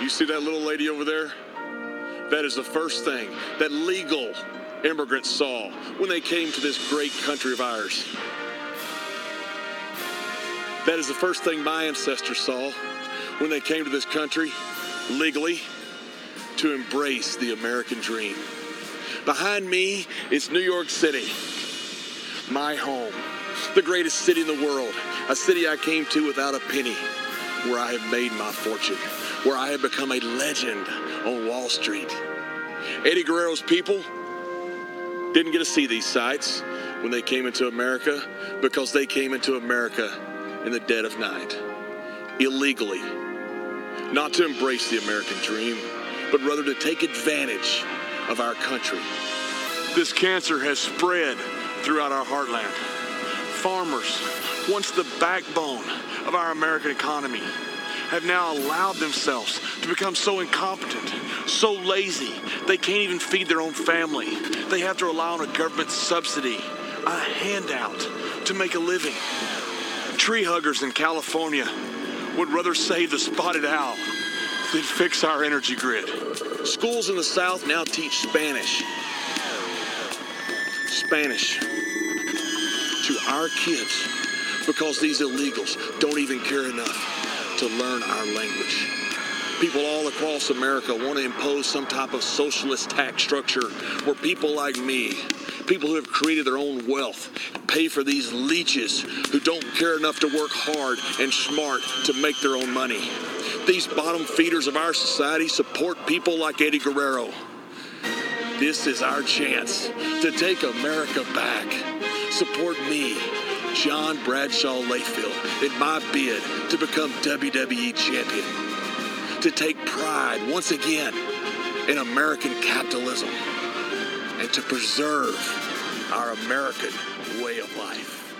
You see that little lady over there? That is the first thing that legal immigrants saw when they came to this great country of ours. That is the first thing my ancestors saw when they came to this country legally to embrace the American dream. Behind me is New York City, my home, the greatest city in the world, a city I came to without a penny, where I have made my fortune, where I have become a legend on Wall Street. Eddie Guerrero's people didn't get to see these sights when they came into America because they came into America in the dead of night, illegally, not to embrace the American dream, but rather to take advantage of our country. This cancer has spread throughout our heartland. Farmers, once the backbone of our American economy, have now allowed themselves to become so incompetent, so lazy, they can't even feed their own family. They have to rely on a government subsidy, a handout to make a living. Tree huggers in California would rather save the spotted owl than fix our energy grid. Schools in the South now teach Spanish. Spanish to our kids because these illegals don't even care enough to learn our language. People all across America want to impose some type of socialist tax structure where people like me, people who have created their own wealth, pay for these leeches who don't care enough to work hard and smart to make their own money. These bottom feeders of our society support people like Eddie Guerrero. This is our chance to take America back. Support me, John Bradshaw Layfield, in my bid to become WWE champion. To take pride once again in American capitalism and to preserve our American way of life.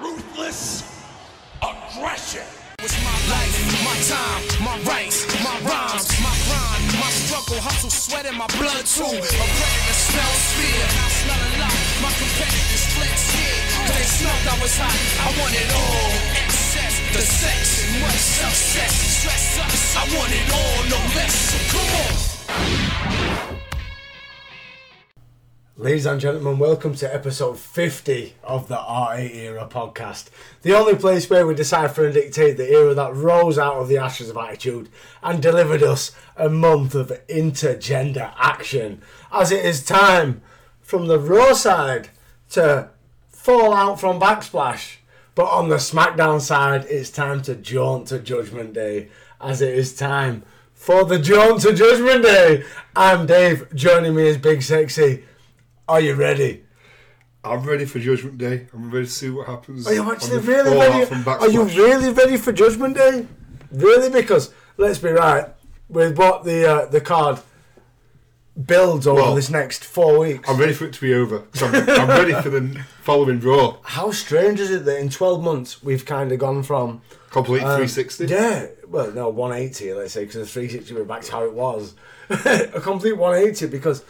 Ruthless aggression. It's my life, my time, my rights, my rhymes, my grind, my struggle, hustle, sweat in my blood too. A predator smells fear, I smell a lot. My competitors flex here, they smelled I was hot. I want it all. Excess, the sex, and much success. Stress us, I want it all, no less. So come on. Ladies and gentlemen, welcome to episode 50 of the R8 Era podcast. The only place where we decipher and dictate the era that rose out of the ashes of attitude and delivered us a month of intergender action. As it is time from the Raw side to fall out from Backsplash. But on the SmackDown side, it's time to jaunt to Judgment Day. As it is time for the jaunt to Judgment Day. I'm Dave, joining me is Big Sexy. Are you ready? I'm ready for Judgment Day. I'm ready to see what happens. Are you actually really ready? Are you really ready for Judgment Day? Really? Because let's be right, with what the uh, the card builds over Well, this next four weeks. I'm ready for it to be over. I'm, I'm ready for the following Raw. How strange is it that in twelve months we've kind of gone from Complete um, 360. Yeah, well, no, 180, let's say, because the 360 we're back to how it was. a complete 180 because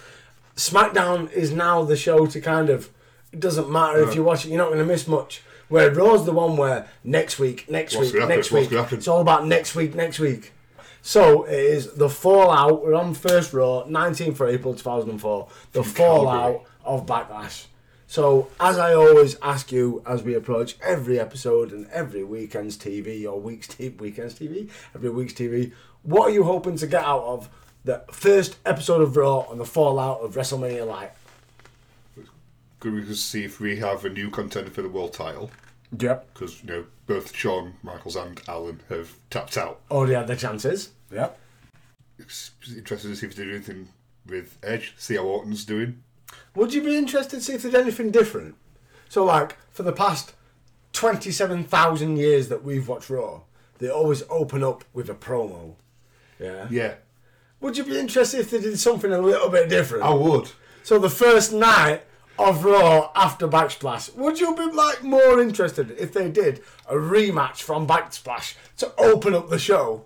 SmackDown is now the show to kind of. It doesn't matter if you watch it, you're not going to miss much. Where Raw's the one where next week, next What's week, gonna next happen? What's week. gonna happen? It's all about next week, next week. So it is the fallout. We're on first Raw, 19th of April 2004. The fallout of Backlash. So, as I always ask you as we approach every episode and every weekend's TV or week's t- weekend's TV, every week's TV, what are you hoping to get out of the first episode of Raw and the fallout of WrestleMania Live? Good to see if we have a new contender for the world title. Yep. Because, you know, both Shawn Michaels and Alan have tapped out. Oh, Already had the chances. Yep. It's interested to see if they do anything with Edge, see how Orton's doing. Would you be interested to see if there's anything different? So, like, for the past 27,000 years that we've watched Raw, they always open up with a promo. Yeah. Yeah, Would you be interested if they did something a little bit different? I would. So the first night of Raw after Backsplash, would you be like more interested if they did a rematch from Backsplash to open up the show?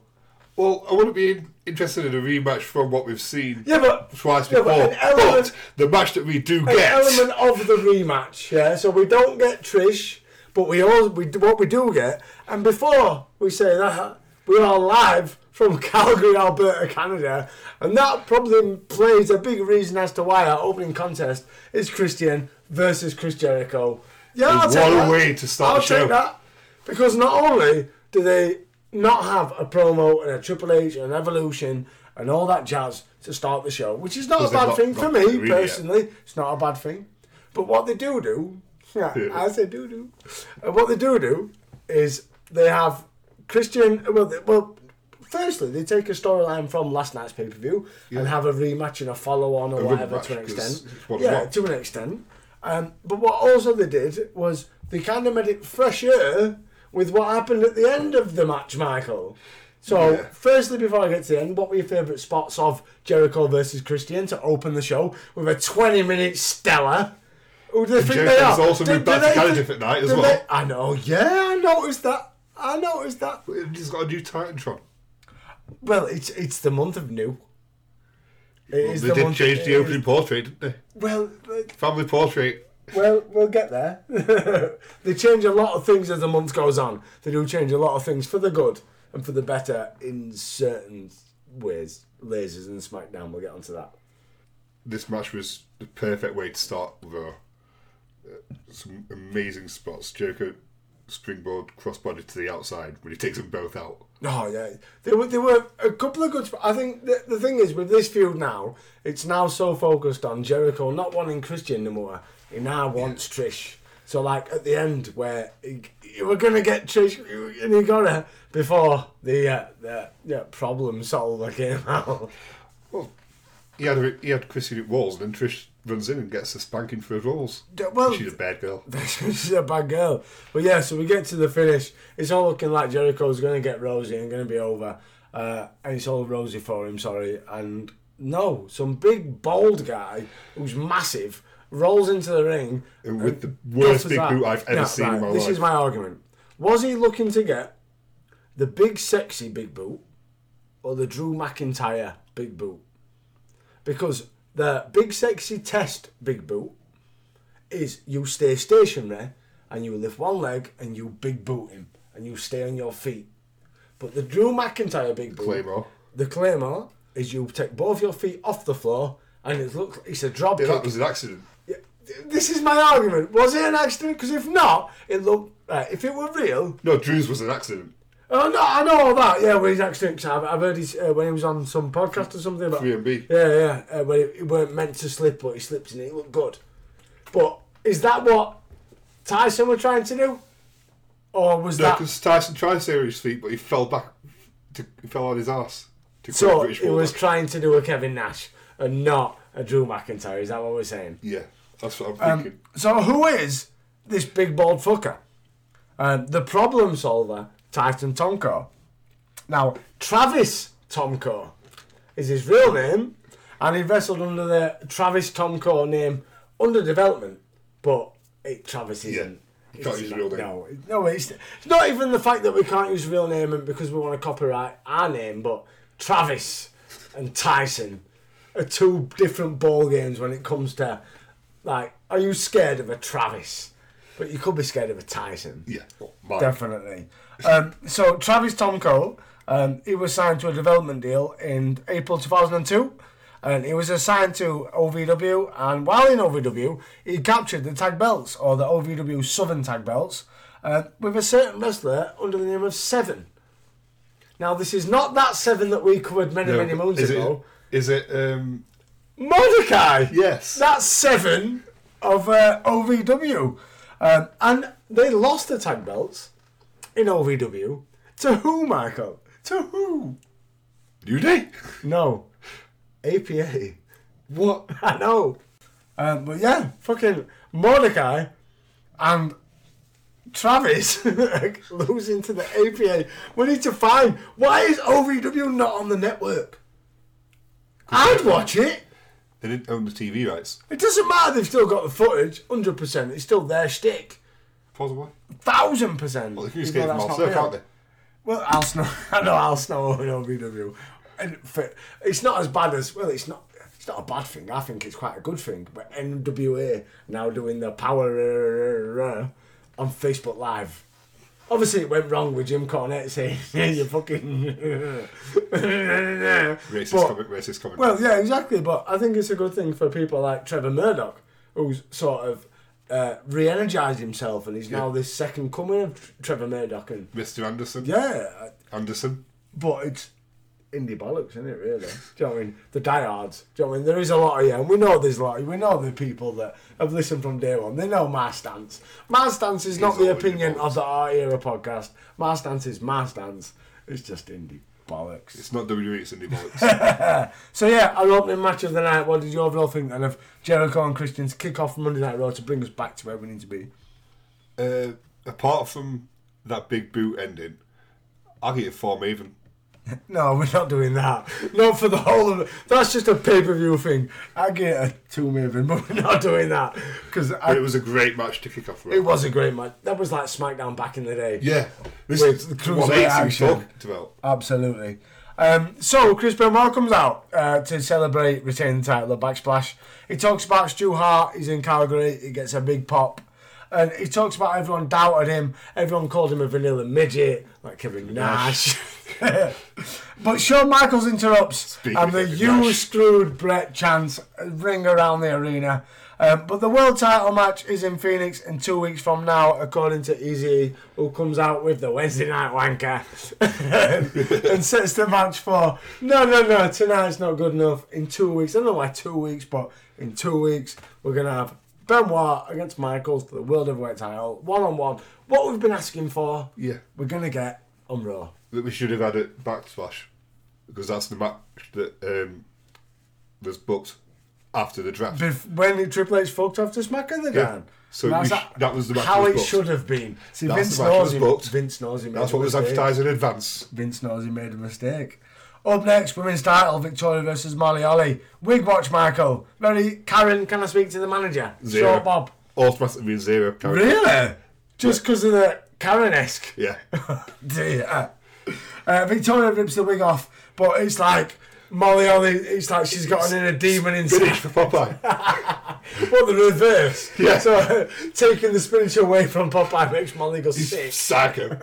Well, I wouldn't be interested in a rematch from what we've seen Yeah, but twice yeah, before. but element, but the match that we do an get. element of the rematch. Yeah, so we don't get Trish, but we all we what we do get. And before we say that, We're live from Calgary, Alberta, Canada, and that probably plays a big reason as to why our opening contest is Christian versus Chris Jericho. Yeah, I'll What take a that. way to start I'll the show. that because not only do they not have a promo and a Triple H and an Evolution and all that jazz to start the show, which is not a bad not- thing for me really yet. personally. It's not a bad thing. But what they do do, yeah, Yeah. I say do do, and what they do do is they have Christian. Well, they, well, firstly they take a storyline from last night's pay per view and have a rematch and a follow on or A whatever to an extent. what Yeah, to an extent. Um, but what also they did was they kind of made it fresher with what happened at the end of the match, Michael. So, Yeah. firstly, before I get to the end, what were your favourite spots of Jericho versus Christian to open the show with a 20 minute stellar? Who do they think they Jericho's are? also Do- moved do back to they Cardiff think- at night as well. they- I know, yeah, I noticed that. I noticed that. He's got a new Titantron. Well, it's it's the month of new. It Well, is they the did month- change it the is- opening portrait, didn't they? Well, but- Family portrait. Well, we'll get there. they change a lot of things as the month goes on. They do change a lot of things for the good and for the better in certain ways. Lasers and SmackDown, we'll get onto that. This match was the perfect way to start with uh, uh, some amazing spots. Jericho springboard crossbody to the outside when he takes them both out. Oh yeah, there were there were a couple of good. sp- I think the, the thing is with this feud now, it's now so focused on Jericho not wanting Christian no more. He now wants Trish. So like at the end where he, you were gonna get Trish and he got her before the uh, the yeah, problem solver came out. Well, he had a, he had Christian at walls, and then Trish runs in and gets a spanking for her rolls. Well- she's a bad girl. She's a bad girl. But yeah, so we get to the finish. It's all looking like Jericho's going to get Rosie and going to be over. Uh, and it's all rosy for him, sorry. And no, some big, bald guy who's massive rolls into the ring. And with the worst big boot I've ever seen in my This life. This is my argument. Was he looking to get the big, sexy big boot or the Drew McIntyre big boot? Because the big, sexy test big boot is you stay stationary and you lift one leg and you big boot him and you stay on your feet. But the Drew McIntyre big boot, Claymore. the Claymore, is you take both your feet off the floor and it looks it's a drop Yeah, kick. that was an accident. This is my argument. Was it an accident? Because if not, it looked. Uh, if it were real, No, Drew's was an accident. Oh no, I know all that. Yeah, when he's accident, 'cause I've, I've heard he's uh, when he was on some podcast or something. About, 3MB. Yeah, yeah. Uh, when he, he weren't meant to slip, but he slipped and it looked good. But is that what Tyson were trying to do, or was No, that? because Tyson tried to stay on his feet, but he fell back. To, he fell on his ass. To So he was trying to do a Kevin Nash and not a Drew McIntyre. Is that what we're saying? Yeah, that's what I'm thinking. So who is this big bald fucker? Um, the problem solver, Tyson Tomko. Now, Travis Tomko is his real name, and he wrestled under the Travis Tomko name under development, but it, Travis isn't. you can't use not- real name. No, no, it's, it's not even the fact that we can't use real name and because we want to copyright our name, but Travis and Tyson are two different ball games when it comes to like, are you scared of a Travis? But you could be scared of a Tyson. yeah, well. Definitely. Um, so Travis Tomko, um, he was signed to a development deal in April 2002. And he was assigned to OVW, and while in OVW, he captured the tag belts, or the OVW Southern tag belts, uh, with a certain wrestler under the name of Seven. Now, this is not that Seven that we covered many, No, many moons is ago. It, is it? Um, Mordecai! Yes. That's seven of uh, OVW. Um, and they lost the tag belts in OVW. To who, Michael? To who? New Day. No. APA. What? I know. Um, but yeah, fucking Mordecai and Travis losing to the APA. We need to find why is OVW not on the network? I'd watch it. They didn't own the TV rights. It doesn't matter. They've still got the footage. Hundred percent. It's still their shtick. Possibly. Thousand percent. Well, they can Even escape though from that's Al not Snow, can't they? Well, Al Snow. I know Al Snow in OVW. And for, it's not as bad as well. It's not. It's not a bad thing. I think it's quite a good thing. But NWA now doing the power uh, on Facebook Live. Obviously, it went wrong with Jim Cornette saying, "Yeah, you fucking." Racist But- comment, racist comment. Well, yeah, exactly. But I think it's a good thing for people like Trevor Murdoch, who's sort of uh, re-energized himself, and he's now this second coming of Trevor Murdoch. And Mr. Anderson. yeah, Anderson. but it's indie bollocks, isn't it? Really? Do you know what I mean? The diehards. Do you know what I mean? There is a lot of yeah, and we know there's a lot. We know the people that have listened from day one. They know my stance. My stance is not the opinion of the Art Era podcast. My stance is my stance. It's just indie bollocks. It's not WWE, it's Indie Bollocks. So yeah, our opening match of the night. What did you overall think then of Jericho and Christian's kick off Monday Night Raw to bring us back to where we need to be? uh, apart from that big boot ending, I'll get it for Maven. No, we're not doing that. Not for the whole of it. That's just a pay per view thing. I get a two Maven, but we're not doing that because it was a great match to kick off with. it was a great match. That was like SmackDown back in the day. Yeah. This With the cruiserweight what makes action. him talked about. Absolutely. Um, so Chris Benoit comes out uh, to celebrate retaining the title at Backsplash. He talks about Stu Hart. He's in Calgary. He gets a big pop. And he talks about everyone doubted him. Everyone called him a vanilla midget, like Kevin Nash. but Shawn Michaels interrupts, Speaking and the "You screwed Bret" chants ring around the arena. Um, but the world title match is in Phoenix in two weeks from now, according to Easy, who comes out with the Wednesday Night Wanker and sets the match for no, no, no, tonight's not good enough. In two weeks, I don't know why two weeks, but in two weeks, we're going to have Benoit against Michaels for the World Heavyweight title, one on one. What we've been asking for, Yeah. we're going to get on Raw. That we should have had it backsplash because that's the match that um, was booked after the draft. Bef- when the Triple H fucked off to SmackDown again. So And we that's sh- that was the match How was it booked. should have been. See, That's Vince the match knows, was he, booked. Vince knows he made That's a what was mistake. advertised in advance. Vince knows he made a mistake. Up next, women's title, Victoria versus Molly Holly. Wig watch, Michael. Very Karen. Can I speak to the manager? Zero. Short Bob. Automatically means zero. character. Really? Just because of the Karen-esque. Yeah. Dear. Uh, Victoria rips the wig off, but it's like Molly Holly. It's like she's got an inner demon inside. for Popeye. What the reverse? Yeah. So uh, taking the spinach away from Popeye makes Molly go sick. Psycho.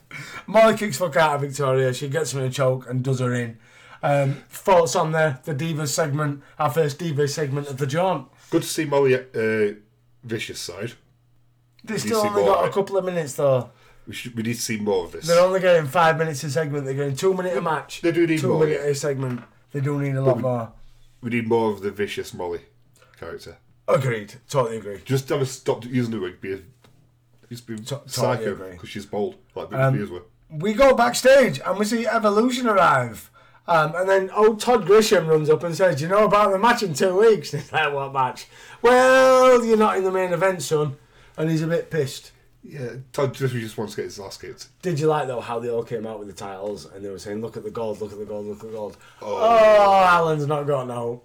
Molly kicks fuck out of Victoria. She gets her in a choke and does her in. Um, thoughts on the the Divas segment, our first Divas segment of the jaunt. Good to see Molly uh, Vicious side. They still only got a couple of minutes though. We should. We need to see more of this. They're only getting five minutes a segment. They're getting two minute a match. they do need two more, minute yeah. a segment. They do need a lot we- more. We need more of the vicious Molly character. Agreed. Totally agree. Just have her stop using the wig. Be a, just be totally psycho because she's bold, like the Um, were. We go backstage and we see Evolution arrive. Um, and then old Todd Grisham runs up and says, "You know about the match in two weeks?" And it's like, "What match?" Well, you're not in the main event, son. And he's a bit pissed. Yeah, Todd just, just wants to get his ass kicked. Did you like though how they all came out with the titles and they were saying, "Look at the gold, look at the gold, look at the gold." Oh, oh Alan's not got no.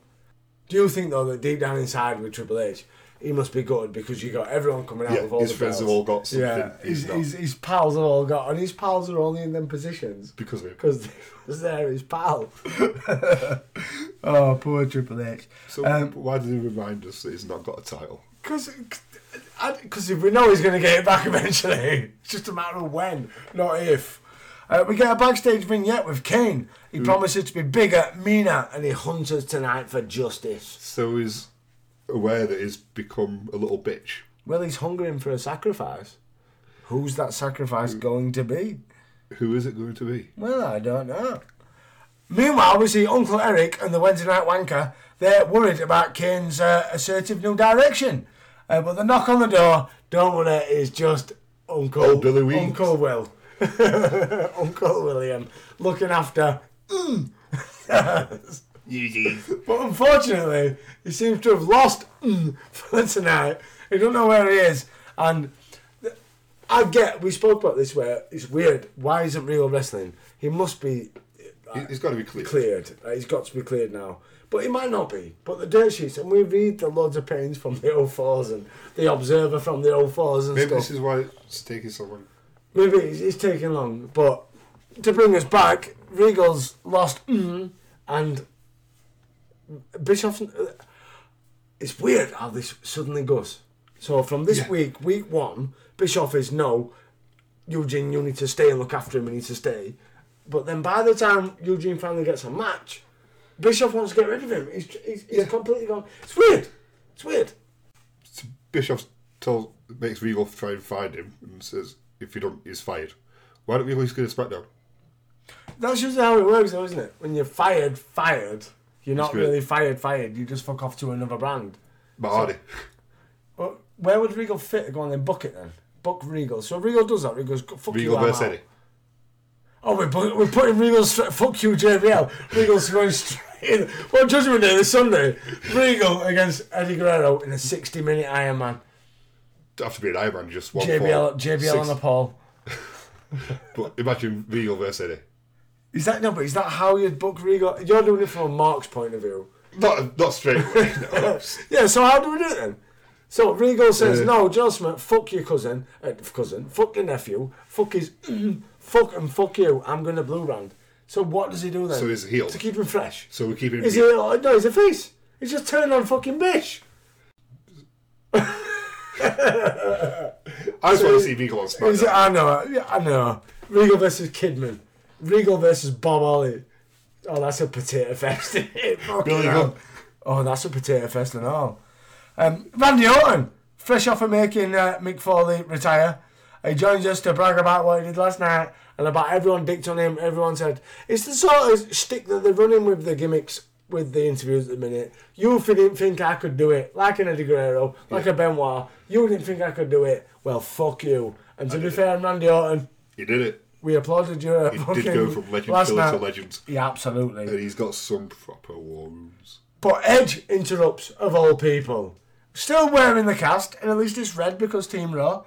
Do you think though that deep down inside with Triple H, he must be good because you got everyone coming out Yeah, with all his the friends have belts. all got something, Yeah, he's his, his, his pals have all got, and his pals are only in them positions Because of because they was there his pal. oh, poor Triple H. So Um, why did he remind us that he's not got a title? Because because we know he's going to get it back eventually, it's just a matter of when, not if. Uh, we get a backstage vignette with Kane. He promises to be bigger, meaner, and he hunts us tonight for justice. So he's aware that he's become a little bitch. Well, he's hungering for a sacrifice. Who's that sacrifice going to be? Who is it going to be? Well, I don't know. Meanwhile, we see Uncle Eric and the Wednesday Night Wanker. They're worried about Kane's uh, assertive new direction. Uh, but the knock on the door, don't worry, is just Uncle Old Billy Weeds. Uncle Will. Uncle William looking after. mm. but unfortunately, he seems to have lost mm, for tonight. He don't know where he is. And I get, we spoke about this where it's weird. Why isn't real wrestling? He must be He- He's got to be clear. cleared. Uh, he's got to be cleared now. But he might not be. But the dirt sheets, and we read the loads of pains from the 04s and the Observer from the 04s and stuff. Maybe stuff. this is why it's taking so long. Maybe it's, it's taking long. But to bring us back, Regal's lost mm, and Bischoff's. uh, It's weird how this suddenly goes. So from this Yeah. week, week one, Bischoff is no. Eugene, you need to stay and look after him. He needs to stay. But then by the time Eugene finally gets a match, Bischoff wants to get rid of him. He's he's, he's completely gone. It's weird. It's weird. Bischoff tells makes Regal try and find him and says if he don't, he's fired. Why don't we always go to SmackDown? That's just how it works, though, isn't it? When you're fired, fired, you're not really fired, fired. You just fuck off to another brand. Matt Hardy. Well, where would Regal fit? Go on then, book it then. Book Regal. So Regal does that. Regal's fuck Regal you. I'm out. Oh, we're, we're putting Regal straight. Fuck you, JBL. Regal's going straight in. What Judgment Day this Sunday? Regal against Eddie Guerrero in a 60 minute Iron Man. Have to be an Iron Man, just one JBL, fall. JBL Six- on a pole. But imagine Regal versus Eddie. Is that no? But is that how you'd book Regal? You're doing it from Mark's point of view. Not not straight away. no. Yeah. So how do we do it then? So Regal says, Uh, "No, Joe Smith, fuck your cousin, uh, cousin, fuck your nephew, fuck his, fuck and fuck you. I'm going to blue brand." So what does he do then? So he's a heel. to keep him fresh. So we're keeping him. Is he? No, he's a face. He's just turned on fucking bitch. I just want to see Regal on SmackDown. I know, yeah, I know. Regal versus Kidman. Regal versus Bob Holly. Oh, that's a potato fest. Fucking Billy Oh, that's a potato fest and all. Um, Randy Orton, fresh off of making uh, Mick Foley retire, he joins us to brag about what he did last night and about everyone dicked on him. Everyone said it's the sort of stick that they're running with the gimmicks with the interviews at the minute. You didn't think I could do it, like an Eddie Guerrero, like a Benoit. You didn't think I could do it. Well, fuck you. And to be fair, Randy Orton, He did it. we applauded you. at He did go from legend killer to night. legend. Yeah, absolutely. And he's got some proper war rooms. But Edge interrupts, of all people. Still wearing the cast, and at least it's red because Team Raw.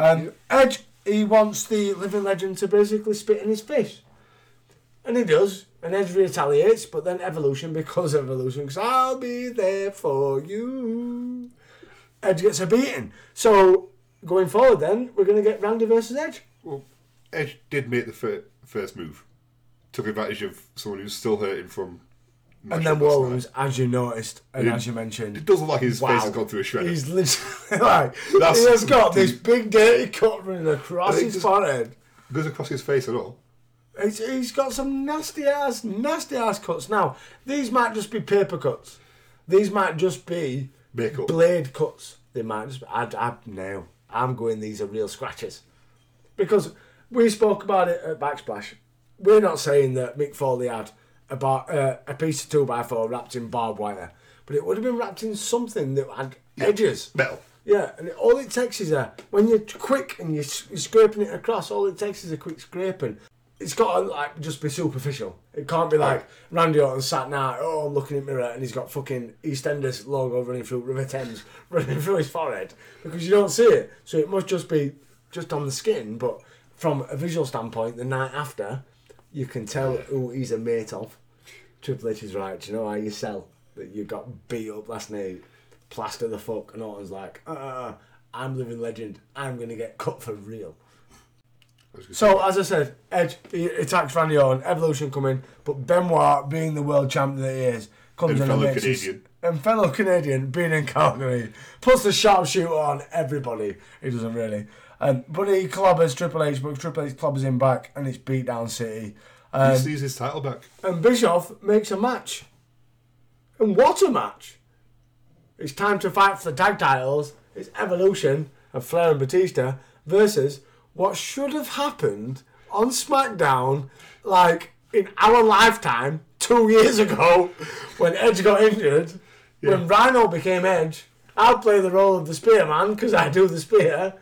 Um, Edge, he wants the living legend to basically spit in his face. And he does. And Edge retaliates, but then Evolution, because of Evolution, because I'll be there for you. Edge gets a beating. So, going forward then, we're going to get Randy versus Edge. Well, Edge did make the fir- first move. Took advantage of someone who's still hurting from. And then last as you noticed, and It- as you mentioned. It does look like his face has gone through a shredder. He's literally like That's- he has got this big dirty cut running across his just- forehead. Goes across his face at all. He's, he's got some nasty ass, nasty ass cuts. Now these might just be paper cuts. These might just be Makeup. blade cuts. They might just. Be, I, I no. I'm going. These are real scratches because we spoke about it at Backsplash. We're not saying that Mick Foley had a, bar, uh, a piece of two by four wrapped in barbed wire, but it would have been wrapped in something that had edges. Metal. Yeah, and all it takes is a when you're quick and you're, you're scraping it across. All it takes is a quick scraping. It's got to like just be superficial. It can't be like Randy Orton sat now. Oh, I'm looking in the mirror and he's got fucking EastEnders logo running through River Thames running through his forehead because you don't see it. So it must just be just on the skin. But from a visual standpoint, the night after, you can tell who he's a mate of. Triple H is right. Do you know how you sell that you got beat up last night? Plaster the fuck, and Orton's like, uh, I'm living legend. I'm gonna get cut for real. I was gonna So as I said, Edge he attacks Randy Orton, Evolution coming, but Benoit, being the world champion that he is, comes And in fellow and makes his- Canadian. and fellow Canadian being in Calgary, puts the sharpshooter on everybody. He doesn't really. Um, but he clobbers Triple H, but Triple H clobbers him back, and it's beatdown city. Um, he sees his title back. and Bischoff makes a match. And what a match! It's time to fight for the tag titles. It's Evolution of Flair and Batista versus what should have happened on SmackDown, like in our lifetime, two years ago, when Edge got injured, when Rhino became Edge. I'll play the role of the Spearman because I do the spear.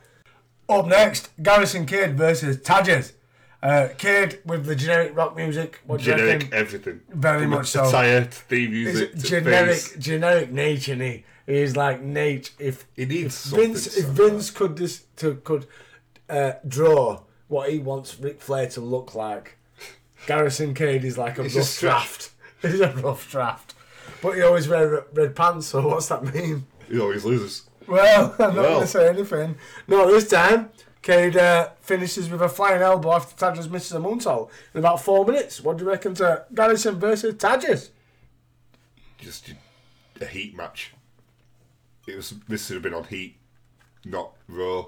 Up next, Garrison Cade versus Tadges. Uh, with the generic rock music. What Generic everything. Very From much so. Attire to theme music to generic, face. generic nature. he he's like Nate. If He needs if Vince, if Vince could dis, to could uh, draw what he wants Ric Flair to look like, Garrison Cade is like a It's rough draft. He's a rough draft, but he always wear red pants. So what's that mean? He always loses. Well, I'm not Well. going to say anything. No, this time, Cade uh, finishes with a flying elbow after Tadges misses a moonsault in about four minutes. What do you reckon to Garrison versus Tadges? Just a heat match. It was. This should have been on Heat, not Raw.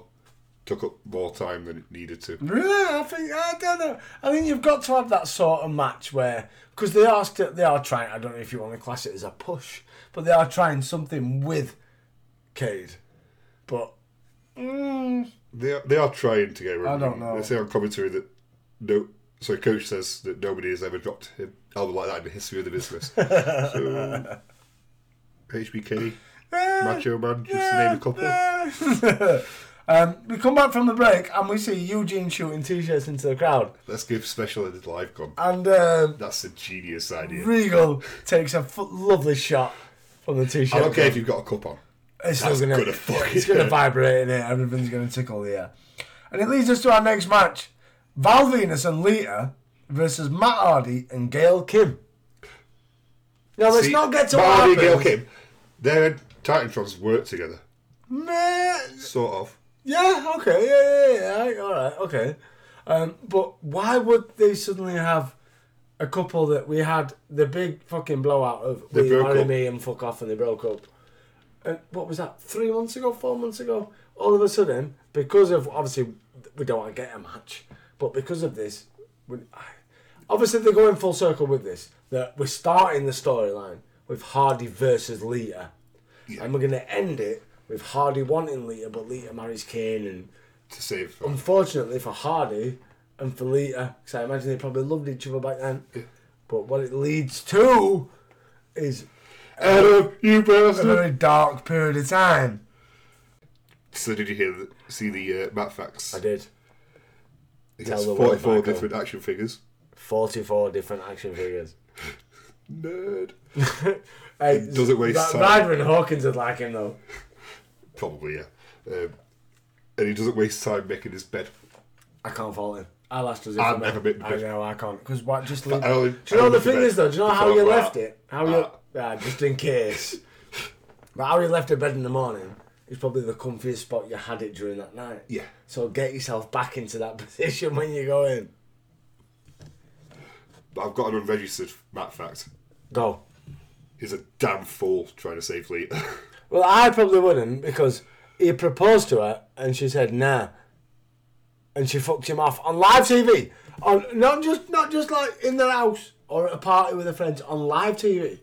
took up more time than it needed to. Really, I think I don't know. I think you've got to have that sort of match where because they are still they are trying. I don't know if you want to class it as a push, but they are trying something with Cade. But mm, They are, they are trying to get rid I don't know. They say on commentary that no. So coach says that nobody has ever dropped him album like that in the history of the business. so HBK, Macho Man, just to name a couple. um, we come back from the break and we see Eugene shooting t-shirts into the crowd, Let's give special edit live con. and um, That's a genius idea. Regal takes a f- lovely shot from the t-shirt. I don't care if you've got a cup on. It's That's still gonna, gonna fucking it's gonna vibrate in it. Everything's gonna tickle the air. And it leads us to our next match: Val Venis and Lita versus Matt Hardy and Gail Kim. Now let's See, not get to Matt Hardy and Gail. Kim, their Titantrons work together, Meh, sort of. Yeah, okay, yeah, yeah, yeah, all right, okay. Um, but why would they suddenly have a couple that we had the big fucking blowout of They broke marry up. me and fuck off and they broke up? And what was that? Three months ago, four months ago? All of a sudden, because of obviously we don't want to get a match, but because of this, we, obviously they're going full circle with this. That we're starting the storyline with Hardy versus Lita, and we're going to end it with Hardy wanting Lita, but Lita marries Kane, and To save. unfortunately for Hardy and for Lita, because I imagine they probably loved each other back then. But what it leads to is Adam, you bastard! a very dark period of time. So did you hear the, see the uh, Matt facts? I did. He Tell has the world, 44 Michael. different action figures. 44 different action figures. Nerd. Hey, doesn't waste Ra- time. Ryder and Hawkins would like him though. Probably, yeah. Um, and he doesn't waste time making his bed. I can't fault him. I'll ask us I've I'm- never been to I bed. know I can't because what just leave. I only- do you know I the thing bed is though? Do you know how before you that. left it? How you? Ah. Yeah, just in case. but how you left the bed in the morning is probably the comfiest spot you had it during that night. Yeah. So get yourself back into that position when you go in. But I've got an unregistered Matt fact. Go. He's a damn fool trying to save Lita. Well, I probably wouldn't because he proposed to her and she said nah, and she fucked him off on live TV. On not just not just like in their house or at a party with her friends on live TV.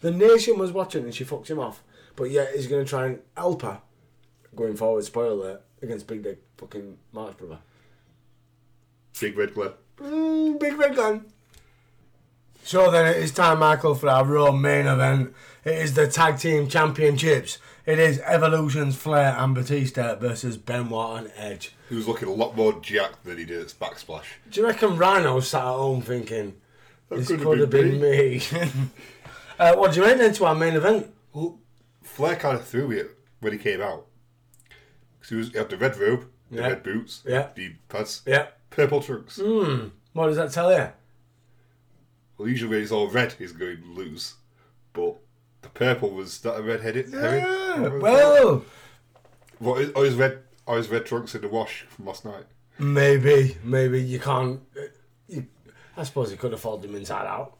The nation was watching and she fucked him off. But yet he's going to try and help her going forward. Spoiler alert against Big Dick fucking March brother. Big Red Glen. Mm, Big Red Glen. So then it is time, Michael, for our Raw main event. It is the Tag Team Championships. It is Evolution's Flair and Batista versus Benoit and Edge. He was looking a lot more jacked than he did at Backsplash. Do you reckon Rhino sat at home thinking, this could have been been me? uh, what do you rate then to our main event? Well, Flair kind of threw it when he came out. 'Cause he, was, he had the red robe, the Yeah. red boots, Yeah. the pads, Yeah. purple trunks. Mm. What does that tell you? Well, usually when it's all red, he's going to lose. But the purple was that a red headed? Yeah, well, what is, his red, oh, his red trunks in the wash from last night. maybe, maybe you can't. uh, You, I suppose he could have folded him inside out.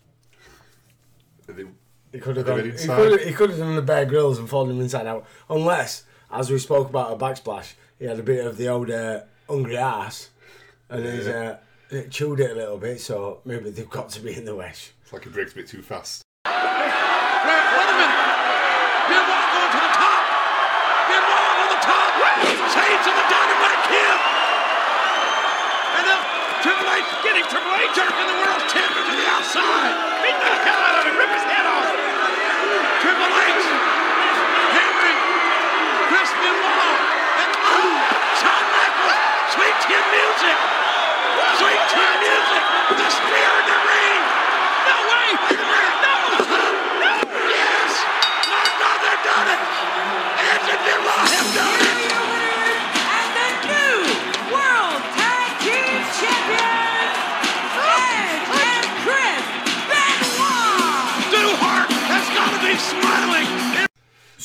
They, He could have Put gone. He could have, he could have done the Bear Grylls and folded him inside out. Unless, as we spoke about a backsplash, he had a bit of the old uh, hungry ass, and he's uh, it chewed it a little bit. So maybe they've got to be in the wish. it's like he breaks a bit too fast. Wait, wait a minute. Benoit going to the top. Benoit on the top. Saves to the dynamite kill. And now Triple H getting Triple H jerking the world champion to the outside. Beat the hell out of him. Rip his head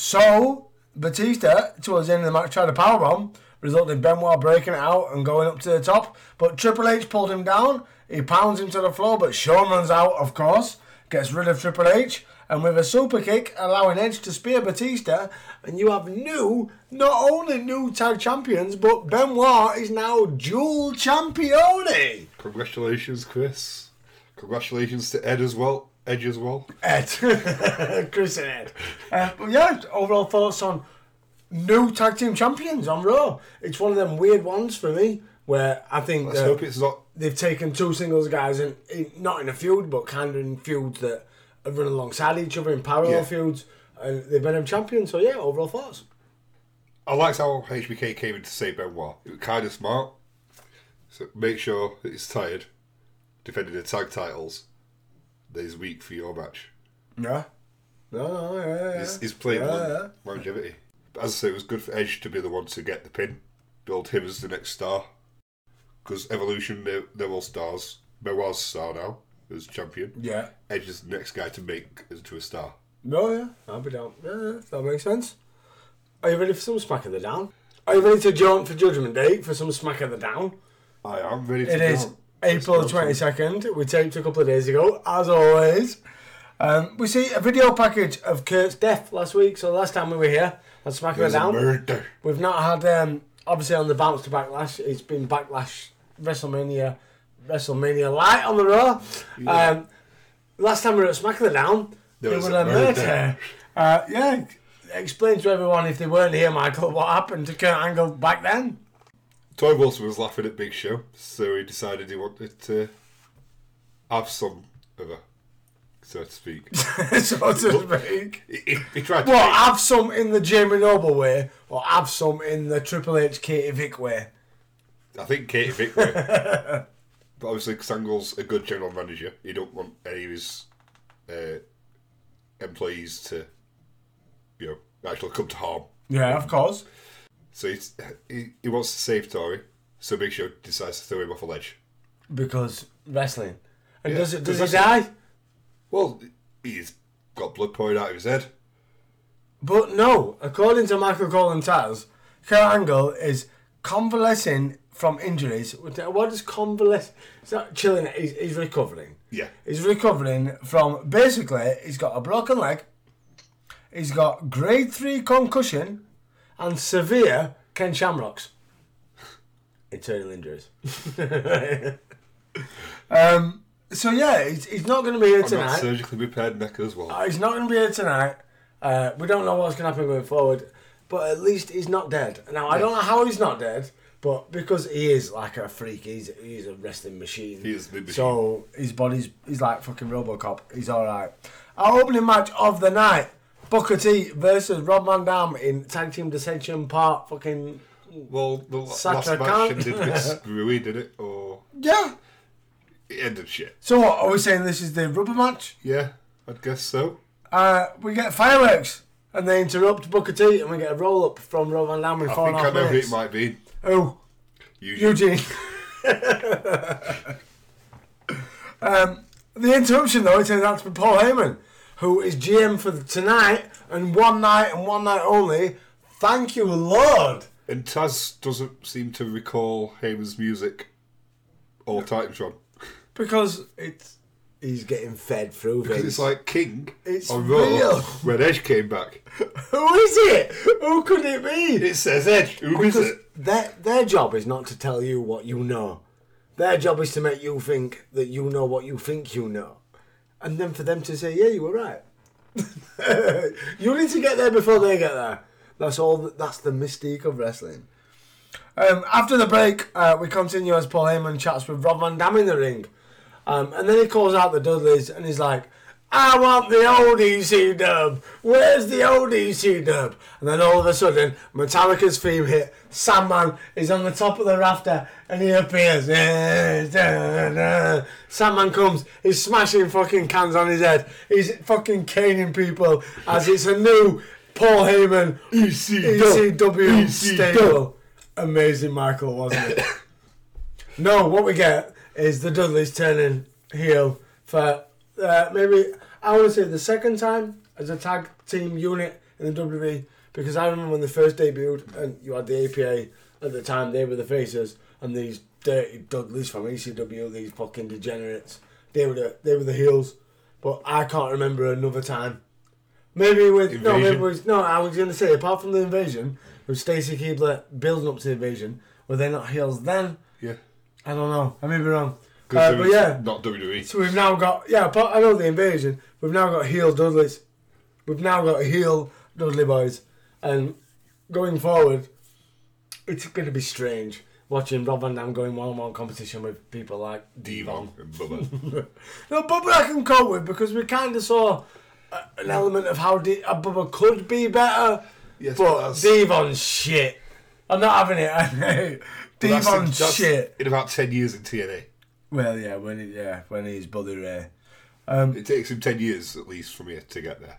So Batista, towards the end of the match, tried a powerbomb, resulting in Benoit breaking it out and going up to the top. But Triple H pulled him down. He pounds him to the floor, but Shawn runs out, of course, gets rid of Triple H, and with a super kick allowing Edge to spear Batista, and you have new, not only new tag champions, but Benoit is now dual champione. Congratulations, Chris. Congratulations to Ed as well. Edge as well. Ed, Chris and Ed. Uh, but yeah, overall thoughts on new tag team champions on Raw. It's one of them weird ones for me where I think Let's hope it's not. they've taken two singles guys and not in a feud, but kind of in feuds that have run alongside each other in parallel Yeah. feuds, and they've been them champions. So yeah, overall thoughts. I liked how HBK came in to save Benoit. It was kind of smart. So make sure that he's tired, defending the tag titles. He's weak for your match. Yeah. No, no, yeah, yeah. He's, he's playing Yeah, long- yeah. longevity. But as I say, it was good for Edge to be the one to get the pin, build him as the next star. Because Evolution, they're, they're all stars. A star now as champion. Yeah. Edge is the next guy to make into a star. No, yeah. I'll be down. Yeah, yeah, that makes sense. Are you ready for some smack of the down? Are you ready to jump for Judgment Day for some smack of the down? I am ready to It go. is Let's April go. twenty second. We taped a couple of days ago, as always. Um, we see a video package of Kurt's death last week. So last time we were here, on Smack of There's the a Down, murder. we've not had um, obviously on the bounce to backlash. It's been backlash WrestleMania, WrestleMania light on the Raw. Um, last time we were at Smack of the Down, There was was a a murder. murder. Uh, yeah, explain to everyone if they weren't here, Michael, what happened to Kurt Angle back then. Torrie Wilson was laughing at Big Show, so he decided he wanted to have some of a, so to speak. so to speak. he, he, he tried to. What, make- have some in the Jamie Noble way, or have some in the Triple H Katie Vick way? I think Katie Vick. would. but obviously, Sangle's a good general manager. He don't want any of his uh, employees to, you know, actually come to harm. Yeah, of course. So he's, he he wants to save Torrie. So Big Show decides to throw him off a ledge. Because wrestling. And Yeah, does it does he die? Well, he's got blood pouring out of his head. But no, according to Michael Cole and Taz, Kurt Angle is convalescing from injuries. What is convalesce? It's not chilling. He's, he's recovering. Yeah. He's recovering from basically he's got a broken leg, he's got grade three concussion, and severe Ken Shamrocks. Internal injuries. um. So yeah, he's, he's not going to be here And that tonight. surgically repaired neck as well. Uh, he's not going to be here tonight. Uh, we don't know what's going to happen going forward, but at least he's not dead. Now I don't know how he's not dead, but because he is like a freak, he's he's a wrestling machine. He is the machine. So his body's he's like fucking RoboCop. He's all right. Our opening match of the night: Booker T versus Rob Van Dam in tag team dissension part. Fucking Well, the l- last match cunt. ended a bit screwy, did it? Or yeah. it ended shit. So what are we saying? This is the rubber match. Yeah, I'd guess so. Uh, we get fireworks. And they interrupt Booker T, and we get a roll up from Rob Van Dam in I four and think a I half know who minutes. it might be. Oh, Eugene. Eugene. um, the interruption, though, it turns out to be Paul Heyman, who is GM for tonight and one night and one night only. Thank you, Lord. And Taz doesn't seem to recall Heyman's music or Titantron. Because it's he's getting fed through Because things. it's like King It's on Raw real. when Edge came back. Who is it? Who could it be? It says Edge. Who is Because it? their, their job is not to tell you what you know. Their job is to make you think that you know what you think you know. And then for them to say, yeah, you were right. you need to get there before they get there. That's all. That's the mystique of wrestling. Um, after the break, uh, we continue as Paul Heyman chats with Rob Van Dam in the ring. Um, and then he calls out the Dudleys and he's like, I want the old EC dub. Where's the old EC dub? And then all of a sudden, Metallica's theme hit. Sandman is on the top of the rafter and he appears. Sandman comes. He's smashing fucking cans on his head. He's fucking caning people as it's a new Paul Heyman ECW stable. Amazing, Michael, wasn't it? No, what we get is the Dudleys turning heel for uh, maybe I want to say the second time as a tag team unit in the WWE because I remember when they first debuted and you had the APA at the time they were the faces and these dirty Dudleys from ECW these fucking degenerates they were the they were the heels but I can't remember another time. Maybe with no, maybe with no. I was going to say apart from the invasion, with Stacy Keibler building up to the invasion, were they not heels then? Yeah. I don't know. I may be wrong. Uh, but yeah, not WWE. so we've now got yeah. But I know the invasion. We've now got heel Dudleys. We've now got heel Dudley boys, and going forward, it's going to be strange watching Rob Van Dam going one-on-one competition with people like Devon and Bubba. No, Bubba I can cope with because we kind of saw uh, an element of how De- uh, Bubba could be better, Yes, but that's- Devon's shit. I'm not having it. I know. But that's- Devon's that's shit. In about 10 years in TNA. Well, yeah, when he, yeah, when he's Bully Ray. Um, it takes him 10 years at least from here to get there.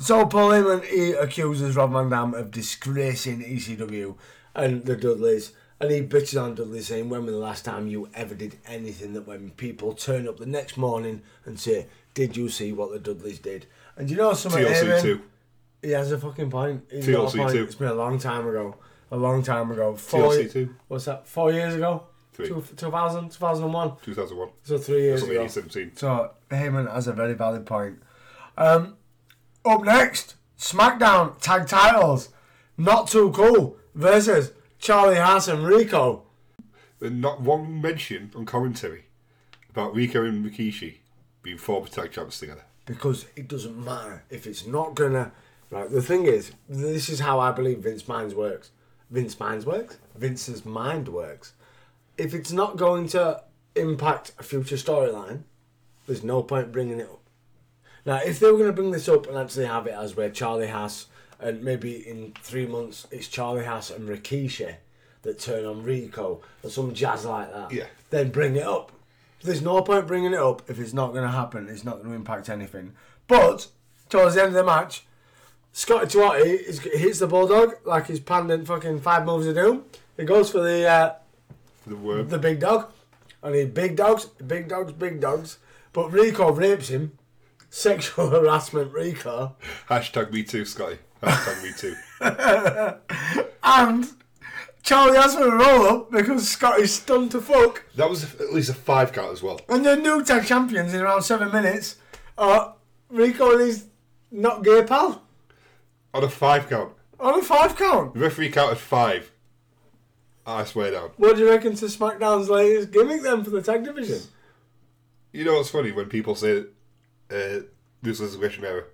So Paul Heyman he accuses Rob Van Dam of disgracing ECW and the Dudleys, and he bitches on Dudley saying, "When was the last time you ever did anything that when people turn up the next morning and say, did you see what the Dudleys did?" And you know something, TLC Heyman? 2. He has a fucking point. He's got a TLC point. too. It's been a long time ago. A long time ago. Four, TLC 2. What's that? Four years ago? Three. Two, 2000, 2001. 2001. So three years That's ago. 2017. So Heyman has a very valid point. Um, up next, SmackDown tag titles. Not too cool versus Charlie Haas and Rico. And not one mention on commentary about Rico and Rikishi being former tag champs together. Because it doesn't matter if it's not gonna. Right, the thing is, this is how I believe Vince Minds works. Vince Minds works. Vince's mind works. If it's not going to impact a future storyline, there's no point bringing it up. Now, if they were going to bring this up and actually have it as where Charlie Haas and maybe in three months it's Charlie Haas and Rikishi that turn on Rico or some jazz like that, Yeah. then bring it up. There's no point bringing it up if it's not going to happen. It's not going to impact anything. But towards the end of the match, Scotty Twatty hits the bulldog like he's panned in fucking five moves of doom. He goes for the uh, the worm. the big dog. And he big dogs, big dogs, big dogs. But Rico rapes him. Sexual harassment, Rico. Hashtag me too, Scotty. Hashtag me too. And Charlie Haas for a roll up because Scotty's stunned to fuck. That was at least a five count as well. And the new tag champions in around seven minutes are Rico and his not gay pal. On a five count. On a five count. The referee counted five. I swear down. What do you reckon to SmackDown's latest gimmick then for the tag division? You know what's funny when people say uh, this Resurrection era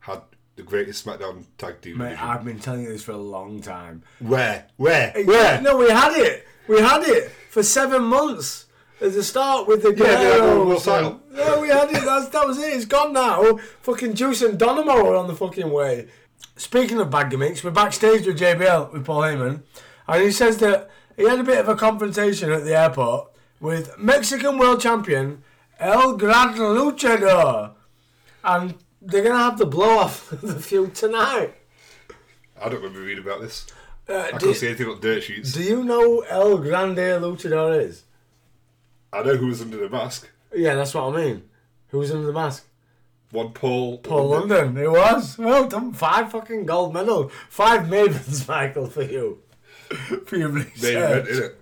had the greatest SmackDown tag team Mate, division? I've been telling you this for a long time. Where? Where? Where? No, we had it. We had it for seven months at a start with the Yeah, they had one world Guerreros. title. Yeah, we had it. That's, that was it. It's gone now. Fucking Juice and Dynamo are on the fucking way. Speaking of bad gimmicks, we're backstage with JBL with Paul Heyman, and he says that he had a bit of a confrontation at the airport with Mexican World Champion El Gran Luchador, and they're gonna have the blow off the feud tonight. I don't remember reading about this. Uh, I can't see anything on dirt sheets. do you know El Grande Luchador is? I know who was under the mask. Yeah, that's what I mean. Who was under the mask? One Paul. Paul London. It was. Well done. Five fucking gold medals. Five mavens, Michael, for you. Main research. event.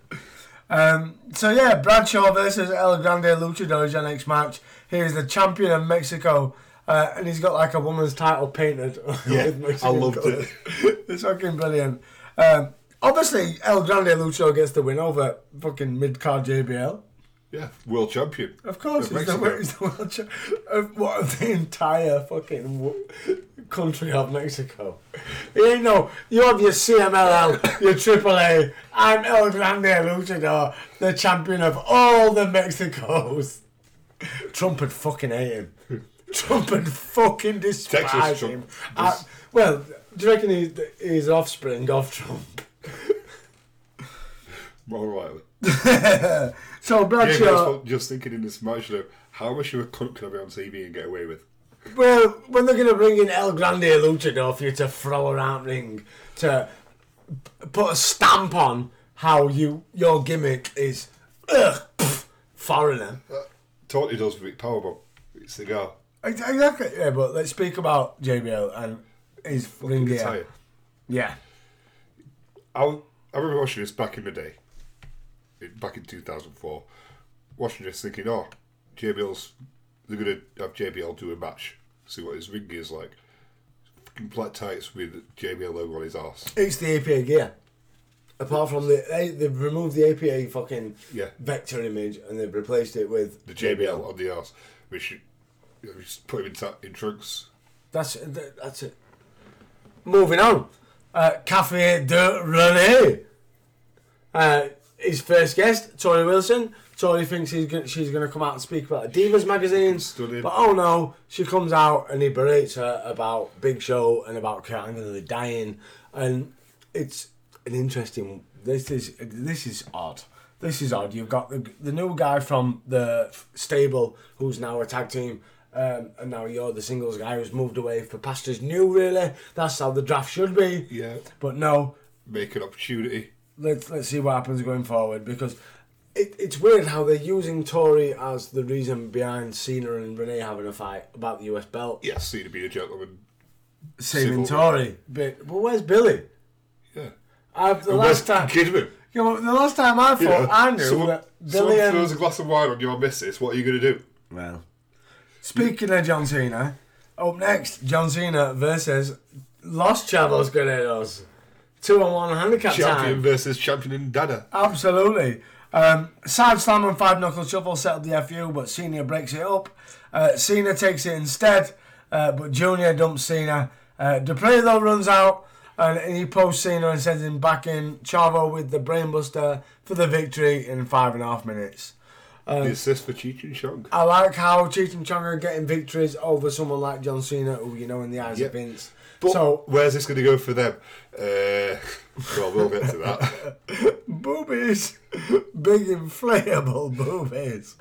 Um, so yeah, Bradshaw versus El Grande Luchador is your next match. He is the champion of Mexico. Uh, and he's got like a woman's title painted. Yeah, I loved it. it's fucking brilliant. Um, obviously, El Grande Luchador gets the win over fucking mid card JBL. Yeah, world champion. Of course, he's the, he's the world cha- of what of the entire fucking country of Mexico. You know, no, you have your CMLL, your AAA. I'm El Grande Luchador, the champion of all the Mexicos. Trump would fucking hate him. Trump would fucking despise Texas him. Trump. Uh, well, do you reckon he's, he's offspring of Trump? More Riley. So Bradshaw. but just thinking in this match how much of a cunt can I be on TV and get away with? Well, when they're going to bring in El Grande Luchador for you to throw around ring to put a stamp on how you your gimmick is ugh, pff, foreigner. Uh, totally does with Powerbomb. It's the guy. Exactly. Yeah, but let's speak about JBL and his ring gear. Yeah. I, I remember watching this back in the day, back in 2004, watching this thinking, oh, JBL's they're gonna have JBL do a match, see what his ring gear's like. Fucking black tights with JBL logo on his ass. It's the APA gear. Apart from the they, they've removed the APA fucking Yeah. vector image and they've replaced it with The JBL on the ass, which you, you know, just put him in, ta- in trunks. That's that's it. Moving on, uh, Cafe de Rene. Uh, his first guest, Torrie Wilson. Torrie thinks he's gonna, she's going to come out and speak about the Divas magazine. Stunning. But oh no, she comes out and he berates her about Big Show and about Kurt Angle dying. And it's an interesting. This is this is odd. This is odd. You've got the, the new guy from the stable who's now a tag team. Um, and now you're the singles guy who's moved away for pastures new. Really, that's how the draft should be. Yeah. But no, Make an opportunity. let's let's see what happens going forward because it, it's weird how they're using Torrie as the reason behind Cena and Renee having a fight about the US belt. Yes, see to be a gentleman. Saving Civil. Torrie, but but where's Billy? Yeah. I've, the And last time, Kidman? you know, the last time I thought You know, I knew someone, that someone Billy throws a glass of wine on your missus. What are you going to do? well. Speaking of John Cena, up next, John Cena versus Los Chavos Guerreros. Two on one handicap Champion time. versus champion in Dada. Absolutely. Um, side slam and five knuckle shuffle set up the FU, but Cena breaks it up. Uh, Cena takes it instead, uh, but Junior dumps Cena. Uh, Dupre though runs out and, he posts Cena and sends him back in. Chavo with the brainbuster for the victory in five and a half minutes. the assist for Cheech and Chong. I like how Cheech and Chong are getting victories over someone like John Cena, who you know in the eyes Yep. of Vince. But so where's this going to go for them? Uh, well, we'll get to that. boobies, big inflatable boobies.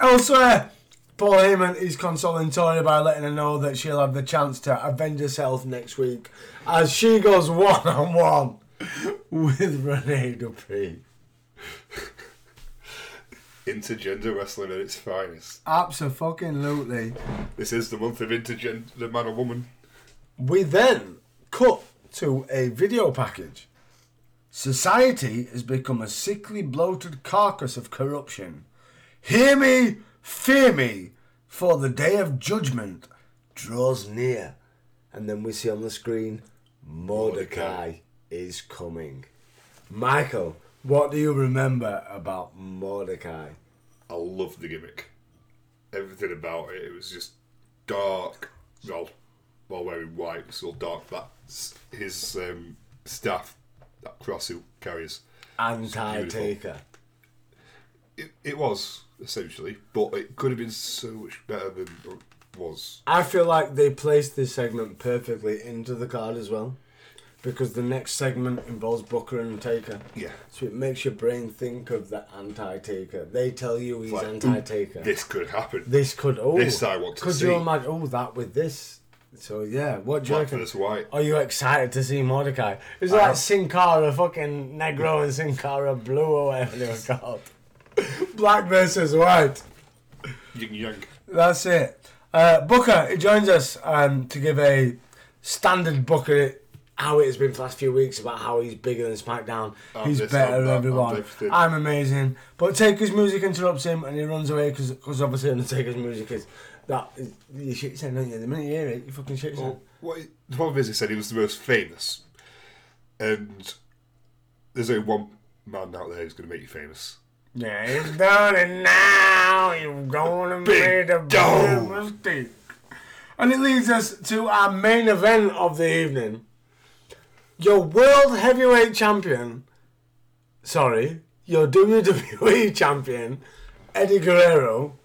Elsewhere, Paul Heyman is consoling Torrie by letting her know that she'll have the chance to avenge herself next week as she goes one on one with Renee Dupree. Intergender wrestling at its finest. Absolutely. This is the month of intergender the man or woman. We then cut to a video package. Society has become a sickly, bloated carcass of corruption. Hear me, fear me, for the day of judgment draws near. And then we see on the screen, Mordecai, Mordecai. is coming. Michael, what do you remember about Mordecai? I love the gimmick. Everything about it. It was just dark. Well, while wearing white, it's all dark. That's his um, staff, that cross he carries. Anti Taker. It, it was, essentially, but it could have been so much better than it was. I feel like they placed this segment perfectly into the card as well. Because the next segment involves Booker and Taker. Yeah. So it makes your brain think of the anti Taker. They tell you he's Like, anti Taker. This could happen. This could oh This I want to could see. you imagine oh that with this? So yeah, what do you Black reckon? versus white. Are you excited to see Mordecai? It's like. Sin Cara fucking Negro and Sin Cara Blue or whatever they were called. Black versus white. Yin Yang. That's it. Uh, Booker, he joins us um, to give a standard Booker how it has been for the last few weeks about how he's bigger than SmackDown. I'm he's this, better I'm than that, I'm everyone. I'm amazing. But Taker's music interrupts him and he runs away because obviously Undertaker's music is that is, you shit yourself, don't you? The minute you hear it, you fucking shit. Well, what he- the problem is, he said he was the most famous, and there's only one man out there who's going to make you famous. Yeah, he's done it now. You're gonna make a big mistake. And it leads us to our main event of the evening. Your world heavyweight champion, sorry, your WWE champion, Eddie Guerrero,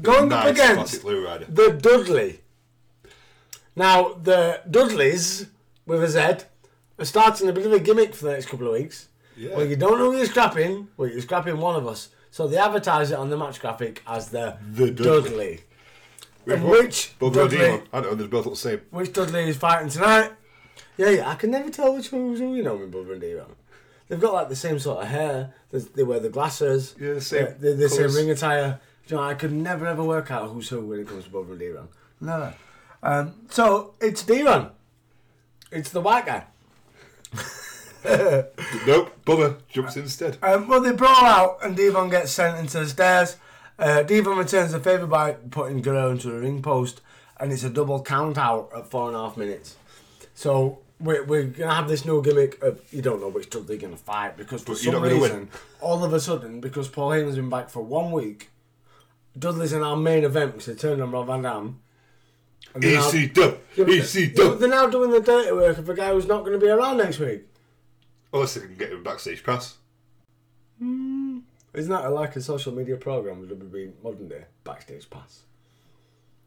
going up against the Dudley. Now, the Dudleys, with a Z, are starting a bit of a gimmick for the next couple of weeks. Yeah. Well, you don't know who you're scrapping, well, you're scrapping one of us. So they advertise it on the match graphic as the, The Dudley. Dudley. Which Both got Dudley-. I don't know, they're both the same. Which Dudley is fighting tonight? Yeah, yeah, I can never tell which one was who, you know, with Bubba and Diva. They've got like the same sort of hair. They, they wear the glasses. Yeah, the same They're, they're the same ring attire. You know, I could never ever work out who's who when it comes to Bubba and Diva. Never. Um, so it's D-Von. It's the white guy. Nope, Bubba jumps instead. Um, well, they brawl out and Devon gets sent into the stairs. Uh, Devon returns the favour by putting Guerrero into the ring post, and it's a double count out at four and a half minutes. So we're, we're going to have this new gimmick of you don't know which Dudley's going to fight because for But you're some gonna win. reason, all of a sudden, because Paul Heyman's been back for one week, Dudley's in our main event because they turned on Rob Van Dam. And they're now- EC dub. EC dub. they're now doing the dirty work of a guy who's not going to be around next week. Oh, Unless they can get him backstage pass. Hmm. Isn't that like a social media program with WB modern day backstage pass?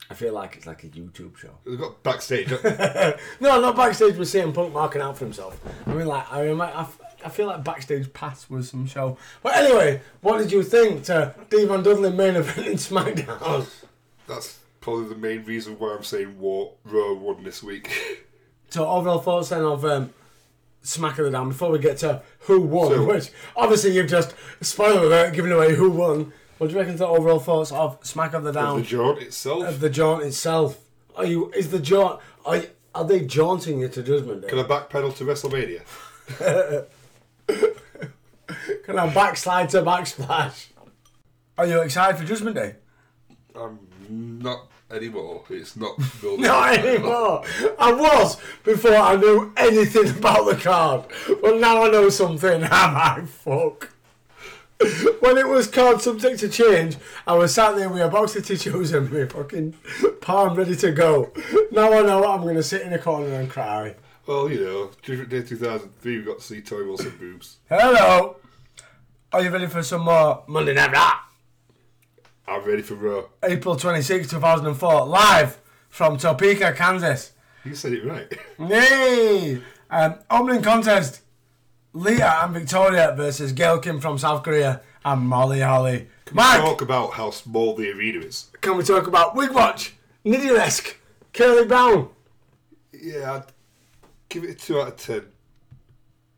I feel like it's like a YouTube show. They've got backstage. No, not backstage with CM Punk marking out for himself. I mean, like I, remi- I, f- I feel like backstage pass was some show. But anyway, what did you think to Devon Dudley main event in SmackDown? That's probably the main reason why I'm saying War Raw won this week. So overall thoughts then of um, Smack of the Down before we get to who won, So- which obviously you've just spoiler alert giving away who won. What do you reckon the overall thoughts of Smack of the Down? the jaunt itself. of the jaunt itself. Are you? Is the jaunt? Are are they jaunting you to Judgment Day? Can I backpedal to WrestleMania? Can I backslide to backsplash? Are you excited for Judgment Day? I'm not anymore. It's not building. Not anymore. I was before I knew anything about the card, but now I know something. Am I fuck? When it was called subject to change, I was sat there with a box of tissues and my fucking palm ready to go. Now I know I'm going to sit in a corner and cry. Well, you know, Judgment Day 2003, we got to see Torrie Wilson boobs. Hello. Are you ready for some more Monday Night Raw? I'm ready for Raw. April 26, 2004, live from Topeka, Kansas. You said it right. Yay! Um, opening contest Leah and Victoria versus Gail Kim from South Korea and Molly Holly. Can Mike, we Talk about how small the arena is. can we talk about Wig Watch, Nidilesk, Curly Brown? Yeah, I'd give it a 2 out of 10.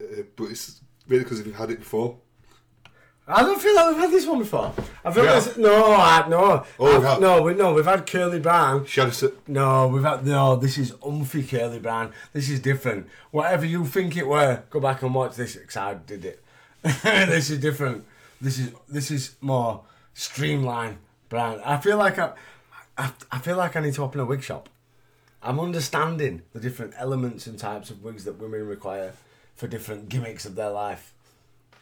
Uh, but it's really because we've had it before. I don't feel like we've had this one before. I feel Yeah. like this, no, I, no, Oh, I've- no, we, no, we've had Curly Brown. No, we've had no. This is umphy Curly Brown. This is different. Whatever you think it were, go back and watch this. 'cause I did it. this is different. This is this is more streamlined brand. I feel like I, I, I feel like I need to open a wig shop. I'm understanding the different elements and types of wigs that women require for different gimmicks of their life.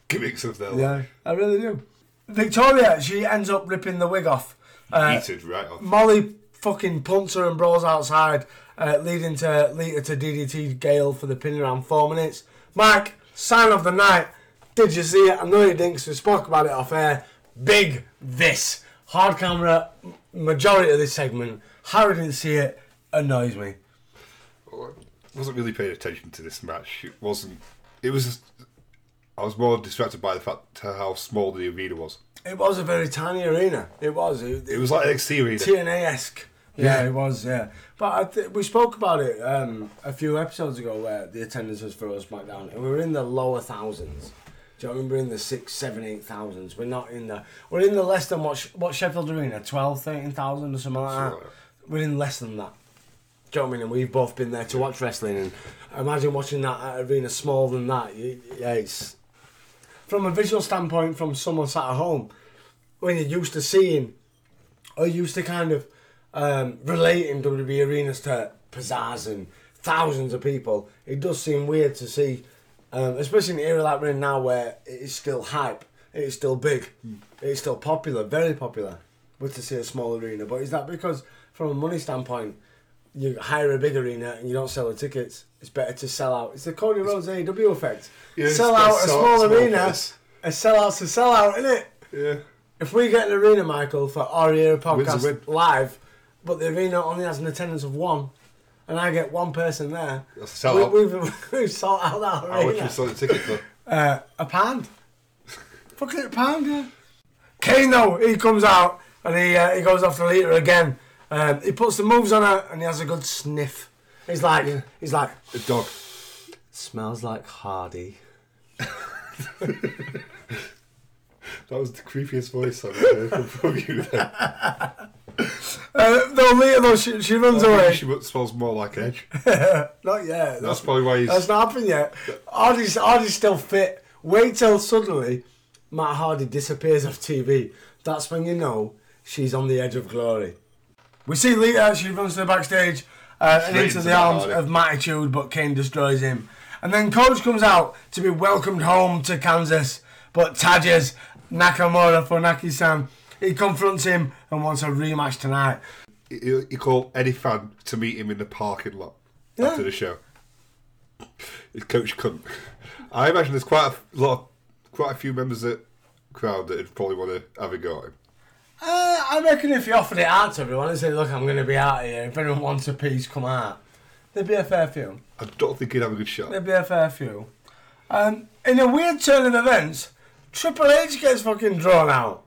gimmicks of their Yeah, life. I really do. Victoria, she ends up ripping the wig off. Uh, right off. Molly fucking punts her and brawls outside, uh, leading to lead to DDT Gail for the pin around four minutes. Mike, sign of the night. Did you see it? I know you didn't we spoke about it off air. Big this. Hard camera, majority of this segment. Harry didn't see it, annoys me. I wasn't really paying attention to this match. It wasn't. It was. I was more distracted by the fact how small the arena was. It was a very tiny arena. It was. It, It was like NXT arena. TNA esque. Yeah, it was. Yeah, but I th- we spoke about it um, a few episodes ago where the attendance was for us SmackDown, and we were in the lower thousands. Do you know what I mean? We're in the six, seven, eight thousands. We're not in the. We're in the less than what what Sheffield Arena, 12, 13,000 or something like that. Like We're in less than that. Do you know what I mean? And we've both been there to watch wrestling, and imagine watching that arena smaller than that. You, yeah, it's from a visual standpoint, from someone sat at home, when you're used to seeing, or used to kind of um, relating WWE arenas to pizzazz and thousands of people, it does seem weird to see, um, especially in an era like we're in now where it is still hype, it is still big, it is still popular, very popular, but to see a small arena. But is that because, from a money standpoint, you hire a big arena and you don't sell the tickets? It's better to sell out. It's the Cody Rhodes AEW effect. Yeah, sell out a sell- small, small arena, place. a sellout's a sellout, isn't it? Yeah. If we get an arena, Michael, for our era podcast live, but the arena only has an attendance of one, and I get one person there, sellout. we, we've, we've sold out that How much you arena. sold the ticket for? Uh, a pound. Fucking a pound, yeah. Kane, though, he comes out and he uh, he goes after Lita again. Um, he puts the moves on her and he has a good sniff. He's like, he's like, A dog. smells like Hardy. That was the creepiest voice I've ever heard from you. Then. Uh, though Lita, though, she, she runs away. She smells more like Edge. Not yet. That's probably why he's. That's not happened yet. Hardy's, Hardy's still fit. Wait till suddenly Matt Hardy disappears off TV. that's when you know she's on the edge of glory. We see Lita, she runs to the backstage uh, and into the arms of Mattitude, but Kane destroys him. And then Coach comes out to be welcomed home to Kansas, but Tajes Nakamura Funaki-san, he confronts him and wants a rematch tonight. He, he called any fan to meet him in the parking lot Yeah. after the show. His coach couldn't. I imagine there's quite a lot, of, quite a few members of the crowd that would probably want to have a go at him. Uh, I reckon if you offered it out to everyone and said, look, I'm going to be out here, if anyone wants a piece, come out. There'd be a fair few. I don't think he'd have a good shot. There'd be a fair few. Um, in a weird turn of events, Triple H gets fucking drawn out.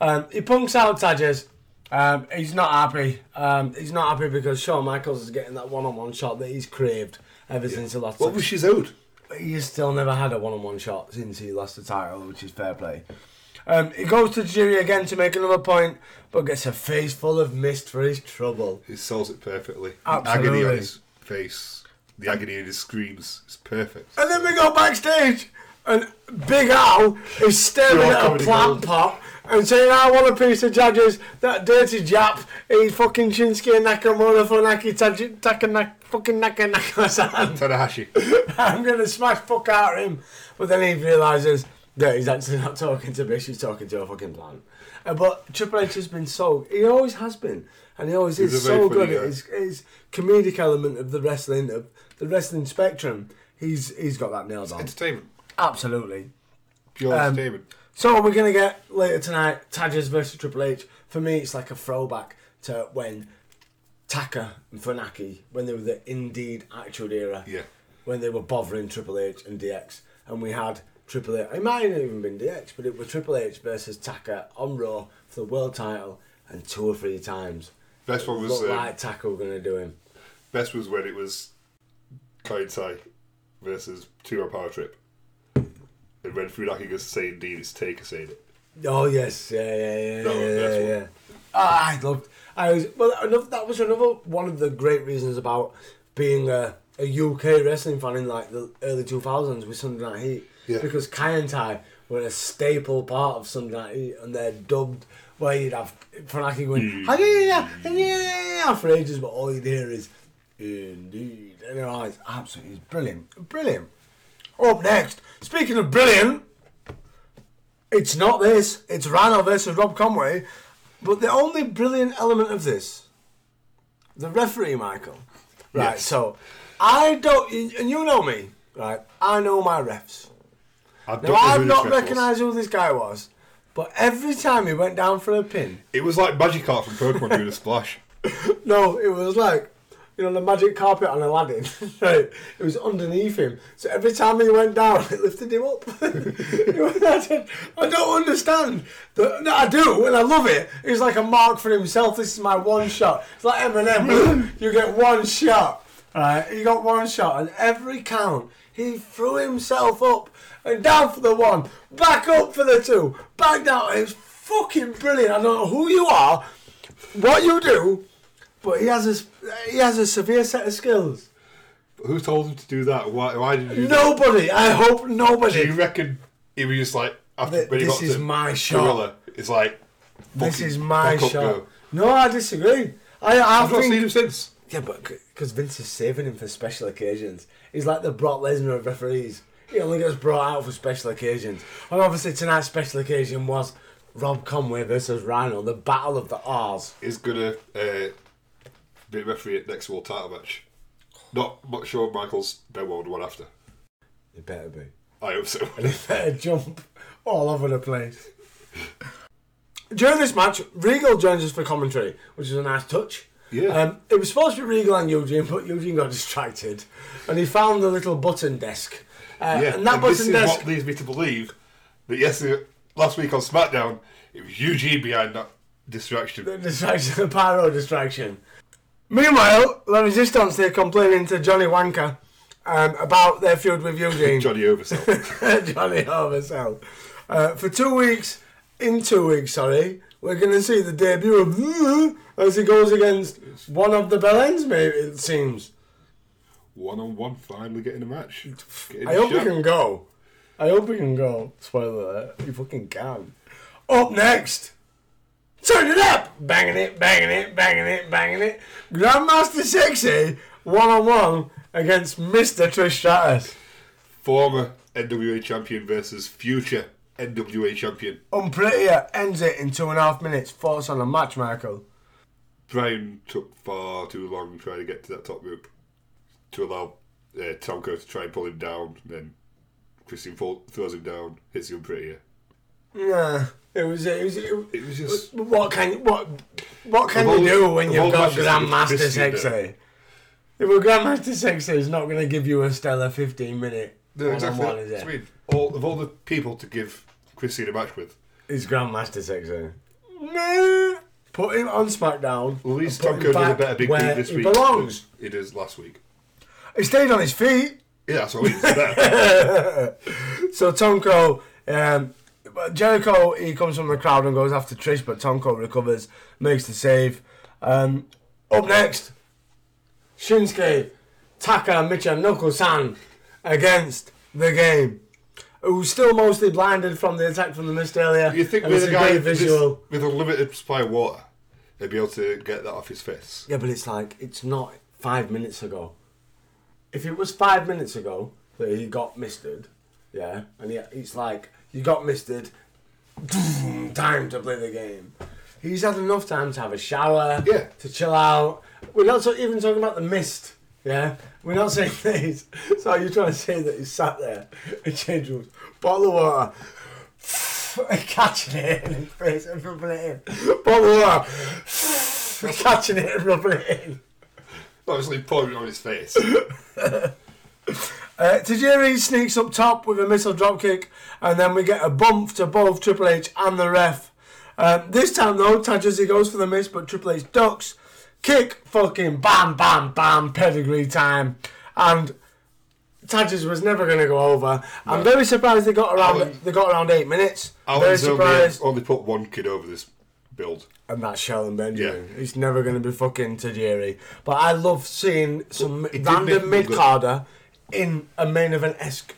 Um, he punks out Tajes. Um, he's not happy. Um, he's not happy because Shawn Michaels is getting that one-on-one shot that he's craved ever since he lost. What was she's owed? He's still never had a one-on-one shot since he lost the title, which is fair play. Um, he goes to Jiri again to make another point, but gets a face full of mist for his trouble. He sells it perfectly. Absolutely. The agony on his face, the agony in his screams is perfect. And then we go backstage, and Big Al is staring at a plant pot and saying, I want a piece of Judges. That dirty Jap, he's fucking Shinsuke and Nakamura for Naki Taji- Takanak, fucking Naka Naka-san. Tanahashi. I'm going to smash fuck out of him. But then he realises that he's actually not talking to Bish, he's talking to a fucking plant. Uh, but Triple H has been so, he always has been. And he always He's is so good at his, his comedic element of the wrestling, of the wrestling spectrum. He's he's got that nailed on. Entertainment. Absolutely. Pure Um, entertainment. So we're gonna get later tonight Tajas versus Triple H. For me, it's like a throwback to when Taka and Funaki, when they were the Indeed Attitude Era, Yeah. when they were bothering Triple H and DX, and we had Triple H. It might have even been DX, but it was Triple H versus Taka on Raw for the world title, and two or three times Best one was looked um, like Taka were gonna do him. best was when it was Kaientai versus Two Power Trip. And when Funaki goes to say indeed, it's Taker saying it. Oh yes, yeah, yeah, yeah, No, yeah, yeah, yeah. Ah, I loved. I was well. Another, that was another one of the great reasons about being a, a UK wrestling fan in like the early two thousands with Sunday Night Heat. Yeah. Because Kai and Tai were a staple part of Sunday Night and they're dubbed where you'd have Funaki going, "Ah, yeah, yeah, yeah, yeah, yeah, yeah," for ages, but all you'd hear is indeed. And you know, it's absolutely brilliant, brilliant. Up next, speaking of brilliant. It's not this. It's Rhino versus Rob Conway. But the only brilliant element of this, the referee, Michael. Right. Yes. So, I don't, and you know me, right? I know my refs. I Now I've not recognised who this guy was, but every time he went down for a pin, It was like Magikarp from Pokemon doing a splash. no, it was like. You know the magic carpet on Aladdin, right? It was underneath him, so every time he went down, it lifted him up. I said, I don't understand. The, no, I do, and I love it. It's like a mark for himself. This is my one shot. It's like Eminem. you get one shot, right? He got one shot, and every count he threw himself up and down for the one, back up for the two, back down. It's fucking brilliant. I don't know who you are, what you do, but he has a he has a severe set of skills. Who told him to do that? Why, why did you do that? Nobody. I hope nobody. Do you reckon he was just like, after Th- this is my shot. Gorilla, it's like, This is my shot. go. No, I disagree. I I I've not seen him since. yeah, but because Vince is saving him for special occasions. He's like the Brock Lesnar of referees. He only gets brought out for special occasions. And obviously tonight's special occasion was Rob Conway versus Rhino, the battle of the R's. Is gonna uh, be a referee at next world title match. Not not sure Michael's Benoit would one after. It better be. I hope so. He better jump all over the place. During this match, Regal joins us for commentary, which is a nice touch. Yeah. Um, it was supposed to be Regal and Eugene, but Eugene got distracted, and he found the little button desk. Uh, yeah, and that and this is desk. what leads me to believe that yesterday, last week on SmackDown, it was Eugene behind that distraction. The distraction, the pyro distraction. Meanwhile, La Resistance, they're complaining to Johnny Wanker um, about their feud with Eugene. Johnny Oversell. Johnny Oversell. Uh, for two weeks, in two weeks, sorry, we're going to see the debut of as he goes against one of the Bellends, maybe it seems. One on one, finally getting a match. Getting I hope he can go. I hope he can go. Spoiler alert, he fucking can. Up next, Turn it up! Banging it, banging it, banging it, banging it. Grandmaster Sexy, one on one against Mr. Trish Stratus. Former NWA champion versus future NWA champion. Unprettier uh, ends it in two and a half minutes. Thoughts on the match, Michael? Brian took far too long trying to get to that top rope to allow uh, Tomko to try and pull him down. Then Christian fall, throws him down, hits him unprettier. Nah, it was. It was. It, It was just. what can what what can you do when you've got Grandmaster. Sexy? If a Grandmaster Sexy is not going to give you a stellar fifteen minute No, exactly. one-on-one, is it? I mean. All of all the people to give Christian a match with, Is Grandmaster Sexy? Nah. Put him on SmackDown. at least Tomko did a better big move this he week belongs. than he did last week. He stayed on his feet. Yeah, that's what I mean. It's better. So Tomko, um, Jericho, he comes from the crowd and goes after Trish, but Tomko recovers, makes the save. Um, up next, Shinsuke Taka Michinoku San against the game. Who's still mostly blinded from the attack from the mist earlier. you think with a guy great with, with a limited supply of water, they'd be able to get that off his face? Yeah, but it's like it's not five minutes ago. If it was five minutes ago that he got misted, yeah, and he, it's like you got misted, time to play the game. He's had enough time to have a shower, Yeah. to chill out. We're not so, even talking about the mist, yeah. We're not saying these. So you're trying to say that he sat there in change rooms, bottle of water. Catching it in his face and rubbing it in. Bottle of water. Catching it and rubbing it in. Obviously, pouring it on his face. Uh, Tajiri sneaks up top with a missile dropkick, and then we get a bump to both Triple H and the ref. Um, this time though, Tajiri goes for the miss, but Triple H ducks. Kick, fucking bam, bam, bam, pedigree time, and Tajiri was never going to go over. I'm very surprised they got around. Alan- they got around eight minutes. very Alan's only, surprised. only put one kid over this build. And that's Shelton Benjamin. Yeah. He's never going to be fucking Tajiri. But I love seeing some Well, random mid carder in a main event esque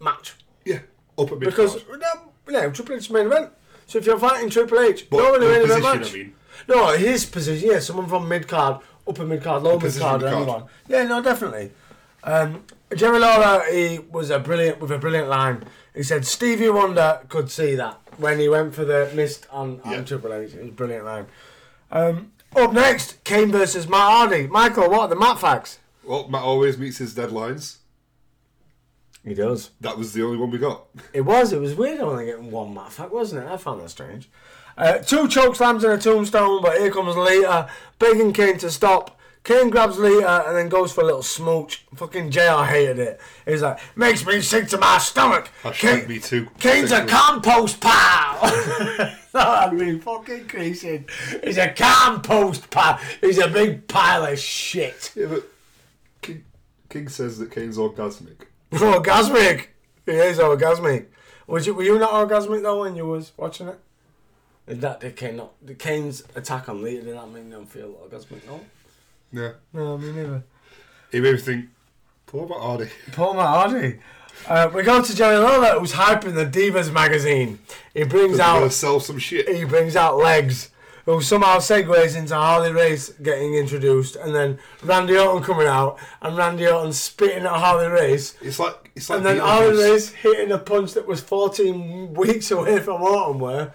match. Yeah, up at mid Because no, no, Triple H is main event. So if you're fighting Triple H, But no in a the main event match. I mean. No, his position, yeah, someone from mid card, upper mid card, lower mid-card mid-card. anyone. Yeah, no, definitely. Um, Jerry Lawler, he was a brilliant with a brilliant line. He said Stevie Wonder could see that when he went for the mist on, on Yeah. Triple H. It was a brilliant line. Um, up next, Kane versus Matt Hardy. Michael, what are the Matt facts? Well, Matt always meets his deadlines. He does. That was the only one we got. It was. It was weird only getting one Matt fact, wasn't it? I found that strange. Uh, two choke slams and a tombstone, but here comes Lita, begging Kane to stop. Kane grabs Lita and then goes for a little smooch. Fucking JR hated it. He's like, makes me sick to my stomach. Hashtag me too. Kane's a compost pile. That'd be fucking creasing. He's a compost pile. He's a big pile of shit. Yeah, but King, King says that Kane's orgasmic. Orgasmic. He is orgasmic. Was you, were you not orgasmic though when you was watching it? Did that did Kane not? Did Kane's attack on Lita did that make them feel orgasmic? No. Yeah. No, me neither. He made me think, poor about Hardy. Paul Matt Hardy. Uh, we go to Jerry Lawler, who's hyping the Divas magazine. He brings out sell some shit. he brings out legs, who somehow segues into Harley Race getting introduced, and then Randy Orton coming out, and Randy Orton spitting at Harley Race. It's like it's like And then Harley Race hitting a punch that was 14 weeks away from Orton were.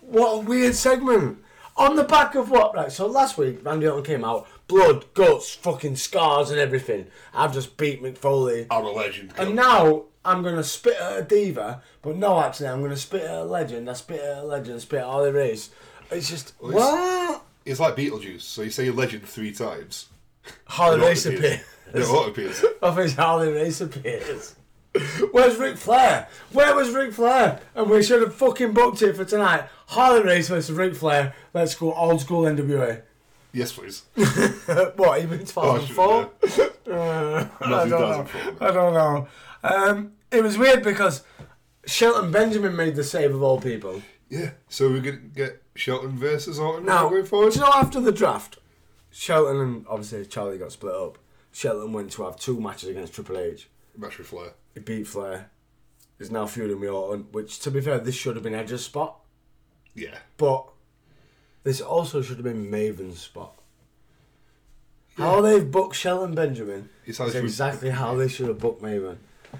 What a weird segment. On the back of what? Right, so last week, Randy Orton came out, blood, guts, fucking scars and everything. I've just beat McFoley. Foley. I'm a legend. And now I'm to spit at a diva, but no, actually, I'm to spit at a legend. I spit at a legend, spit at Harley Race. It's just, it's- what? It's like Beetlejuice. So you say legend three times. Harley Race appears. appears. It auto appears. of his Harley Race appears. Where's Ric Flair? Where was Ric Flair? And we should have fucking booked it for tonight. Harley Race versus Ric Flair. Let's go old school NWA. Yes, please. what, even in Oh, 2004? shouldn't Uh, I don't know. I don't know. Um, it was weird because Shelton Benjamin made the save of all people. Yeah. So we're gonna get Shelton versus Orton Now, going do forward. you know after the draft, Shelton and obviously Charlie got split up. Shelton went to have two matches against Triple H. Match with Flair. He beat Flair. Is now feuding with Orton, which to be fair, this should have been Edge's spot. Yeah. But This also should have been Maven's spot. How they've booked Shelton Benjamin It's is how they should- exactly how they should have booked Maven.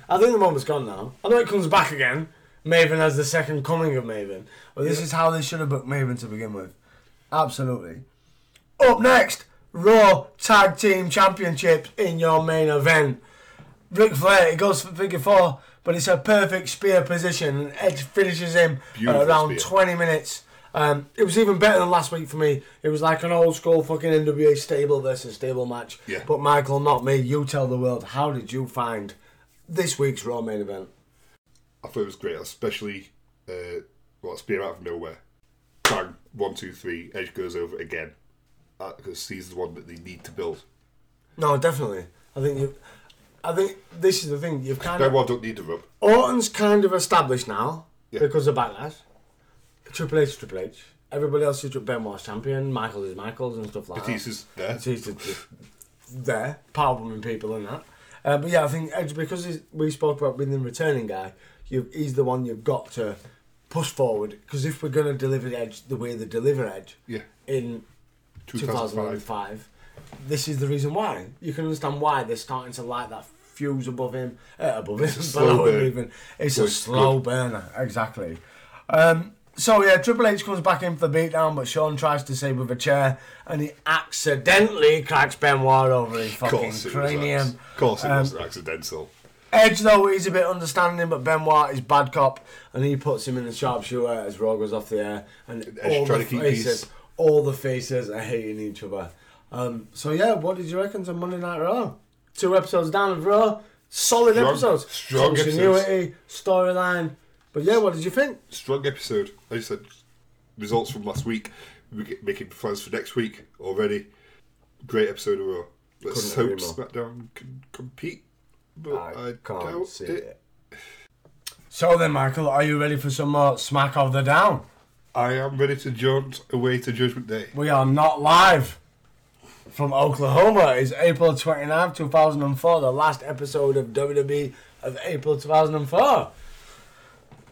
I think the moment's gone now. I know it comes back again. Maven as the second coming of Maven. But this Yeah. is how they should have booked Maven to begin with. Absolutely. Up next, Raw Tag Team Championships in your main event. Ric Flair, he goes for figure four, but it's a perfect spear position, and Edge finishes him at around spear. 20 minutes. Um, it was even better than last week for me. It was like an old school fucking NWA stable versus stable match. Yeah. But Michael, not me. You tell the world. How did you find this week's Raw main event? I thought it was great, especially uh, what spear out of nowhere. Bang, one, two, three. Edge goes over again Uh, because he's the one that they need to build. No, definitely. I think you. I think this is the thing. You've kind of Benoit don't need the rub. Orton's kind of established now Yeah. because of Backlash. Triple H, Triple H. Everybody else is Benoit's champion. Michaels is Michael's and stuff like that. Batista's there. Batista's just there, power bombing people and that. Uh, but yeah, I think Edge because he's, we spoke about being the returning guy. You, he's the one you've got to push forward because if we're going to deliver Edge the way they deliver Edge Yeah. in 2005. 2005. This is the reason why. You can understand why they're starting to light that fuse above him, uh, above him, It's a slow burn. even. It's a slow good. burner, exactly. Um, so yeah, Triple H comes back in for the beatdown, but Shawn tries to save with a chair, and he accidentally cracks Benoit over his fucking cranium. Of course it Um, wasn't accidental. Edge though he's a bit understanding, but Benoit is bad cop, and he puts him in the sharpshooter as Raw goes off the air, and Edge all trying the to keep faces, peace. all the faces are hating each other. Um, so yeah, what did you reckon to Monday Night Raw? Two episodes down of Raw, solid Strong- episodes, strong continuity, storyline. But yeah, what did you think? Strong episode. I just said results from last week. We're making plans for next week already. Great episode of Raw. Let's Couldn't hope. SmackDown can compete. But I, I can't doubt see it. it. So then, Michael, are you ready for some more Smack of the Down? I am ready to jaunt away to Judgment Day. We are not live from Oklahoma. It's April 29th, 2004, the last episode of WWE of April 2004.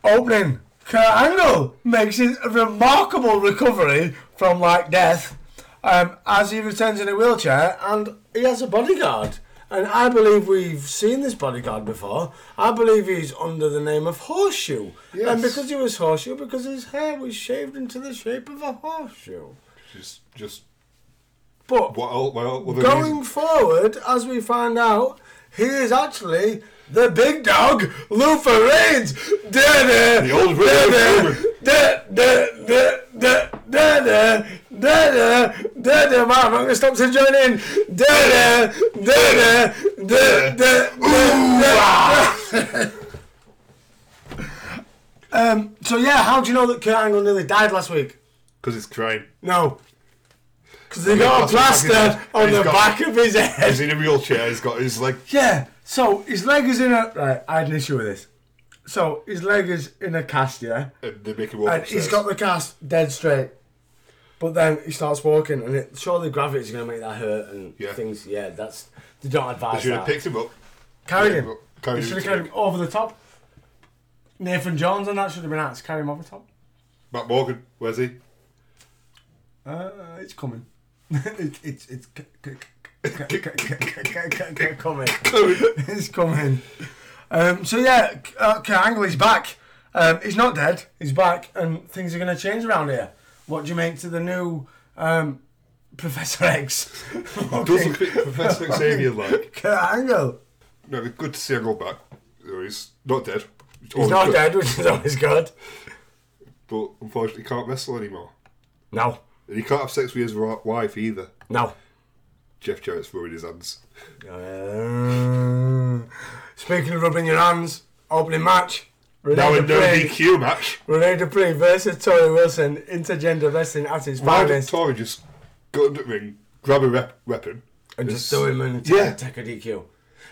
Opening, Kurt Angle makes his remarkable recovery from like death um, as he returns in a wheelchair and he has a bodyguard. And I believe we've seen this bodyguard before. I believe he's under the name of Horseshoe. Yes. And because he was Horseshoe, because his hair was shaved into the shape of a horseshoe. Just, just But what? What? going reason- forward, as we find out, he is actually the big dog, Luther Reigns. Da-da, The old da-da, Roman. da-da, da-da, da-da, da-da, da-da. Man, I'm going to stop to join in. Da-da, da-da, da-da, da-da. Um, so yeah, how do you know that Kurt Angle nearly died last week? Because it's crying. No. Because they got a plaster on plaster his head. on He's the back of his head. He's in a wheelchair. He's got his leg. Yeah. So his leg is in a right. I had an issue with this. So his leg is in a cast, yeah, And they make him walk and upstairs. he's got the cast dead straight. But then he starts walking, and it, surely gravity's going to make that hurt and Yeah. things. Yeah, that's they don't They advise should have that. picked him up. Carried him. carried They should him have to carried him over the top. Nathan Jones and that should have been asked. Carry him over the top. Matt Morgan, where's he? Uh, it's coming. it, it's it's c- c- c- c- c- c- c- coming. It's coming. Um, so yeah, uh, Kurt Angle is back. Um, he's not dead. He's back, and things are going to change around here. What do you make to the new um, Professor X? Doesn't fit Professor Xavier like. Kurt Angle. No, it's good to see Angle back. He's not dead. He's not dead, which is always good. But unfortunately, he can't wrestle anymore. No, And he can't have sex with his wife either. no. Jeff Jarrett's throwing his hands. Uh, speaking of rubbing your hands, opening match. Now Renee a no Dupree- DQ match. Rene Dupree versus Torrie Wilson, intergender wrestling at its Why did finest. Torrie just go into the ring, grab a rep- weapon, And just do him and Yeah. take, take a DQ.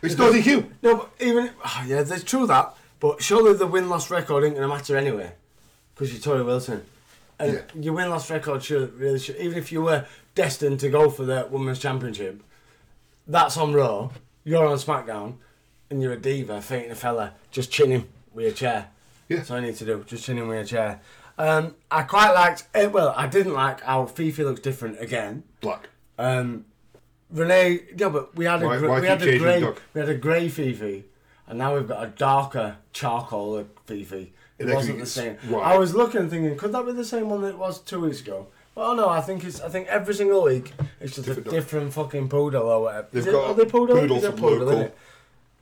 It's no DQ. No, but even oh, yeah, there's true that. But surely the win loss record ain't gonna matter anyway, because you're Torrie Wilson, and Yeah. your win loss record should really should. Even if you were destined to go for the women's championship, that's on Raw. You're on SmackDown, and you're a diva, fainting a fella. Just chin him with a chair. Yeah. That's all I need to do. Just chin him with a chair. Um, I quite liked. It, Well, I didn't like how Fifi looks different again. Black. Um, Renee, yeah, but we had a Why- gr- why we keep had a grey we had a grey Fifi, and now we've got a darker charcoal Fifi. It And I wasn't the same. white. I was looking, thinking, could that be the same one that it was two weeks ago? Well, no, I think it's. I think every single week it's just Different a dog. different fucking poodle or whatever. They've Is it, got are they poodle? poodle it from poodle, local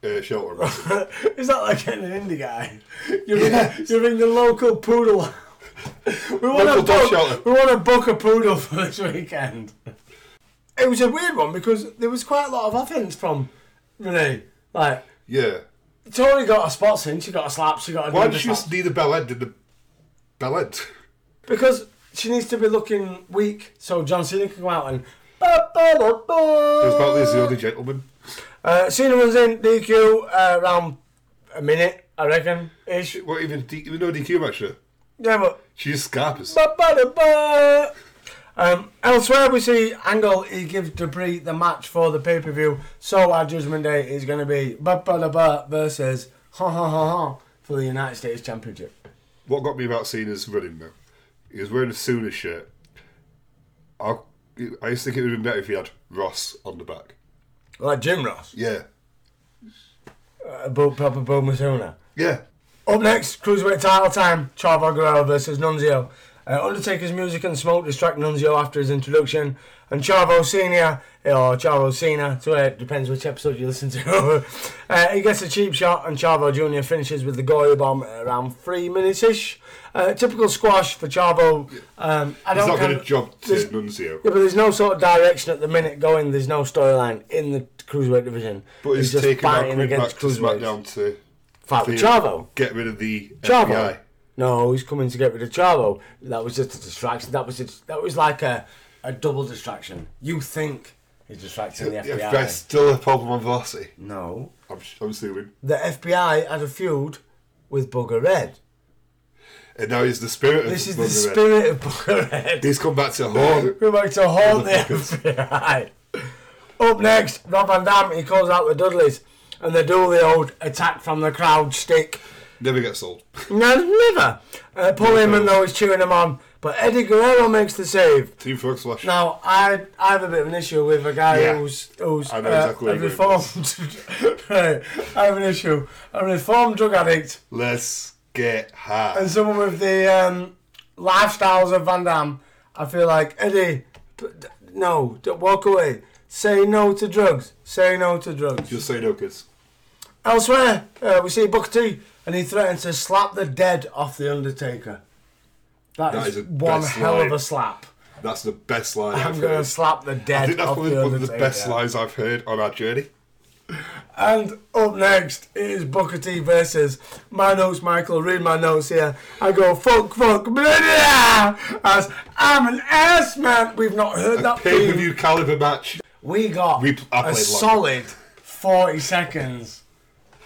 uh, shelter. Is that like getting an indie guy? You're, Yes. in, you're in the local poodle. we want Local to dog book. shelter. We want to book a poodle for this weekend. It was a weird one because there was quite a lot of offence from Renee. Like yeah. Torrie got a spot since she got a slap, she got a Why did she slap. need the bell end in the bell end? because she needs to be looking weak, so John Cena can go out and. Ba, ba, ba, ba. About Liz, the only gentleman. Uh, Cena was in DQ uh, around a minute, I reckon, ish. What even D- even no DQ match? Yeah, but She just scarpers. Um, elsewhere, we see Angle. He gives Dupree the match for the pay per view. So our Judgment Day is going to be ba-ba-da-ba versus ha ha ha ha for the United States Championship. What got me about Cena's running though? He was wearing a Sooner shirt. I, I used to think it would have been better if he had Ross on the back. Like Jim Ross, Yeah. uh, Bo, proper Bo Masuna. Yeah. Up next, cruiserweight title time: Chavo Guerrero versus Nunzio. Uh, Undertaker's music and smoke distract Nunzio after his introduction, and Chavo Senior or Chavo Cena, so it depends which episode you listen to. uh, he gets a cheap shot, and Chavo Junior finishes with the Gory bomb at around three minutes ish. Uh, typical squash for Chavo. Um, I He's not going to job to Nunzio. Yeah, but there's no sort of direction at the minute going. There's no storyline in the cruiserweight division. But he's, just back, fighting against to cruiserweights. SmackDown to Fight with Chavo. get rid of the Chavo. FBI. No, he's coming to get rid of Chavo. That was just a distraction. That was just, that was like a, a double distraction. You think he's distracting the The FBI? FBI's still a problem on Velocity. No, I'm, I'm assuming. the FBI had a feud with Bugger Red. Uh, and now he's the spirit of This is the Bugger Red. spirit of Bugger Red. He's come back to haunt. We're about to haunt the FBI. Up next, Rob Van Dam. He calls out the Dudleys, and they do the old attack from the crowd stick. Never gets sold. No, never. Uh, Paul Heyman though is cheering him on, but Eddie Guerrero makes the save. Team Frog Slash. Now, I I have a bit of an issue with a guy Yeah. who's who's I know uh, exactly a where you're going reformed. right, I have an issue. A reformed drug addict Let's get high. and someone with the um, lifestyles of Van Dam. I feel like Eddie, p- d- no, d- walk away. Say no to drugs. Say no to drugs. Just say no, kids. Elsewhere, uh, we see Booker T, and he threatens to slap the dead off the Undertaker. That that is, is one best hell line. of a slap. That's the best line I'm I've gonna heard. slap the dead I think that's off one the of, one of Undertaker. the best lines I've heard on our journey. And up next is Booker T versus my notes, Michael. Read my notes here. I go fuck, fuck, blah, blah, as I'm an ass man. We've not heard that pay per theme. view caliber match. We got We- I a longer. solid 40 seconds.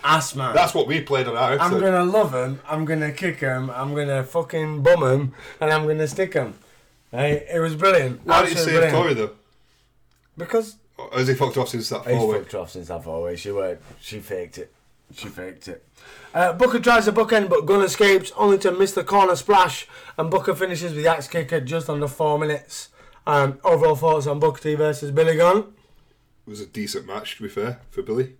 Ass man. That's what we played on our I'm gonna love him. I'm gonna kick him. I'm gonna fucking bum him, and I'm gonna stick him. Hey, it was brilliant. Why didn't you Absolutely save brilliant. Torrie though? Because Or Has he fucked off since that He's four way? fucked off since that four way. She worked. She faked it. She faked it. Uh, Booker tries the bookend, but Gunn escapes, only to miss the corner splash. And Booker finishes with the axe kicker just under four minutes. Um, overall thoughts on Booker T versus Billy Gunn? It was a decent match, to be fair, for Billy.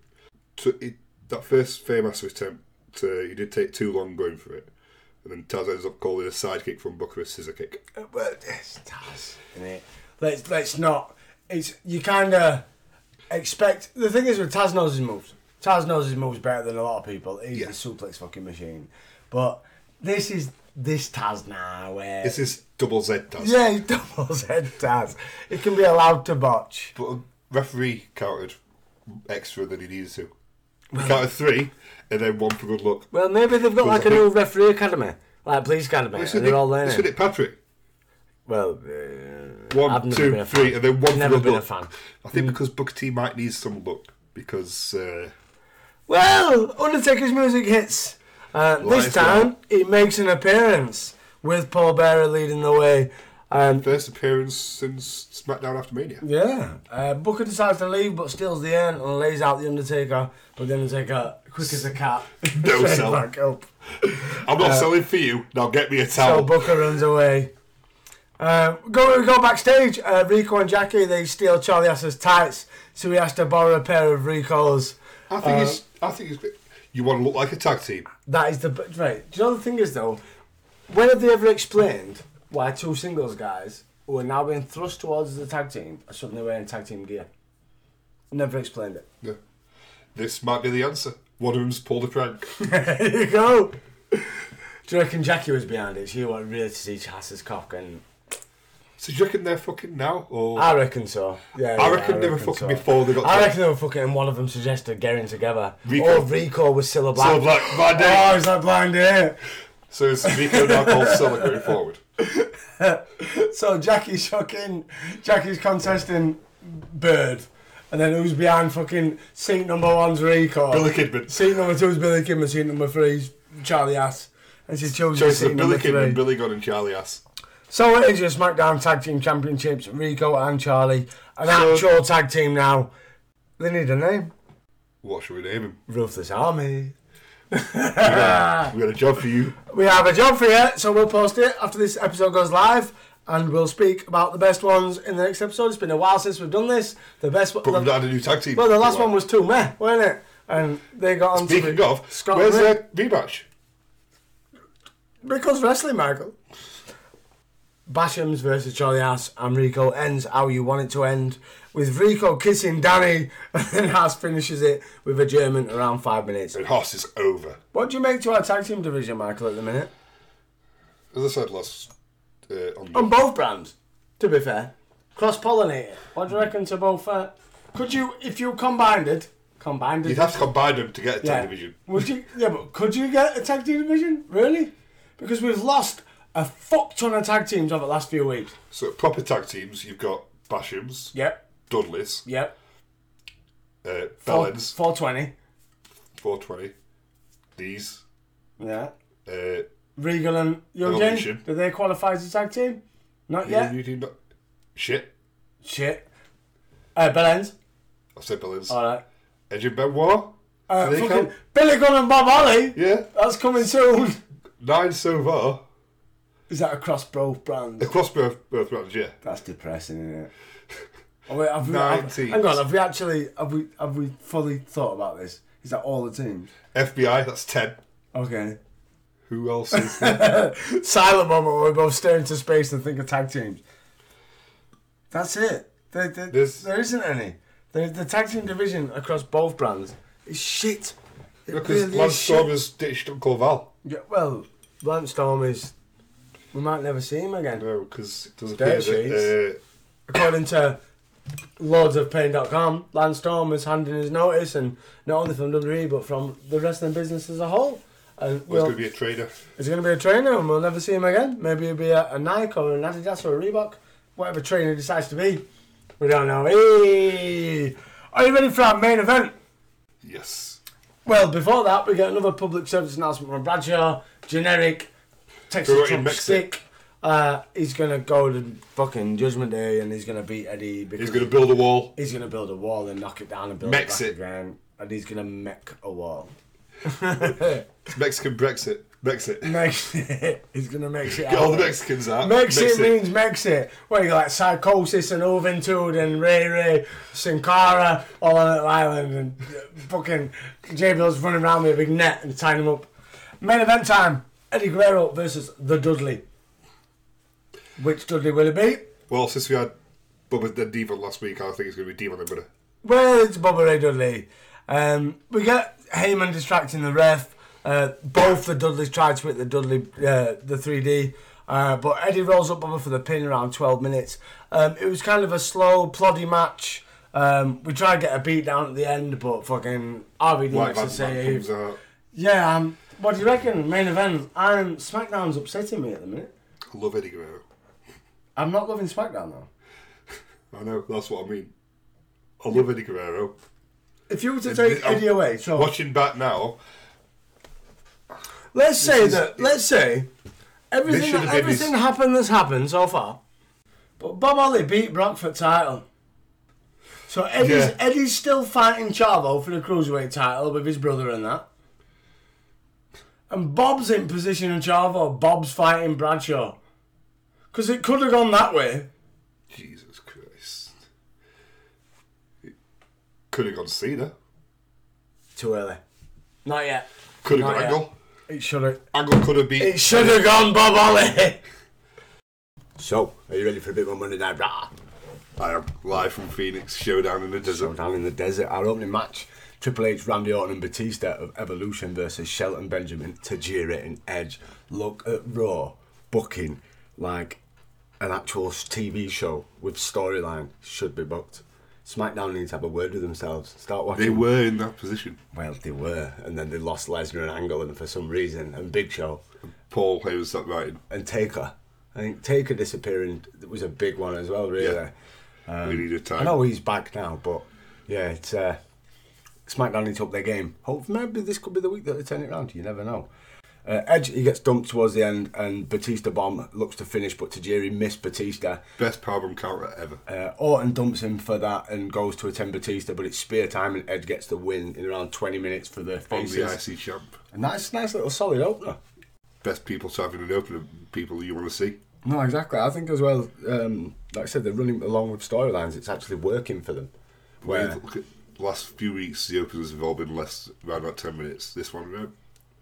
So it, that first famous attempt, uh, he did take too long going for it. And then Taz ends up calling a sidekick from Booker a scissor kick. Uh, Well, it's Taz, innit? Let's let's not. It's you kind of expect. The thing is with Taz knows his moves. Taz knows his moves better than a lot of people. He's Yeah. the suplex fucking machine. But this is this Taz now where This is double Z Taz. Yeah, doubles head Taz. It can be allowed to botch. But a referee counted extra than he needed to. He counted three, and then one for good luck. Well, maybe they've got like a new referee academy, like police academy, It's and they're all Nick, it's learning. Nick Patrick. Well, uh, One, two, three, and then one Never for good been a luck. fan. I think because Booker T might need some luck because uh, Well, Undertaker's music hits. Uh, this time, he makes an appearance with Paul Bearer leading the way. Um, First appearance since SmackDown after Mania. yeah, uh, Booker decides to leave, but steals the urn and lays out the Undertaker. But the Undertaker, quick as a cat, No sell. back up. I'm not selling for you. Now get me a towel. So. Booker runs away. Uh, go we go backstage. Uh, Rico and Jackie they steal Charlie Haas's tights, so he has to borrow a pair of Rico's. I think it's. I think it's. You want to look like a tag team. That is the right. Do you know the thing is though? When have they ever explained why two singles guys who are now being thrust towards the tag team are suddenly wearing tag team gear? Never explained it. Yeah. This might be the answer. One of them's pulled a prank. there you go. Do you reckon Jackie was behind it? She wanted really to see Chass's cock, and So do you reckon they're fucking now? Or I reckon so. Yeah, I yeah, reckon they were fucking so. before they got I to- reckon they were fucking, and one of them suggested getting together. Rico. Oh, Rico was Cilla Black. Cilla Black, blind date. Oh, is that blind date? So is Rico now called Silla going forward? So Jackie's fucking, Jackie's contesting Bird, and then who's behind fucking seat number one's Rico. Billy Kidman. Seat number two's Billy Kidman. Seat number three's Charlie Haas, and she Choices seat of number Billy three. Kidman, Billy Gunn, and Charlie Haas. So it is your SmackDown Tag Team Championships, Rico and Charlie, an So- actual tag team now. They need a name. What should we name him? Ruthless Army. We got a job for you. We have a job for you, so we'll post it after this episode goes live, and we'll speak about the best ones in the next episode. It's been a while since we've done this. The best one. But we've not had a new tag team. Well, the last one was two meh, weren't it? And they got on Speaking to of, Scott where's their rematch? Because wrestling, Michael. Bashams versus Charlie Haas and Rico ends how you want it to end, with Rico kissing Danny, and then Haas finishes it with a German around five minutes. And Hoss is over. What do you make to our tag team division, Michael, at the minute? As I said last uh, on, On both brands, to be fair. Cross pollinate it. What do you reckon to both? Uh, could you, if you combined it, combined it? you'd have to combine them to get a tag yeah. division. Would you? Yeah, but could you get a tag team division? Really? Because we've lost a fuck ton of tag teams over the last few weeks. So proper tag teams, you've got Bashams, Yep. Dudleys, Yep. uh, Four, 420. 420, these, Yeah. uh, Regal and Young Evolution. Did they qualify as a tag team? Not yet. you do not. Shit, Shit. Uh, Bellends. I said Bellends. Alright. Edge and Benoit. Uh, Do they fucking count? Billy Gunn and Bob Holly. Yeah, That's coming soon. nine so far. Is that across both brands? Across both both brands, yeah. That's depressing, isn't it? Oh, wait, have we, have, hang on, have we actually have we have we fully thought about this? Is that all the teams? FBI, that's ten. Okay. Who else is there? Silent moment where we both stare into space and think of tag teams. That's it. There, there, There's- there isn't any. The, the tag team division across both brands is shit. It Because really Lance is shit. Storm has ditched Uncle Val. Yeah, well, Lance Storm is. We might never see him again. No, because it doesn't Dirt appear that. Uh, According to lordsofpain.com, Lance Storm is handing his notice, and not only from WWE but from the wrestling business as a whole. And well, it's we'll, going to be a trader. Is he going to be a trainer and we'll never see him again? Maybe he'll be a, a Nike or an Adidas or a Reebok, whatever trainer he decides to be. We don't know. Hey! Are you ready for our main event? Yes. Well, before that, we get another public service announcement from Bradshaw. Generic. Texas Trump Mexico. stick. Uh, he's to go to fucking Judgment Day and he's to beat Eddie because He's to build a wall. he's to build a wall and knock it down and build Mex it back it. again. And he's to mech a wall. It's Mexican Brexit. Brexit. Mex it. He's going to mix it Get all the Mexicans out. Mexit means Mexit. Where you got like Psicosis and Juventud and Ray Ray, Sin Cara, all on Little Island, and uh, fucking J Bill's running around with a big net and tying him up. Main event time Eddie Guerrero versus the Dudley. Which Dudley will it be? Well, since we had Bubba the D-Von last week, I think it's going to be D-Von Butter. Well, it's Bubba Ray Dudley. Um, we get Heyman distracting the ref. Uh, both the Dudleys tried to hit the Dudley, uh, the 3D. Uh, but Eddie rolls up Bubba for the pin around 12 minutes. Um, it was kind of a slow, ploddy match. Um, we tried to get a beat down at the end, but fucking RVD White makes a save. Yeah, um, what do you reckon? Main event. I'm SmackDown's upsetting me at the minute. I love Eddie Guerrero. I'm not loving SmackDown though. I know, that's what I mean. I love Eddie Guerrero. If you were to take Eddie away, so Watching back now, Let's say is- that. Let's say everything. Everything his- happened that's happened so far. But Bob Holly beat Brock for title. So Eddie's, Yeah. Eddie's still fighting Chavo for the cruiserweight title with his brother and that. And Bob's in position of Chavo. Bob's fighting Bradshaw. Because it could have gone that way. Jesus Christ. It could have gone Cena. Too early. Not yet. Could have gone yet. Angle. It should have. Angle could have beat. It should have gone Bob Holly. So, are you ready for a bit more Monday Night Raw? I am live from Phoenix. Showdown in the desert. Down in the desert, our opening match. Triple H, Randy Orton, and Batista of Evolution versus Shelton Benjamin, Tajiri, and Edge. Look at Raw booking like an actual TV show with storyline should be booked. SmackDown needs to have a word with themselves. Start watching. They were in that position. Well, they were, and then they lost Lesnar and Angle, and for some reason, and Big Show Paul Heyman sat right. and Taker. I think Taker disappearing was a big one as well, really. Yeah. we needed time. I know he's back now, but yeah, it's uh, SmackDown needs to up their game. Hope maybe this could be the week that they turn it around. You never know. Uh, Edge he gets dumped towards the end, and Batista bomb looks to finish, but Tajiri missed Batista. Best powerbomb counter ever. Uh, Orton dumps him for that and goes to attend Batista, but it's spear time, and Edge gets the win in around 20 minutes for the On the faces. IC champ. And that's a nice little solid opener. Best people to have in an opener. People you want to see. No, exactly. I think as well, um, like I said, they're running along with storylines. It's actually working for them. Where Look at the last few weeks, the openers have all been less, around about 10 minutes. This one, around,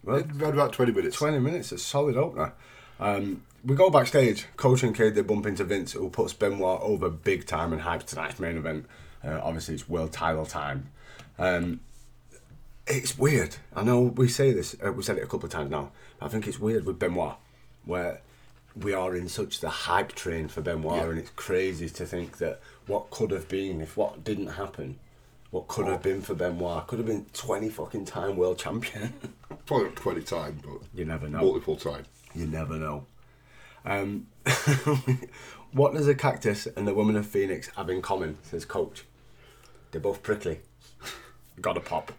Well, about 20 minutes. 20 minutes, a solid opener. Um, we go backstage. Coach and Kid they bump into Vince, who puts Benoit over big time and hypes tonight's main event. Uh, obviously, it's world title time. Um, it's weird. I know we say this. Uh, we said it a couple of times now. I think it's weird with Benoit, where we are in such the hype train for Benoit, Yeah. and it's crazy to think that what could have been if what didn't happen. What could have been for Benoit could have been twenty fucking time world champion. Probably not 20 time, but you never know. multiple time. You never know. Um, what does a cactus and the woman of Phoenix have in common? Says Coach. They're both prickly. Got a pop.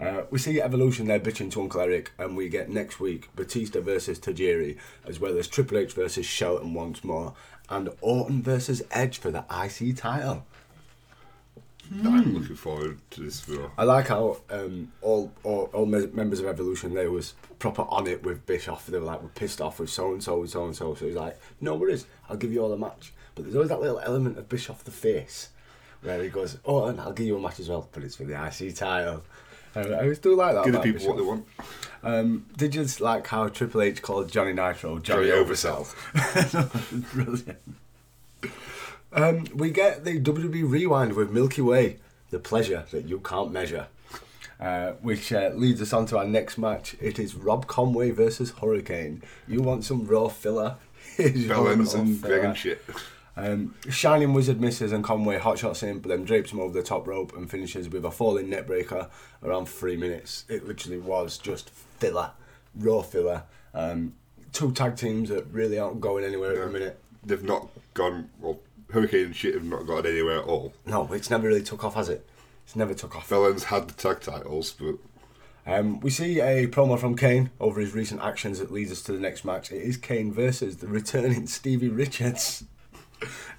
Uh, we see Evolution there bitching to Uncle Eric, and we get next week Batista versus Tajiri, as well as Triple H versus Shelton once more, and Orton versus Edge for the IC title. I'm looking forward to this for I like how um, all, all all members of Evolution they was proper on it with Bischoff. They were like, we're pissed off with so and so and so and so. So he's like, no worries, I'll give you all a match. But there's always that little element of Bischoff the face, where he goes, oh, and I'll give you a match as well, but it's for the IC title. I, always do like that. Give the people what they want. Um, did you just like how Triple H called Johnny Nitro Johnny, Johnny Oversell? Brilliant. Um, we get the WWE Rewind with Milky Way, the pleasure that you can't measure. Uh, which uh, leads us on to our next match. It is Rob Conway versus Hurricane. You want some raw filler? Here's your Bellens raw and and shit. Um, Shining Wizard misses and Conway hotshots him, but then drapes him over the top rope and finishes with a falling neckbreaker around three minutes. It literally was just filler, raw filler. Um, two tag teams that really aren't going anywhere at the minute. They've not gone, well, Hurricane and shit have not gone anywhere at all. No, it's never really took off, has it? It's never took off. Bellens had the tag titles, but Um, we see a promo from Kane over his recent actions that leads us to the next match. It is Kane versus the returning Stevie Richards.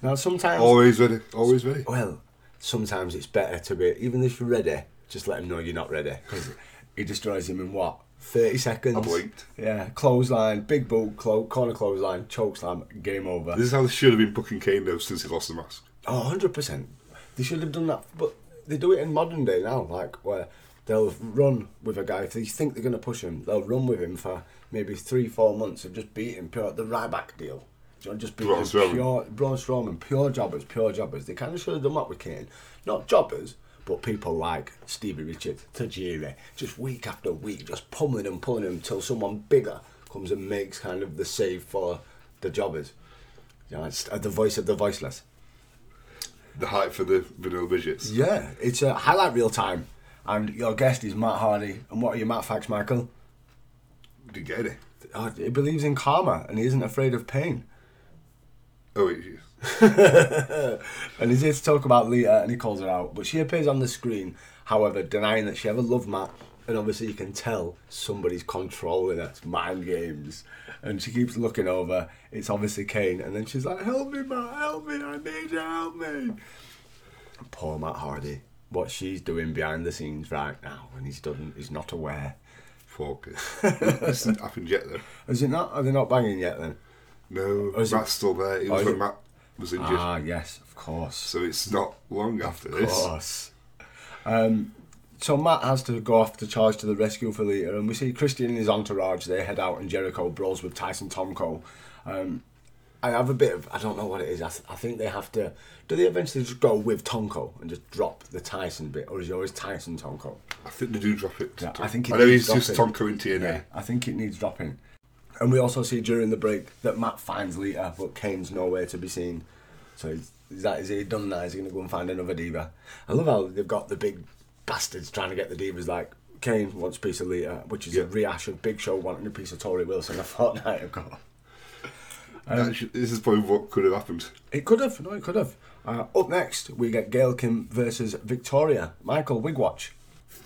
now, sometimes. always ready, always ready. Well, sometimes it's better to be, even if you're ready, just let him know you're not ready. Because he destroys him in what? 30 seconds? I blinked. Yeah, clothesline, big boot, clo- corner clothesline, choke slam, game over. This is how they should have been booking Kane though since he lost the mask. Oh, 100%. They should have done that. But they do it in modern day now, like where they'll run with a guy. If they think they're going to push him, they'll run with him for maybe three, four months and just beat him pure. The Ryback deal. Do you know, just beat Braun him Strowman. pure. Braun Strowman, pure jobbers, pure jobbers. They kind of should have done that with Kane. Not jobbers, but people like Stevie Richards, Tajiri, just week after week, just pummeling and pulling him until someone bigger comes and makes kind of the save for the jobbers. You know, it's uh, the voice of the voiceless. The hype for the vanilla midgets. Yeah, it's a highlight reel time. And your guest is Matt Hardy. And what are your Matt facts, Michael? Didn't get it. Oh, he believes in karma and he isn't afraid of pain. Oh, yes. And he's here to talk about Lita and he calls her out. But she appears on the screen, however, denying that she ever loved Matt and obviously you can tell somebody's controlling her. It's mind games. And she keeps looking over. It's obviously Kane. And then she's like, help me, Matt, help me, I need you, help me. Poor Matt Hardy. What she's doing behind the scenes right now, and he's done, he's not aware. Focus. this hasn't happened yet, though. Is it not? Are they not banging yet then? No, is it- Matt's still there. It was when it- Matt was injured. Ah, yes, of course. So it's not long after Of this. course. Um, so Matt has to go off to charge to the rescue for Lita, and we see Christian and his entourage. They head out, and Jericho brawls with Tyson Tomko. Um, I have a bit of I don't know what it is. I, th- I think they have to. Do they eventually just go with Tomko and just drop the Tyson bit, or is it always Tyson Tomko? I think they do drop it. Yeah, I think it I know needs he's just dropping. Tomko in TNA. Yeah, I think it needs dropping. And we also see during the break that Matt finds Lita, but Kane's nowhere to be seen. So is, that is he done now? Is he going to go and find another diva? I love how they've got the big bastards trying to get the divas like Kane wants a piece of Lita, which is a rehash of Big Show wanting a piece of Torrie Wilson a fortnight ago. Um, Actually, this is probably what could have happened. It could have, no, it could have. Uh, up next, we get Gail Kim versus Victoria. Michael Wigwatch.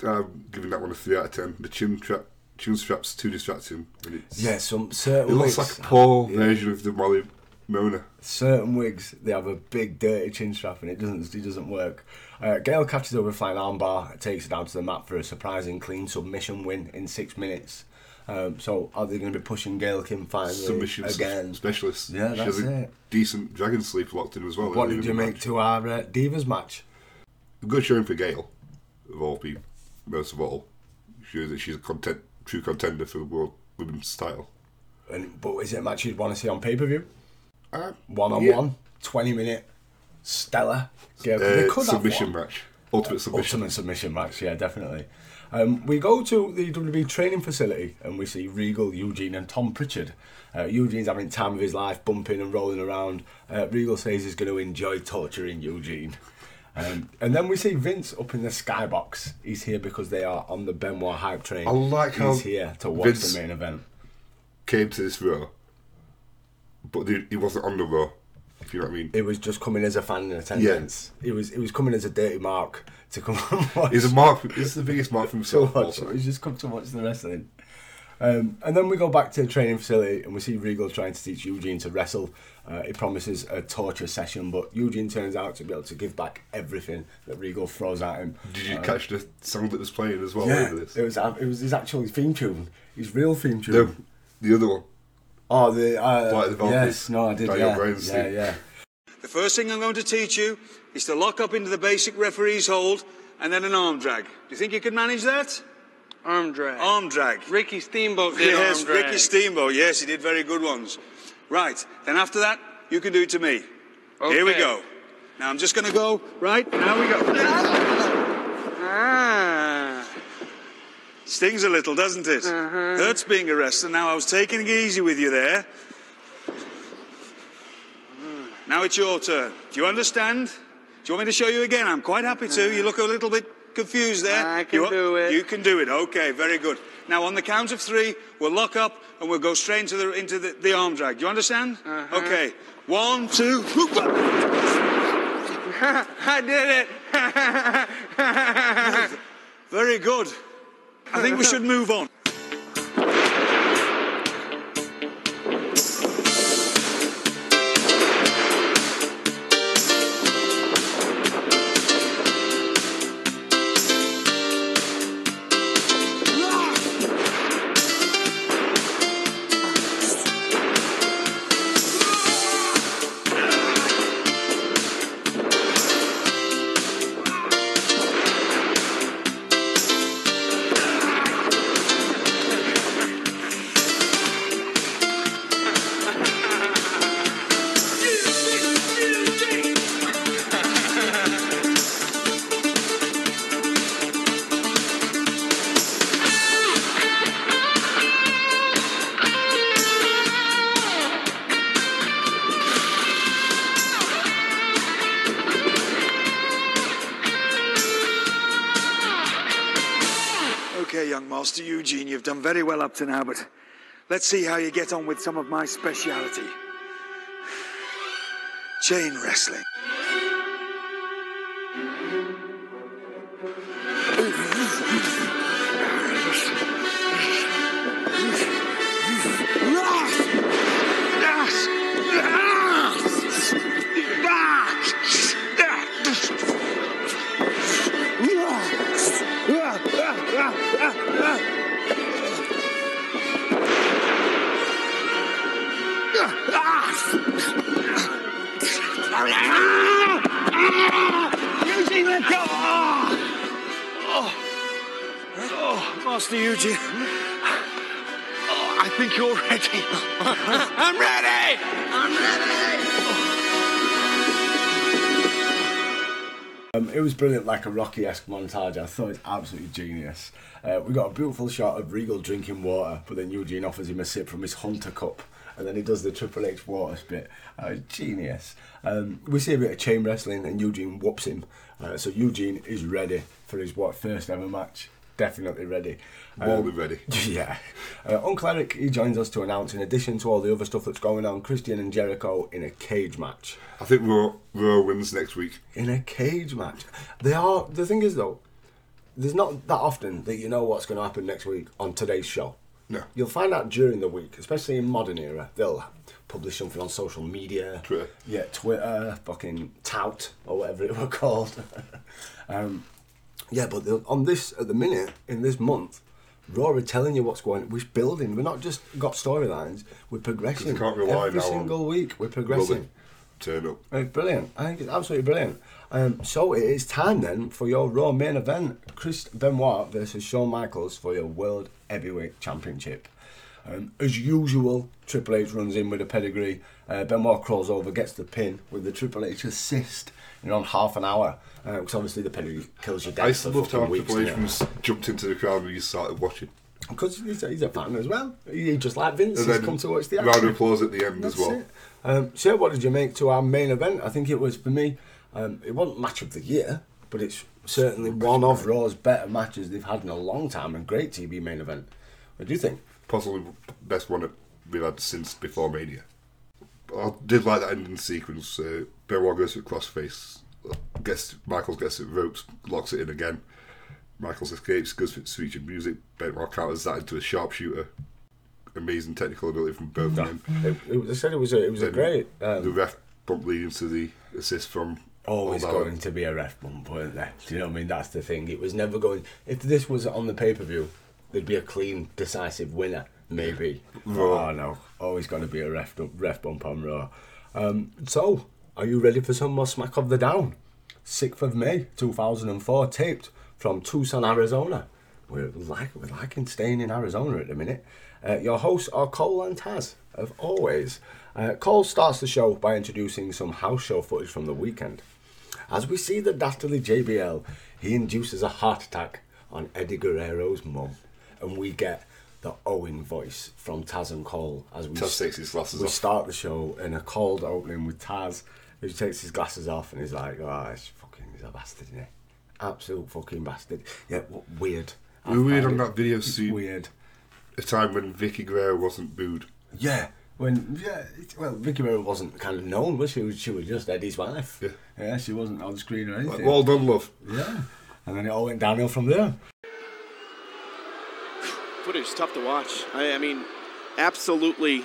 I'm giving that one a 3 out of 10. The chin, trap, chin strap's too distracting. And it's, Yeah, some certain. It looks wigs- like a poor Yeah. version of the Molly Mona. certain wigs they have a big dirty chin strap and it doesn't it doesn't work. Uh, Gail catches her with a flying armbar, takes it down to the mat for a surprising clean submission win in six minutes. Um, so are they going to be pushing Gail Kim finally Submission again? specialist. Yeah, she has that's a it. decent dragon sleep locked in as well. What did you make match. to our uh, divas match? A good showing for Gail, of all people, most of all. Shows that she's a content, true contender for the world women's title. And but is it a match you'd want to see on pay per view? Uh, One on yeah. one, twenty minute, stellar. Uh, submission match. Ultimate submission. Ultimate submission match, yeah, definitely. Um, we go to the WWE training facility and we see Regal, Eugene, and Tom Pritchard. Uh, Eugene's having time of his life, bumping and rolling around. Uh, Regal says he's going to enjoy torturing Eugene. Um, and then we see Vince up in the skybox. He's here because they are on the Benoit hype train. I like He's how here to watch Vince- the main event. Came to this row, but he he wasn't on the row. If you know what I mean. It was just coming as a fan in attendance. It was it was coming as a dirty mark to come and watch. He's a mark. He's the biggest mark from himself. also. He's just come to watch the wrestling. Um, and then we go back to the training facility and we see Regal trying to teach Eugene to wrestle. Uh, he promises a torture session, but Eugene turns out to be able to give back everything that Regal throws at him. Did you Uh, catch the song that was playing as well Yeah, over this? it was it was his actual theme tune, his real theme tune. No, the other one. Oh, the uh, Flight of the Valkyries. yes, no, I did. Daniel Yeah, Bryan's yeah, theme. yeah. The first thing I'm going to teach you is to lock up into the basic referee's hold and then an arm drag. Do you think you could manage that? Arm drag. Arm drag. Ricky Steamboat did yes, arm drag. Ricky Steamboat. Yes, he did very good ones. Right. Then after that, you can do it to me. Here we go. Now I'm just going to go. Right. Now we go. Ah. Stings a little, doesn't it? Huh. Hurts being a wrestler. Now I was taking it easy with you there. Now it's your turn. Do you understand? Do you want me to show you again? I'm quite happy to. You look a little bit confused there. I can You- do it. You can do it. Okay, very good. Now on the count of three, we'll lock up and we'll go straight into the into the, the arm drag. Do you understand? Uh-huh. Okay. One, two. I did it. Very good. I think we should move on. very well up to now, but let's see how you get on with some of my speciality. Chain wrestling. I'm ready! I'm ready! Um, it was brilliant, like a Rocky esque montage. I thought it was absolutely genius. Uh, we got a beautiful shot of Regal drinking water, but then Eugene offers him a sip from his Hunter cup, and then he does the Triple H water spit. Uh, genius. Um, we see a bit of chain wrestling, and Eugene whoops him. Uh, so Eugene is ready for his what first ever match. Definitely ready. We'll be ready. Yeah. Uh, Uncle Eric, he joins us to announce, in addition to all the other stuff that's going on, Christian and Jericho in a cage match. I think Raw, Raw wins next week. In a cage match. They are. The thing is, though, there's not that often that you know what's going to happen next week on today's show. No. You'll find out during the week, especially in modern era. They'll publish something on social media. Twitter. Yeah, Twitter, fucking tout, or whatever it were called. um, yeah, but on this, at the minute, in this month, Raw are telling you what's going We're building. We're not just got storylines, we're progressing. can't rely Every single week, we're progressing. Turn up. It's brilliant. I think it's absolutely brilliant. Um, so it is time then for your Raw main event: Chris Benoit versus Shawn Michaels for your World Heavyweight Championship. Um, as usual, Triple H runs in with a pedigree. Uh, Benoit crawls over, gets the pin with the Triple H assist in on half an hour. Because obviously the penalty kills you dead I to for love fucking how weeks. Triple H doesn't it? was jumped into the crowd when you started watching. Because he's, a- he's a fan as well. He just like Vince. And He's come to watch the round action. of applause at the end That's as well. Um, so, what did you make to our main event? I think it was for me. Um, it wasn't match of the year, but it's certainly one of Raw's better matches they've had in a long time and great TV main event. What do you think? Possibly best one we've had since before Mania. I did like that ending sequence. Uh, Benoit goes for crossface, gets Michaels gets it ropes, locks it in again. Michaels escapes, goes for featured music. Benoit counters that into a sharpshooter. Amazing technical ability from both of them. It, it, I said it was a, it was a great. the Um, ref bump leading to the assist from always going to be a ref bump, weren't there? Do you know what I mean? That's the thing. It was never going. If this was on the pay per view, there'd be a clean, decisive winner, maybe. Raw. Oh no, always going to be a ref ref bump on Raw. Um, so, are you ready for some more Smack of the Down? 6th of May 2004, taped from Tucson, Arizona. We're, like, we're liking staying in Arizona at the minute. Uh, your hosts are Cole and Taz, as always. Uh, Cole starts the show by introducing some house show footage from the weekend. As we see the dastardly JBL, he induces a heart attack on Eddie Guerrero's mum, and we get the Owen voice from Taz and Cole as we Taz takes his glasses we start the show in a cold opening with Taz, who takes his glasses off and he's like, "Oh, it's fucking, he's a bastard, isn't he? Absolute fucking bastard." Yeah, w- weird. We were weird on that video it's scene. Weird. a time when Vicky Guerrero wasn't booed. Yeah. When yeah, it- well, Vicky Guerrero wasn't kind of known, was she? She was- She was just Eddie's wife. Yeah. Yeah, she wasn't on the screen or anything. Like, well done, love. Yeah. And then it all went downhill from there. footage tough to watch. I, I mean, absolutely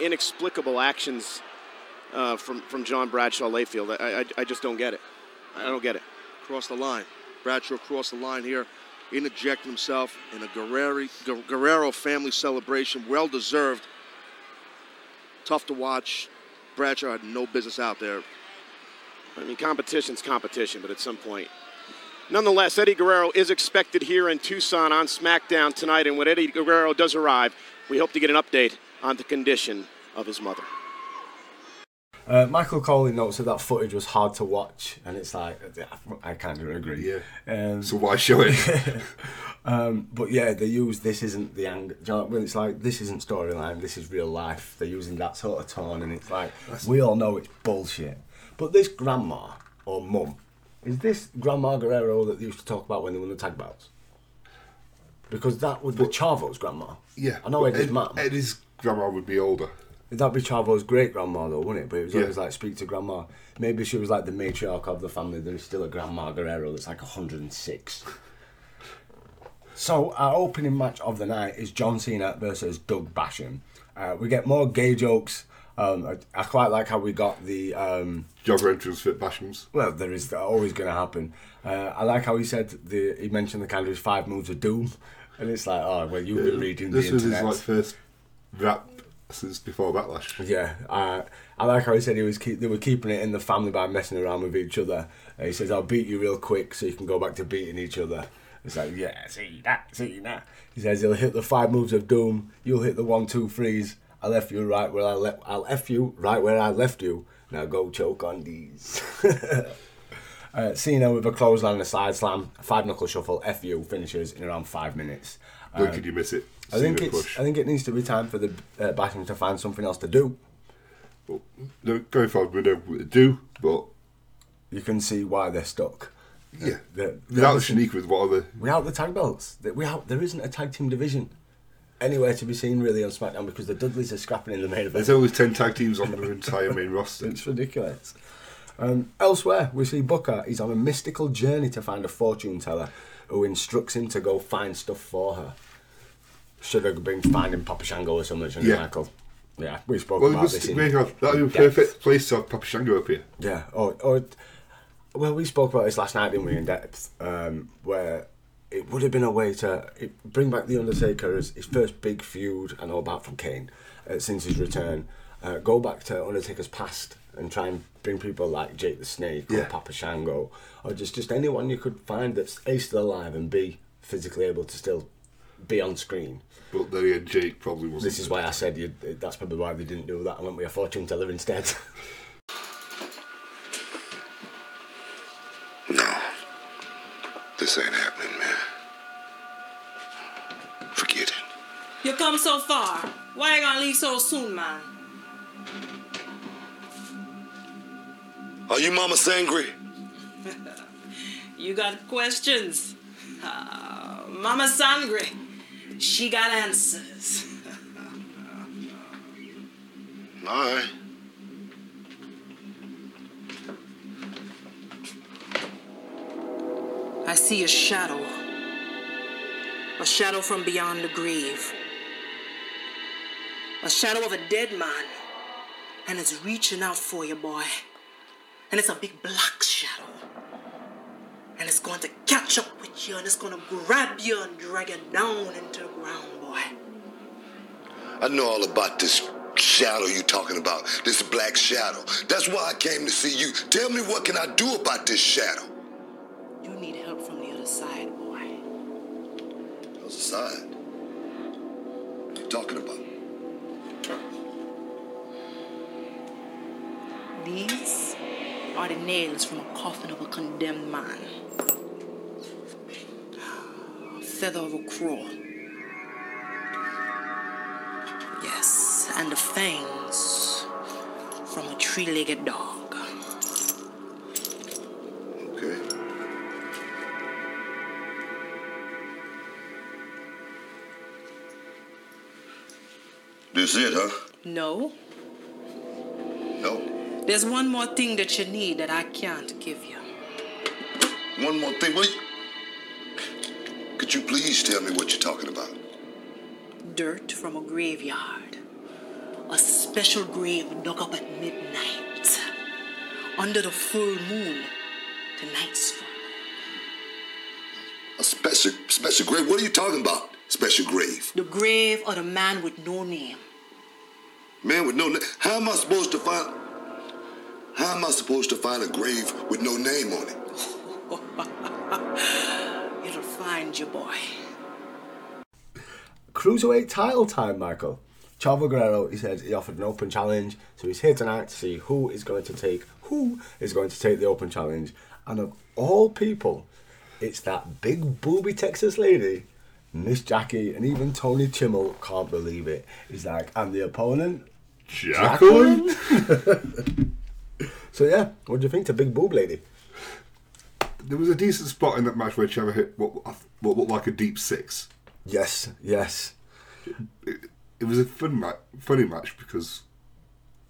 inexplicable actions uh, from from John Bradshaw Layfield. I, I I just don't get it. I don't get it. Crossed the line. Bradshaw crossed the line here, interjected himself in a Guerrero, Guerrero family celebration, well deserved. Tough to watch. Bradshaw had no business out there. I mean, competition's competition, but at some point. Nonetheless, Eddie Guerrero is expected here in Tucson on SmackDown tonight, and when Eddie Guerrero does arrive, we hope to get an update on the condition of his mother. Uh, Michael Coley notes that that footage was hard to watch, and it's like I kind of agree. Yeah. Um, So why show it? um, but yeah, they use this isn't the angle. You know, when it's like this isn't storyline, this is real life. They're using that sort of tone, and it's like we all know it's bullshit. But this grandma or mum, is this Grandma Guerrero that they used to talk about when they won the tag belts? Because that would be Chavo's grandma. yeah. I know but Eddie's Ed- mum. Eddie's grandma would be older. That'd be Chavo's great grandma though, wouldn't it? But it was Yeah. always like speak to grandma. Maybe she was like the matriarch of the family. There is still a grandma Guerrero that's like 106. So our opening match of the night is John Cena versus Doug Basham. Uh, we get more gay jokes. Um, I, I quite like how we got the um, Jobber entrance fit Basham's. well, there is always going to happen. Uh, I like how he said the he mentioned the kind of his five moves of doom, and it's like, oh well, you've been reading This the was his internet. like first rap since before Backlash. Yeah, uh, I like how he said he was keep, they were keeping it in the family by messing around with each other. Uh, he says, "I'll beat you real quick so you can go back to beating each other." It's like, yeah, see that, see that. He says he'll hit the five moves of doom. You'll hit the one, two, threes. I left you right where I left. I'll f you right where I left you. Now go choke on these. uh, Cena with a clothesline and a side slam, five knuckle shuffle. F you finishes in around five minutes. When could you miss it? I think it's. push. I think it needs to be time for the uh, to find something else to do. But, no, going forward, we know what to do, but you can see why they're stuck. yeah. They're- Without they're- Shaniqua with what other. without the tag belts, have, there isn't a tag team division anywhere to be seen really on SmackDown because the Dudleys are scrapping in the main event. There's always 10 tag teams on the entire main roster. It's ridiculous. Um, elsewhere, we see Booker. He's on a mystical journey to find a fortune teller who instructs him to go find stuff for her. Should have been finding Papa Shango or something, shouldn't Yeah. yeah. Michael? Yeah, we spoke Well, about this. in have, that'd be a perfect place to have Papa Shango up here. Yeah. Or, or, well, we spoke about this last night, didn't we, in depth, um, where it would have been a way to it, bring back The Undertaker as his first big feud, and all about from Kane, uh, since his return. Uh, go back to Undertaker's past and try and bring people like Jake the Snake or Yeah. Papa Shango or just, just anyone you could find that's A, still alive and B, physically able to still be on screen. But then again, Jake probably wasn't. This is why I said you, that's probably why they didn't do that. I went with a fortune teller instead. No. This ain't happening, man. Forget it. You come so far. Why you gonna leave so soon, man? Are you Mama Sangre? You got questions. Uh, Mama Sangre, she got answers. All right. I see a shadow. A shadow from beyond the grave. A shadow of a dead man. And it's reaching out for you, boy. And it's a big black shadow. And it's going to catch up with you and it's going to grab you and drag you down into the ground, boy. I know all about this shadow you're talking about. This black shadow. That's why I came to see you. Tell me what can I do about this shadow? You need help from the other side, boy. Other side. What you talking about? Are the nails from a coffin of a condemned man. Feather of a crow. Yes, and the fangs from a three legged dog. Okay. This it, huh? No, No. There's one more thing that you need that I can't give you. One more thing. What? Could you please tell me what you're talking about? Dirt from a graveyard. A special grave dug up at midnight. Under the full moon. Tonight's full. A special special grave? What are you talking about? Special grave? The grave of the man with no name. Man with no name. How am I supposed to find? How am I supposed to find a grave with no name on it? It'll find you, boy. Cruiserweight title time, Michael. Chavo Guerrero, he says he offered an open challenge, so he's here tonight to see who is going to take who is going to take the open challenge. And of all people, it's that big booby Texas lady, Miss Jackie, and even Tony Chimel can't believe it. He's like, I'm the opponent. Jacqueline? so yeah, what do you think to big boob lady? There was a decent spot in that match where Chavo hit what, what looked like a deep six. Yes, yes. It, it was a fun ma- funny match because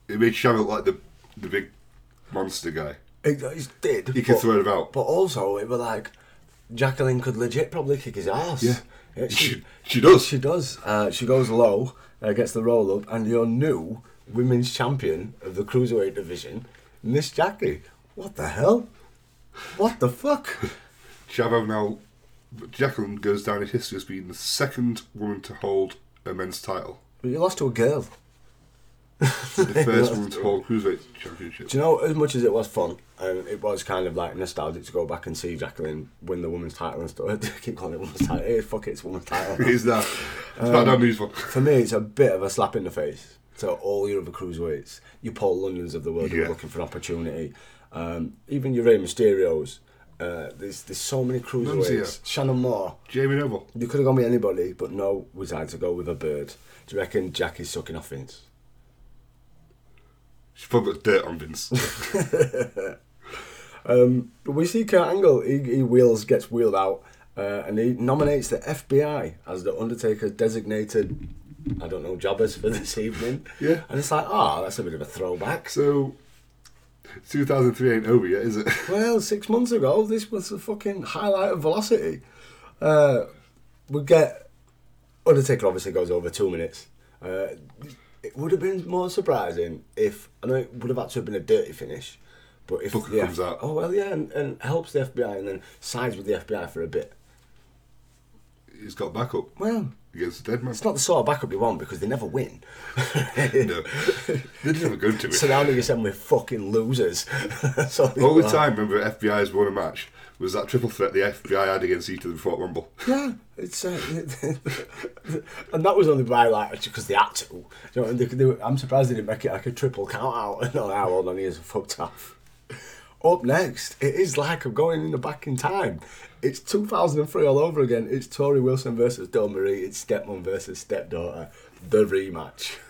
it made look like the the big monster guy. It, it did. He could but- throw it about. But also, it was like, Jacqueline could legit probably kick his ass. Yeah. She- she does. She does. Uh, she goes low, uh, gets the roll up, and your new women's champion of the cruiserweight division, Miss Jackie. What the hell? What the fuck? Chavo now, Jacqueline goes down in history as being the second woman to hold a men's title. But you lost to a girl. The first woman to hold cruiserweight championship. Do you know, as much as it was fun, and it was kind of like nostalgic to go back and see Jacqueline win the women's title and stuff. I keep calling it women's title. Hey, fuck it, it's women's title. Is that? SmackDown um, news one. For me, it's a bit of a slap in the face to all your other cruiserweights. Your Paul Londons of the world who Yeah. are looking for an opportunity. Um, even your Rey Mysterios. Uh, there's there's so many cruiserweights. Shannon Moore. Jamie Noble. You could have gone with anybody, but no, we decided to go with a bird. Do you reckon Jackie's sucking off Vince? She's probably got dirt on Vince. Um, we see Kurt Angle. He, he wheels, gets wheeled out, uh, and he nominates the FBI as the Undertaker's designated, I don't know, jobbers for this evening. Yeah. And it's like, ah, that's a bit of a throwback. so, 2003 ain't over yet, is it? Well, six months ago, this was the fucking highlight of Velocity. Uh, we get Undertaker obviously goes over two minutes. Uh, it would have been more surprising if I know it would have had to have been a dirty finish, but if Booker comes out. oh well, yeah, and, and helps the FBI and then sides with the FBI for a bit. He's got backup Well, against the dead man. it's not the sort of backup you want because they never win. No. They never go to it. Surrounding yourself with fucking losers. so The only time, remember, FBI's won a match was that triple threat the FBI had against each other before Rumble. Yeah, it's uh, and that was only by like because they had to. You know, they, they, were- I'm surprised they didn't make it like a triple count out. no, how old on he is fucked off. Up next, it is like I'm going in the back in time. It's 2003 all over again. It's Torrie Wilson versus Dawn Marie. It's stepmom versus stepdaughter. The rematch.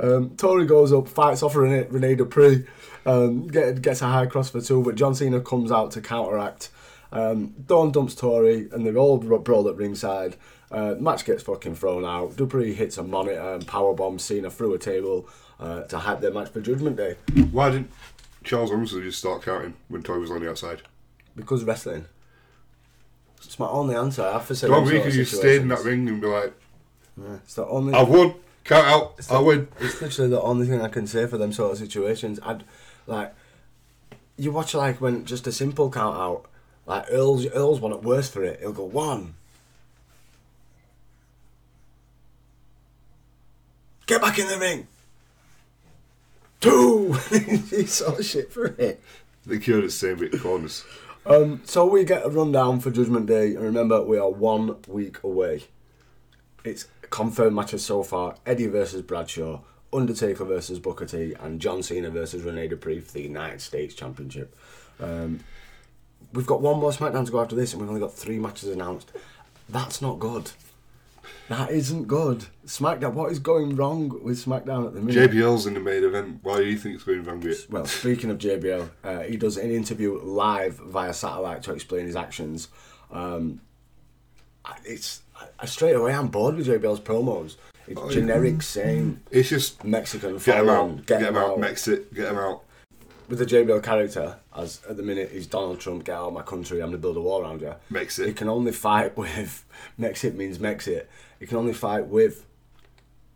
Um, Torrie goes up, fights off Rene, Rene Dupree, um, get, gets a high cross for two, but John Cena comes out to counteract. Um, Dawn dumps Torrie, and they're all bra- brawl at ringside. Uh, match gets fucking thrown out. Dupree hits a monitor and power bombs Cena through a table uh, to hype their match for Judgment Day. Why didn't Charles Rumsfeld just start counting when Toy was on the outside? Because wrestling. It's my only answer. I have to say. Don't them we sort could of you stayed in that ring and be like, It's the only. I've won, count out, It's I the- win. It's literally the only thing I can say for them sort of situations. I'd like you watch like when just a simple count out, like Earl's Earl's one at worst for it. He'll go one. Get back in the ring. Two. He's sort of shit for it. They cured it same bit corners. Um, so we get a rundown for Judgment Day, and remember we are one week away. It's confirmed matches so far: Eddie versus Bradshaw, Undertaker versus Booker T, and John Cena versus Rene Dupree for the United States Championship. Um, we've got one more SmackDown to go after this, and we've only got three matches announced. That's not good. That isn't good. SmackDown. What is going wrong with SmackDown at the minute? JBL's in the main event. Why do you think it's going wrong with it? Well, speaking of JBL, uh, he does an interview live via satellite to explain his actions. Um, it's I, straight away. I'm bored with JBL's promos. It's Oh, generic, same It's just Mexican. get him out, get, him out, out. mix it, get him out. With the JBL character, as at the minute he's Donald Trump. Get out of my country. I'm gonna build a wall around you. Mix it. He can only fight with Mexit means Mexit. He can only fight with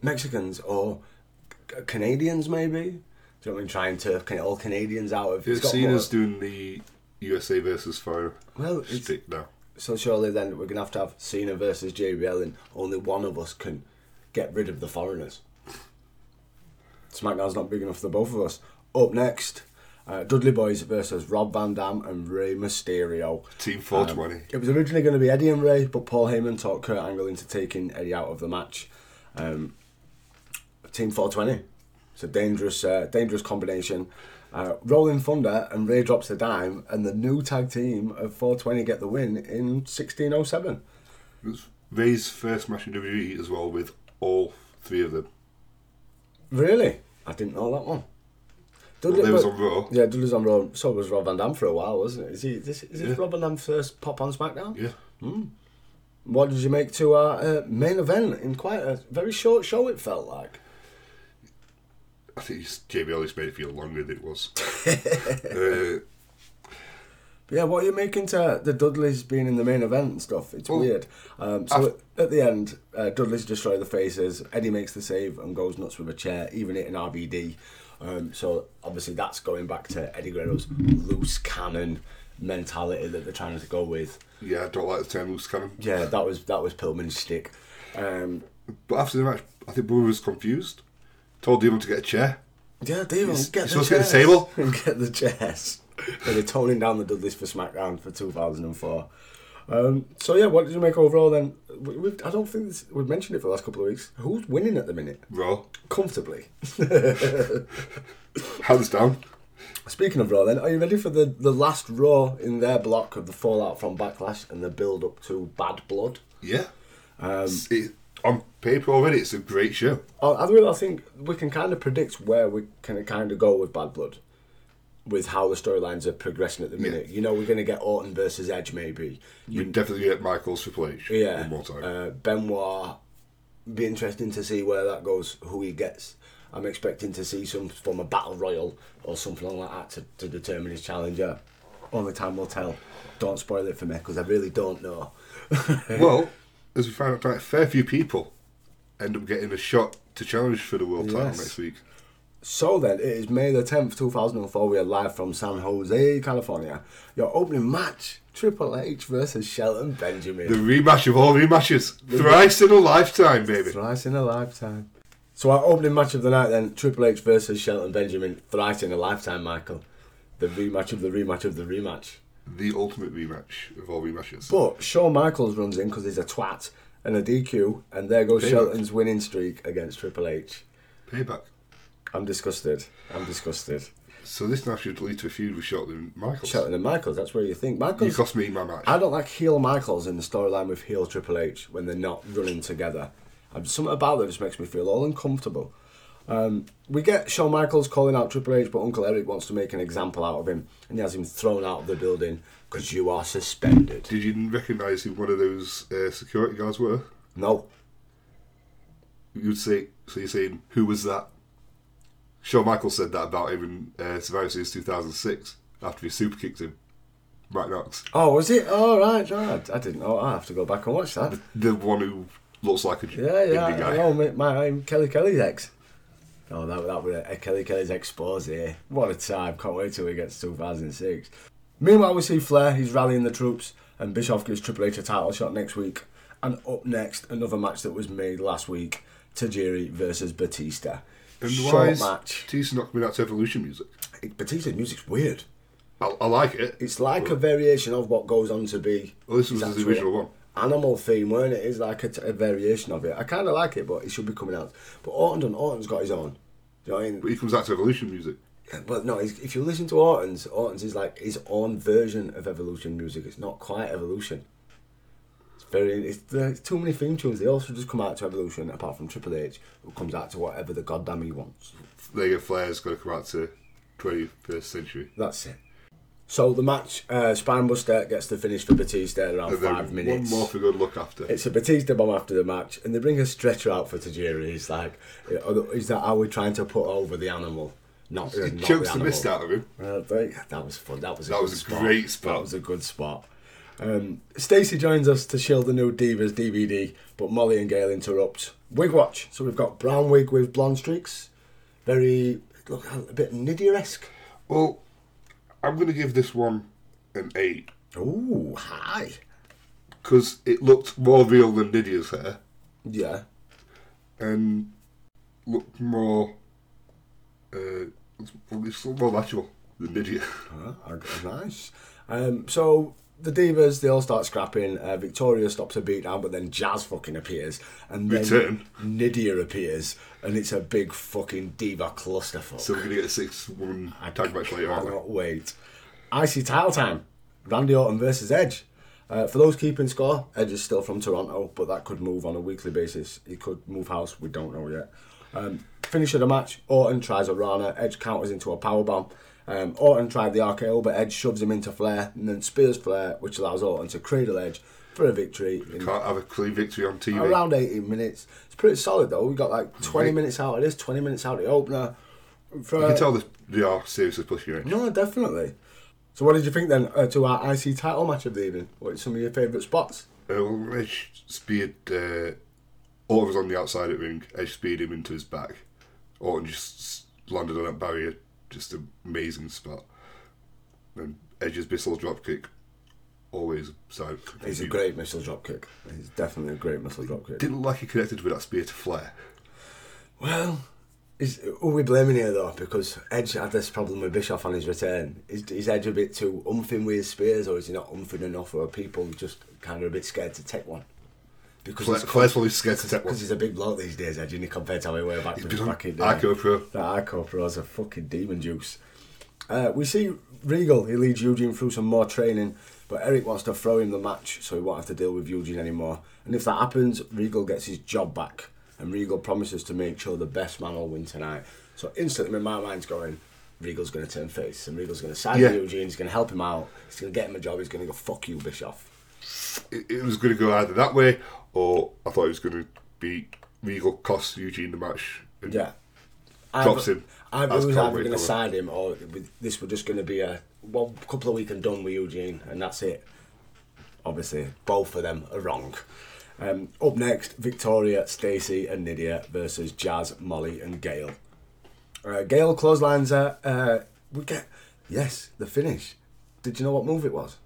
Mexicans or C- Canadians, maybe. Do you know what I mean? Trying to get all Canadians out of. he's If got Cena's doing the USA versus foreign Well, it's- stick now. So surely then we're gonna have to have Cena versus JBL, and only one of us can get rid of the foreigners. SmackDown's not big enough for both of us. Up next, uh, Dudley Boys versus Rob Van Dam and Rey Mysterio. Team 420. Um, it was originally going to be Eddie and Rey, but Paul Heyman talked Kurt Angle into taking Eddie out of the match. Um, Team 420. It's a dangerous, uh, dangerous combination. Uh, Rolling Thunder and Rey drops the dime, and the new tag team of 420 get the win in 1607. It was Rey's first match in WWE as well with all three of them. Really? I didn't know that one. Well, they was on Raw. Yeah, Dudley's on Raw. So was Rob Van Dam for a while, wasn't it? Is he? This, is this Yeah. Rob Van Dam's first pop on SmackDown? Yeah. What did you make to our uh, main event in quite a very short show? It felt like. I think it's- always made it feel longer than it was. uh, Yeah, what are you making to the Dudleys being in the main event and stuff? It's Well, weird. Um, so I've- at the end, uh, Dudley's destroy the faces. Eddie makes the save and goes nuts with a chair, even hitting RVD. Um, so obviously that's going back to Eddie Guerrero's loose cannon mentality that they're trying to go with. Yeah, I don't like the term loose cannon. Yeah, that was that was Pillman's stick. Um, But after the match, I think Bubba was confused. Told Demon to get a chair. yeah, D-Von, He's- get he's the supposed to get the table. and get the chairs. and they're toning down the Dudleys for SmackDown for 2004. Um, so yeah, what did you make overall then? We, we've, I don't think this, we've mentioned it for the last couple of weeks. Who's winning at the minute? Raw. Comfortably. Hands down. Speaking of Raw, then, are you ready for the, the last Raw in their block of the fallout from Backlash and the build up to Bad Blood? Yeah. Um, it- on paper already, it's a great show. I I think we can kind of predict where we can kind of go with Bad Blood, with how the storylines are progressing at the minute. You know, we're going to get Orton versus Edge, maybe. You definitely get Michaels Triple H Yeah. one more time. Uh, Benoit, be interesting to see where that goes, who he gets. I'm expecting to see some form of battle royal or something like that to, to determine his challenger. Only time will tell. Don't spoil it for me because I really don't know. well, as we found out tonight, a fair few people end up getting a shot to challenge for the world title next week. So then, it is May the 10th, 2004. We are live from San Jose, California. Your opening match Triple H versus Shelton Benjamin. The rematch of all rematches. Thrice in a lifetime, baby. Thrice in a lifetime. So our opening match of the night then, Triple H versus Shelton Benjamin, thrice in a lifetime, Michael. The rematch of the rematch of the rematch. The ultimate rematch of all rematches. But Shawn Michaels runs in because he's a twat and a DQ, and there goes Payback. Shelton's winning streak against Triple H. Payback. I'm disgusted. I'm disgusted. So this now should lead to a feud with Shelton and Michaels. Shelton and Michaels, that's where you think. Michaels. You cost me my match. I don't like heel Michaels in the storyline with heel Triple H when they're not running together. And something about that just makes me feel all uncomfortable. Um, we get Shawn Michaels calling out Triple H, but Uncle Eric wants to make an example out of him, and he has him thrown out of the building because you are suspended. Did you recognise who one of those uh, security guards were? No. You'd say, so you're saying, who was that? Shawn Michaels said that about him in uh, Survivor Series 2006 after he super kicked him. Mike Knox. Oh, was it? Oh, right, right. I didn't know. I have to go back and watch that. The one who looks like a Yeah, yeah. indie guy. know, my, my I'm Kelly Kelly's ex. Oh, that, that was a, Kelly Kelly's expose. What a time. Can't wait till he gets 2006. Meanwhile, we see Flair. He's rallying the troops, and Bischoff gives Triple H a title shot next week. And up next, another match that was made last week Tajiri versus Batista. And Short why is match. Batista not coming out to Evolution music? Batista's music's weird. I, I like it. It's like a variation of what goes on to be. Well, this was his original one. Animal theme, weren't it? It's like a, t- a variation of it. I kind of like it, but it should be coming out. But Orton, done- Orton's got his own. Do you know what I mean? But he comes out to Evolution music. But no, he's, if you listen to Orton's, Orton's is like his own version of Evolution music. It's not quite Evolution. It's very. It's, there's too many theme tunes. They also just come out to Evolution, apart from Triple H, who comes out to whatever the goddamn he wants. There Flair's got to come out to 21st century. That's it. So the match, uh, Spinebuster gets the finish for Batista at around five minutes. One more for good luck after. It's a Batista bomb after the match, and they bring a stretcher out for Tajiri. He's like, is that how we're trying to put over the animal? Not, uh, He not chokes the animal. mist out of him. Uh, that was fun. That was a That good was a spot. great spot. That was a good spot. Um, Stacy joins us to shield the new Divas DVD, but Molly and Gail interrupt. Wig watch. So we've got brown wig with blonde streaks. Very, look, a bit Nidia esque. Well, I'm going to give this one an 8 Ooh, high. because it looked more real than Nidia's hair Yeah. and looked more. Uh, it's more natural than Lydia. Uh, nice. Um, so the divas they all start scrapping. Uh, Victoria stops a beat down, but then Jazz fucking appears, and then Return. Nidia appears, and it's a big fucking diva clusterfuck. So we're going to get a six woman tag match later, aren't we? cannot wait. IC title time. Randy Orton versus Edge. Uh, for those keeping score, Edge is still from Toronto, but that could move on a weekly basis. He could move house. We don't know yet. Um, finish of the match. Orton tries a Rana. Edge counters into a powerbomb. Um, Orton tried the RKO, but Edge shoves him into Flair and then spears Flair, which allows Orton to cradle Edge for a victory. in Can't have a clean victory on TV. around 18 minutes. It's pretty solid though. We got like 20 Right. minutes out of this, 20 minutes out of the opener. For, you can tell they are seriously pushing it. no, definitely. So what did you think then uh, to our IC title match of the evening? What are some of your favourite spots? Uh, well, Edge speared uh, Orton was on the outside of the ring. Edge speared him into his back. Orton just landed on that barrier. Just an amazing spot. And Edge's missile dropkick. Always so. He's a great missile dropkick. He's definitely a great missile dropkick. Didn't look like he connected with that spear to Flair. Well, is, who are we blaming here though? Because Edge had this problem with Bischoff on his return. Is, is Edge a bit too umphing with his spears, or is he not umphing enough, or are people just kind of a bit scared to take one? Because Flair, he's- Flair's probably scared to take one. Because he's a big bloke these days, Edge, and compared to how he were back, He's been on back in Ico Pro. That Ico Pro's a fucking demon juice. Uh, we see Regal, he leads Eugene through some more training, but Eric wants to throw him the match so he won't have to deal with Eugene anymore. And if that happens, Regal gets his job back, and Regal promises to make sure the best man will win tonight. So instantly, my mind's going, Regal's going to turn face, and Regal's going to side Yeah. with Eugene, he's going to help him out, he's going to get him a job, he's going to go, fuck you, Bischoff. It, it was going to go either that way, or I thought it was going to be Regal cost Eugene the match. And Yeah. Drops him. Either as it was either going to side him or this was just going to be a one couple of weeks and done with Eugene, and that's it. Obviously, both of them are wrong. Um, up next, Victoria, Stacy, and Nidia versus Jazz, Molly, and Gail. Uh, Gail clotheslines her. Uh, we get yes, the finish. Did you know what move it was?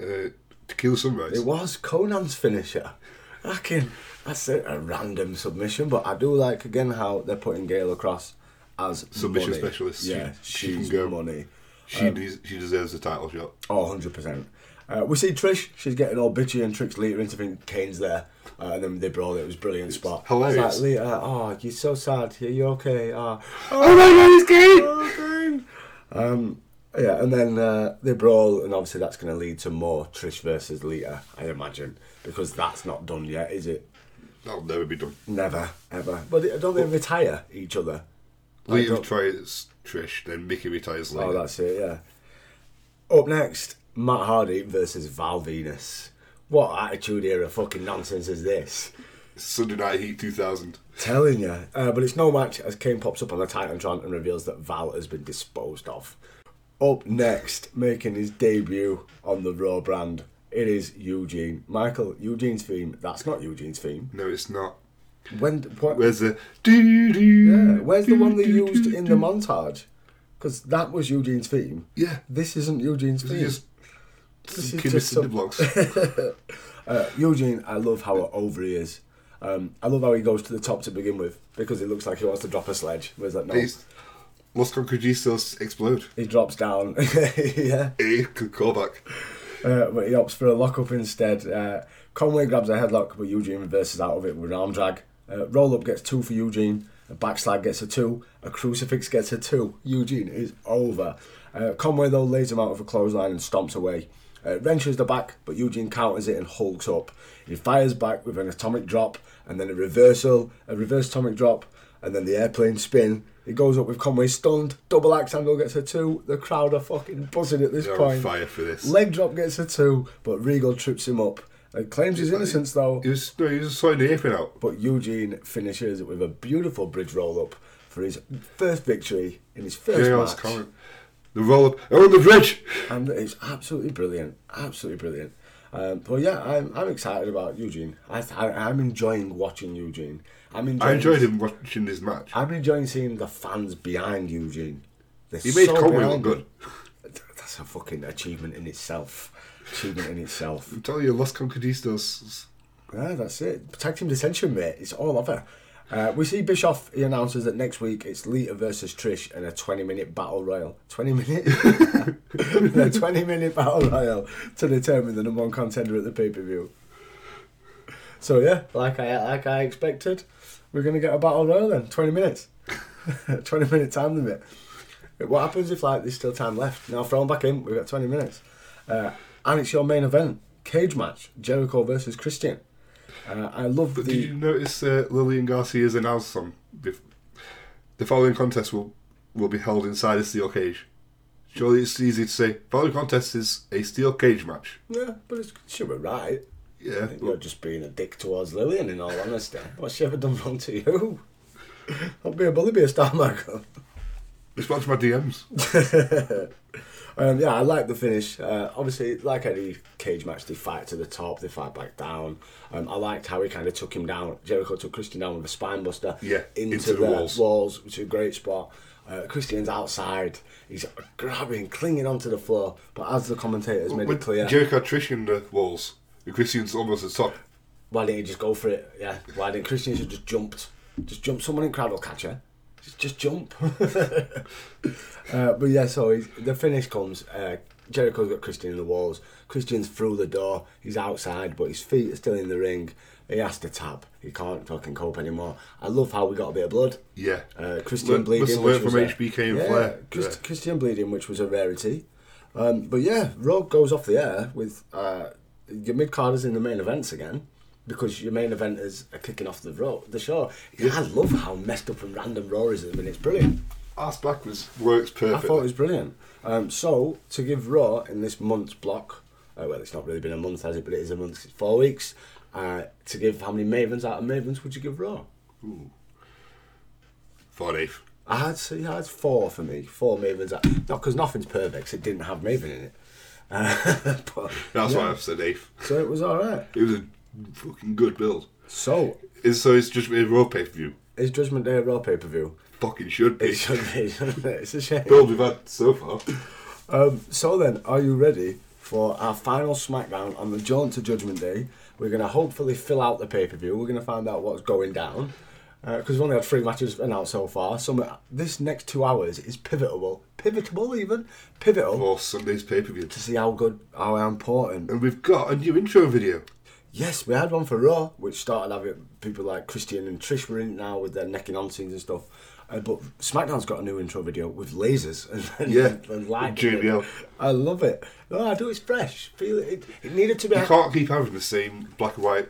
Uh, Tequila Sunrise. It was Konnan's finisher. Fucking, that's a, a random submission, but I do like again how they're putting Gail across as Submission money. specialist. Yeah, she she's can go. money. She, Um, des- she deserves the title shot. Oh, 100%. Uh, we see Trish, she's getting all bitchy and tricks Lita into thinking Kane's there. Uh, and then they brawl, it was a brilliant spot. hilarious. It's like, Lita, oh, you're so sad. Yeah, you're okay. Oh, oh my god, it's Kane! Oh, Kane! Um, yeah, and then uh, they brawl, and obviously that's going to lead to more Trish versus Lita, I imagine. Because that's not done yet, is it? That'll never be done. Never, ever. But don't they retire each other? Lita don't- Trish, then Mickie retires Lita. Oh, that's it, yeah. Up next, Matt Hardy versus Val Venis. What attitude era fucking nonsense is this? Sunday Night Heat 2000. Telling you. Uh, but it's no match as Kane pops up on the Titantron and reveals that Val has been disposed of. Up next, making his debut on the Raw brand, it is Eugene. Michael, Eugene's theme. That's not Eugene's theme. No, it's not. When what? Where's the? Yeah, where's the one they used in the montage? Because that was Eugene's theme. Yeah. This isn't Eugene's theme. just This is just some- blocks. Uh, Eugene, I love how over he is. Um, I love how he goes to the top to begin with because it looks like he wants to drop a sledge. Where's that no, He's- Los Conquistas explode. he drops down. yeah, Hey, good callback. Uh, but he opts for a lockup instead. Uh, Conway grabs a headlock, but Eugene reverses out of it with an arm drag. Uh, roll up gets two for Eugene. A backslide gets a two. A crucifix gets a two. Eugene is over. Uh, Conway though lays him out of a clothesline and stomps away. Uh, wrenches the back, but Eugene counters it and hulks up. He fires back with an atomic drop and then a reversal, a reverse atomic drop, and then the airplane spin. He goes up with Conway stunned. Double axe handle gets a two. The crowd are fucking buzzing at this They're on point. fire for this. Leg drop gets a two, but Regal trips him up. Uh, claims his innocence though. He was, no, he was sorting the apron out. But Eugene finishes with a beautiful bridge roll up for his first victory in his first Yeah, match. comment. The roll up. On the bridge! And it's absolutely brilliant. Absolutely brilliant. Um, but yeah, I'm, I'm excited about Eugene. I, I, I'm enjoying watching Eugene. I'm enjoying, I enjoyed him watching this match. I'm enjoying seeing the fans behind Eugene. They're He made so Conway look good. That's a fucking achievement in itself. Achievement in itself. I'm telling you, Los Conquistas. Yeah, that's it. Tag team dissension, mate. It's all over. Uh, we see Bischoff. He announces that next week it's Lita versus Trish in a 20 minute battle royal. 20 minute? a 20 minute battle royal to determine the number one contender at the pay per view. So yeah, like I like I expected, we're gonna get a battle royal then. 20 minutes. 20 minute time limit. What happens if like there's still time left? Now throw 'em back in. We've got 20 minutes, uh, and it's your main event cage match: Jericho versus Christian. Uh, I love But the. did you notice uh, Lillian Garcia's announced bef- the following contest will will be held inside a steel cage. Surely it's easy to say. Following contest is a steel cage match. Yeah, but it's she were right. Yeah, You're just being a dick towards Lillian, in all honesty. What's she ever done wrong to you? I'll be a bully, be a star, Michael. Respond to my DMs. Um, yeah, I like the finish. Uh, obviously, like any cage match, they fight to the top, they fight back down. Um, I liked how he kind of took him down. Jericho took Christian down with a spine buster Yeah, into, into the the walls. walls, which is a great spot. Uh, Christian's outside. He's grabbing, clinging onto the floor. But as the commentators made it clear, Jericho Trish in the walls, and Christian's almost at top. why didn't he just go for it? Yeah, why didn't Christian should just jumped? Just jump. Someone in crowd will catch her. Just, just jump. uh, but yeah, so he's, the finish comes. Uh, Jericho's got Christian in the walls. Christian's through the door. He's outside, but his feet are still in the ring. He has to tap. He can't fucking cope anymore. I love how we got a bit of blood. Yeah. Uh, Christian bleeding. which learned was from a- HBK and yeah, Flair. Christ- Yeah. Christian bleeding, which was a rarity. Um, but yeah, Raw goes off the air with uh, your mid carders in the main events again because your main eventers are kicking off the Raw, the show. Yeah, I love how messed up and random Raw is at the minute. It's brilliant. Ass backwards works perfectly. I thought it was brilliant. Um, so to give Raw in this month's block, uh, well, it's not really been a month, has it? But it is a month. It's four weeks. Uh, to give how many Mavens out of Mavens would you give Raw? Four Dave. I had see, I had four for me, four Mavens. Out. Not because nothing's perfect. 'cause it didn't have Maven in it. But, That's yeah. why I've said Dave. So it was all right. It was a fucking good build. So It's, so it's just a raw pay per view. is Judgment Day a Raw pay per view? Fucking should be. It should be. shouldn't it? It's a shame. build we've had so far. Um, so then, are you ready for our final SmackDown on the jaunt to Judgment Day? We're going to hopefully fill out the pay per view. We're going to find out what's going down because we've only had three matches announced so far. So this next two hours is pivotal, pivotal even pivotal For Sunday's pay per view. to see how good, how important. And we've got a new intro video. Yes, we had one for Raw, which started having people like Christian and Trish were in it now with their necking on scenes and stuff. Uh, but SmackDown's got a new intro video with lasers and, and, Yeah, and light. I love it. No, I do. It's fresh. Feel it. It, it needed to be. You can't keep having the same black and white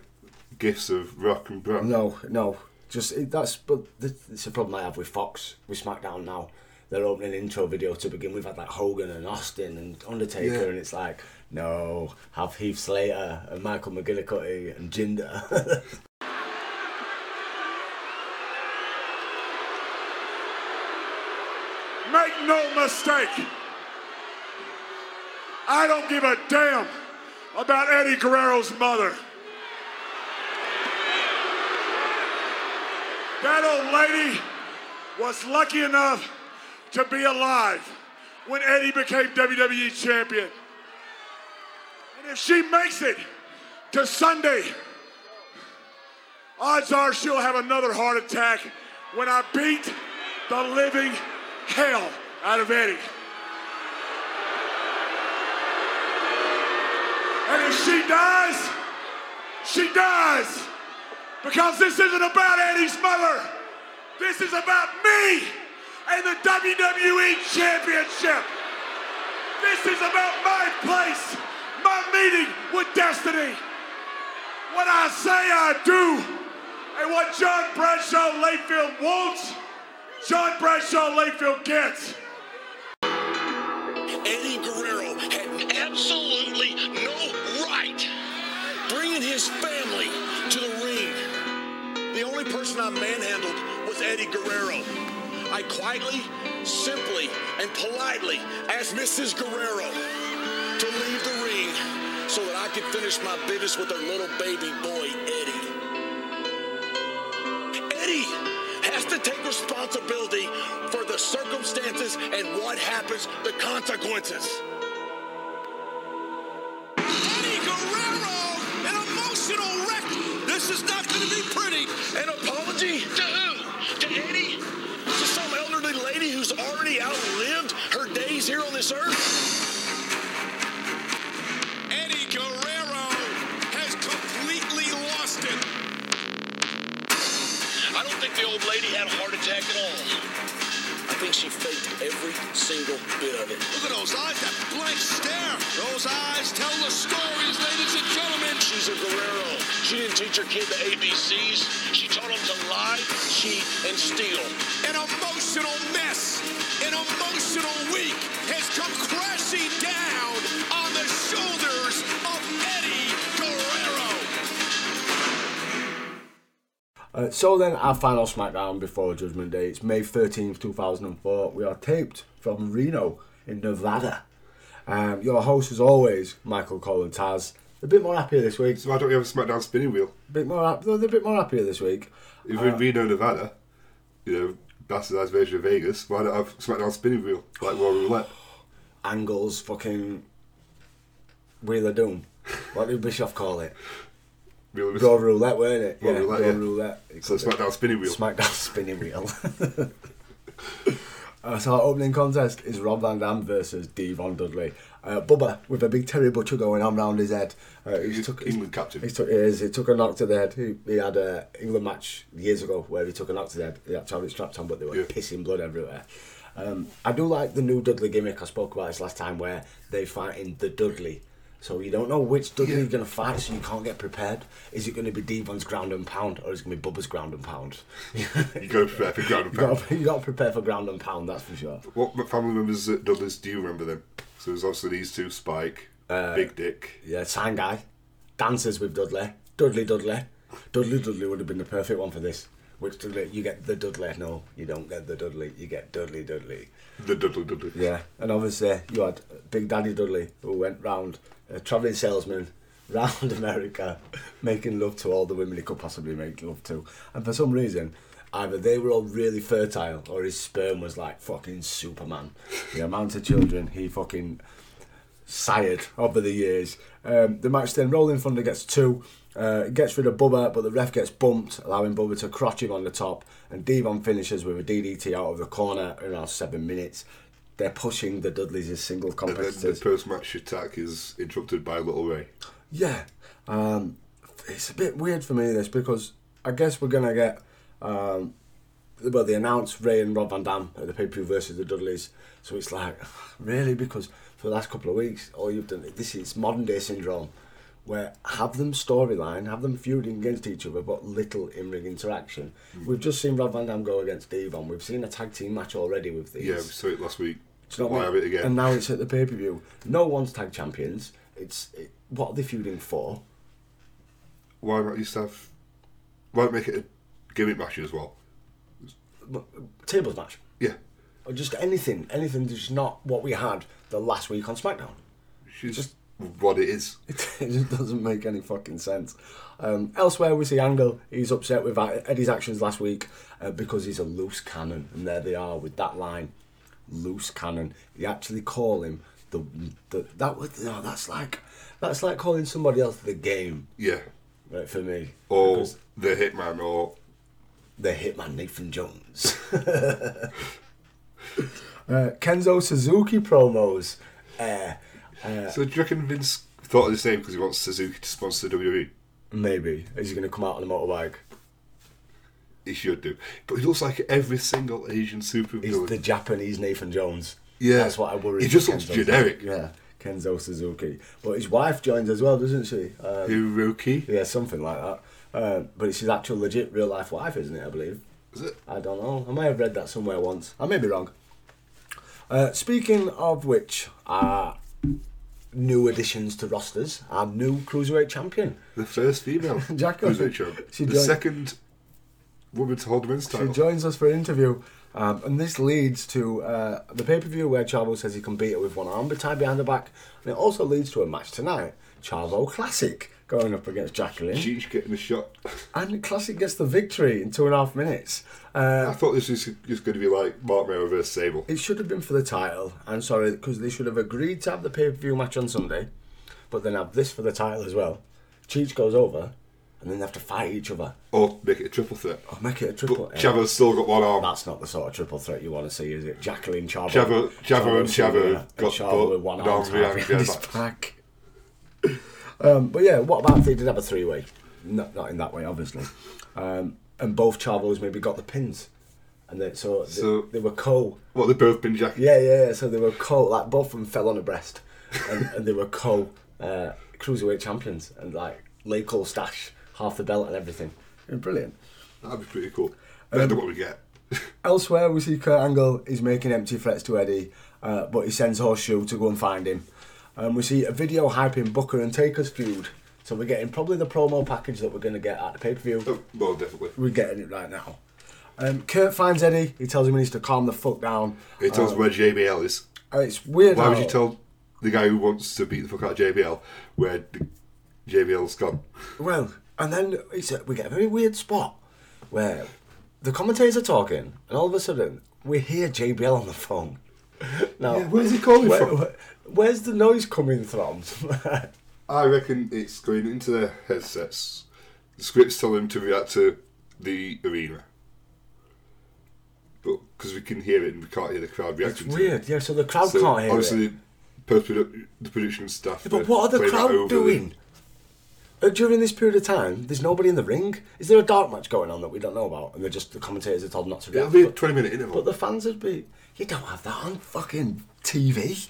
gifs of rock and rock. No, no. Just it, that's. But th- it's a problem I have with Fox with SmackDown now. Their opening intro video to begin with had like Hogan and Austin and Undertaker, Yeah. and it's like no, have Heath Slater and Michael McGillicutty and Jinder. Make no mistake. I don't give a damn about Eddie Guerrero's mother. That old lady was lucky enough to be alive when Eddie became WWE champion. And if she makes it to Sunday, odds are she'll have another heart attack when I beat the living hell out of Eddie. And if she dies, she dies. Because this isn't about Eddie's mother. This is about me and the WWE Championship. This is about my place, my meeting with destiny. What I say, I do. And what John Bradshaw Layfield wants, John Bradshaw Layfield gets. Eddie Guerrero had absolutely no right bringing his family. The only person I manhandled was Eddie Guerrero. I quietly, simply, and politely asked Mrs. Guerrero to leave the ring so that I could finish my business with her little baby boy, Eddie. Eddie has to take responsibility for the circumstances and what happens, the consequences. Eddie Guerrero, an emotional wreck. This is not going to be pretty. An apology to who? To Eddie? To some elderly lady who's already outlived her days here on this earth? Eddie Guerrero has completely lost it. I don't think the old lady had a heart attack at all. I think she faked every single bit of it. Look at those eyes, that blank stare. Those eyes tell the stories, ladies and gentlemen. She's a Guerrero. She didn't teach her kid the ABCs. She taught him to lie, cheat, and steal. An emotional mess, an emotional week has come crashing down Uh, so then, our final SmackDown before Judgment Day. It's May 13th, 2004. We are taped from Reno in Nevada. Um, your host, as always, Michael Cole and Taz. A bit more happier this week. So why don't we have a SmackDown spinning wheel? A bit more, they're a bit more happier this week. If we're in Uh, Reno, Nevada, you know, bastardized version of Vegas, why not I have SmackDown spinning wheel like Raw Roulette? Angles, fucking Wheel of Doom. What did Bischoff call it? Of- Raw roulette, weren't it? Raw yeah, roulette, raw yeah. roulette. So. SmackDown spinning wheel. SmackDown spinning wheel. uh, so our opening contest is Rob Van Dam versus D-Von Dudley. Uh, Bubba with a big Terry Butcher going on round his head. Uh, he's He's took, England captain. He took, he, is, he took a knock to the head. He, he had a England match years ago where he took a knock to the head. He had to have it strapped on, but they were Yeah. pissing blood everywhere. Um, I do like the new Dudley gimmick. I spoke about this last time where they fight in the Dudley. So you don't know which Dudley you're going to fight, so you can't get prepared. Is it going to be D-Von's ground and pound, or is it going to be Bubba's ground and pound? You go prepare for ground and pound. got, you got to prepare for ground and pound, that's for sure. What family members at Dudley's do you remember then? So there's obviously these two, Spike, Uh, Big Dick. Yeah, sign guy. Dances with Dudley. Dudley Dudley. Dudley Dudley would have been the perfect one for this. Which Dudley? You get the Dudley. No, you don't get the Dudley. You get Dudley Dudley. The Dudley Dudley. Yeah, and obviously you had Big Daddy Dudley who went round, a travelling salesman, round America, making love to all the women he could possibly make love to. And for some reason, either they were all really fertile or his sperm was like fucking Superman. The amount of children he fucking sired over the years. Um, the match then Rolling Thunder gets two. Uh, gets rid of Bubba, but the ref gets bumped, allowing Bubba to crotch him on the top. And D-Von finishes with a DDT out of the corner in around seven minutes. They're pushing the Dudleys as single competitors. And then the post-match attack is interrupted by Little Rey. Yeah, um, it's a bit weird for me this because I guess we're gonna get um, well they announced Rey and Rob Van Dam at the pay per view versus the Dudleys, so it's like really because for the last couple of weeks all you've done this is modern day syndrome where have them storyline, have them feuding against each other, but little in ring interaction. We've just seen Rob Van Dam go against D-Von. We've seen a tag team match already with these. Yeah, we saw it last week. Do you know what I mean? it again? And now it's at the pay per view. No one's tag champions. It's it, what are they feuding for? Why not just have... Why not make it a gimmick match as well? Tables match. Yeah. Or just anything, anything that's not what we had the last week on SmackDown. She's just what it is. It just doesn't make any fucking sense. Um, elsewhere, we see Angle. He's upset with Eddie's actions last week uh, because he's a loose cannon, and there they are with that line, loose cannon. You actually call him the, the that would no, that's like that's like calling somebody else the game. Yeah. Right for me. Or Because the Hitman, or the Hitman Nathan Jones. uh, Kenzo Suzuki promos. Uh, uh, So do you reckon Vince thought of this name because he wants Suzuki to sponsor WWE? maybe is he going to come out on a motorbike? He should do. But he looks like every single Asian super He's the Japanese Nathan Jones. Yeah. that's what I worry. He just looks Kenzo. generic. Yeah, Kenzo Suzuki. But his wife joins as well, doesn't she? Um, Hiroko? Yeah, something like that. Uh, but it's his actual legit real life wife, isn't it? I believe. Is it? I don't know. I may have read that somewhere once. I may be wrong. Uh, speaking of which, uh, new additions to rosters, our new cruiserweight champion. The first female Jacqueline. cruiserweight champ. She the joined- second woman to hold the men's She joins us for an interview, um, and this leads to uh, the pay per view where Chavo says he can beat her with one arm but tied behind the back, and it also leads to a match tonight. Chavo Classic going up against Jacqueline, She's getting a shot. and Classic gets the victory in two and a half minutes. Uh, I thought this was just going to be like Mark Mero versus Sable. It should have been for the title. I'm sorry, because they should have agreed to have the pay per view match on Sunday, but then have this for the title as well. Cheech goes over, and then they have to fight each other. Or make it a triple threat. Or make it a triple. But Chavo's still got one arm. That's not the sort of triple threat you want to see, is it? Jacqueline Chavo. Chavo- Chavo and Chavo and got Chavo both with one arm behind his back. Um, but yeah, what about if they did have a three way? Not, not in that way, obviously. Um, and both Chavos maybe got the pins. And they, so, they, So- they were co. What, they've both been Jack? Yeah, yeah, yeah. So they were co. Like both of them fell on a breast, and, and they were co uh, cruiserweight champions, and like Cole stash half the belt and everything. Brilliant. That'd be pretty cool. Better than what we get. Elsewhere, we see Kurt Angle is making empty threats to Eddie, uh, but he sends Horseshoe to go and find him. Um, we see a video hyping Booker and Taker's feud. So we're getting probably the promo package that we're going to get at the pay per view. Oh, well, definitely. We're getting it right now. Um, Kurt finds Eddie. He tells him he needs to calm the fuck down. He tells Um, where JBL is. Uh, It's weird. Why would you tell the guy who wants to beat the fuck out of JBL where the JBL's gone? Well, and then it's a, we get a very weird spot where the commentators are talking, and all of a sudden we hear JBL on the phone. Now, Yeah, where's he calling where- from? where- where's the noise coming from? I reckon it's going into their headsets. The scripts tell them to react to the arena. But because we can hear it and we can't hear the crowd it's reacting to weird. it. Yeah, so the crowd So can't hear obviously it. the post the production staff. Yeah, but what are the crowd over doing? Uh, during this period of time, there's nobody in the ring. Is there a dark match going on that we don't know about? And they're just the commentators are told not to It'll react. be a but, 20 minute interval. but the fans would be. You don't have that on fucking TV.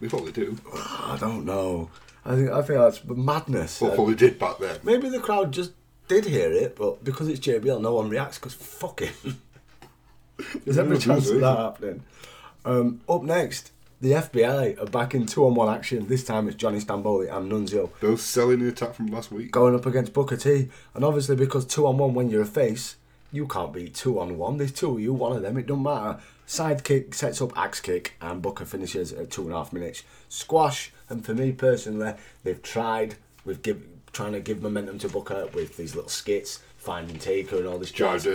we probably do. I don't know. I think I think that's madness. Well, probably did back then. Maybe the crowd just did hear it, but because it's JBL, no one reacts because fuck him. There's every chance of that happening. Um, up next, the FBI are back in two-on-one action. This time it's Johnny Stamboli and Nunzio Both selling the attack from last week. going up against Booker T. And obviously, because two-on-one when you're a face, you can't beat two-on-one. There's two of you, one of them. It don't matter. Sidekick sets up axe kick, and Booker finishes at two and a half minutes. Squash, and for me personally, they've tried with give, trying to give momentum to Booker with these little skits, finding Taker and all this jazz.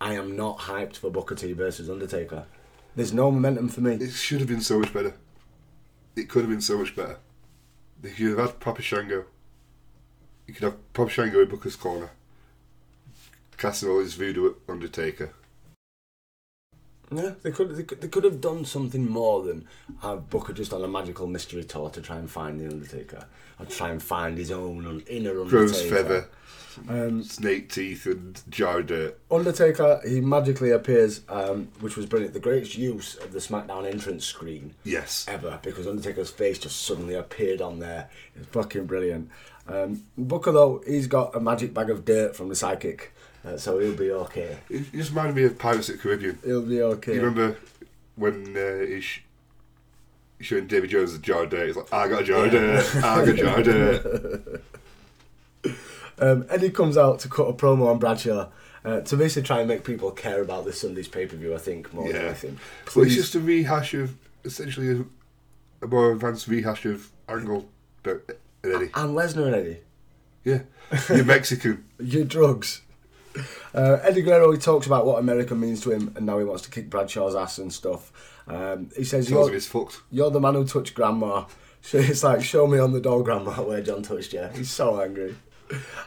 I am not hyped for Booker T versus Undertaker. There's no momentum for me. It should have been so much better. It could have been so much better. They could have had Papa Shango. You could have Papa Shango in Booker's corner. Casting all his voodoo at Undertaker. Yeah, they could, they could they could have done something more than have Booker just on a magical mystery tour to try and find the Undertaker, or try and find his own inner Undertaker. Crow's feather, Um, snake teeth, and jar dirt. Undertaker, he magically appears, um, which was brilliant. The greatest use of the SmackDown entrance screen Yes. ever, because Undertaker's face just suddenly appeared on there. It's fucking brilliant. Um, Booker, though, he's got a magic bag of dirt from the psychic, uh, so he'll be okay. It just reminded me of Pirates of the Caribbean. He'll be okay. You remember when uh, he's sh- showing Davy Jones the jar dirt? He's like, I got a jar of dirt, I got a jar of dirt. Um, Eddie comes out to cut a promo on Bradshaw uh, to basically try and make people care about this Sunday's pay per view. I think more than Yeah. anything. Well, it's just a rehash of, essentially, a, a more advanced rehash of Angle and Eddie. and Lesnar and Eddie. Yeah. You're Mexican. Your drugs. Uh, Eddie Guerrero he talks about what America means to him, and now he wants to kick Bradshaw's ass and stuff. Um, he says, you're. "You're the man who touched Grandma." So it's like, "Show me on the door, Grandma, where John touched you." He's so angry.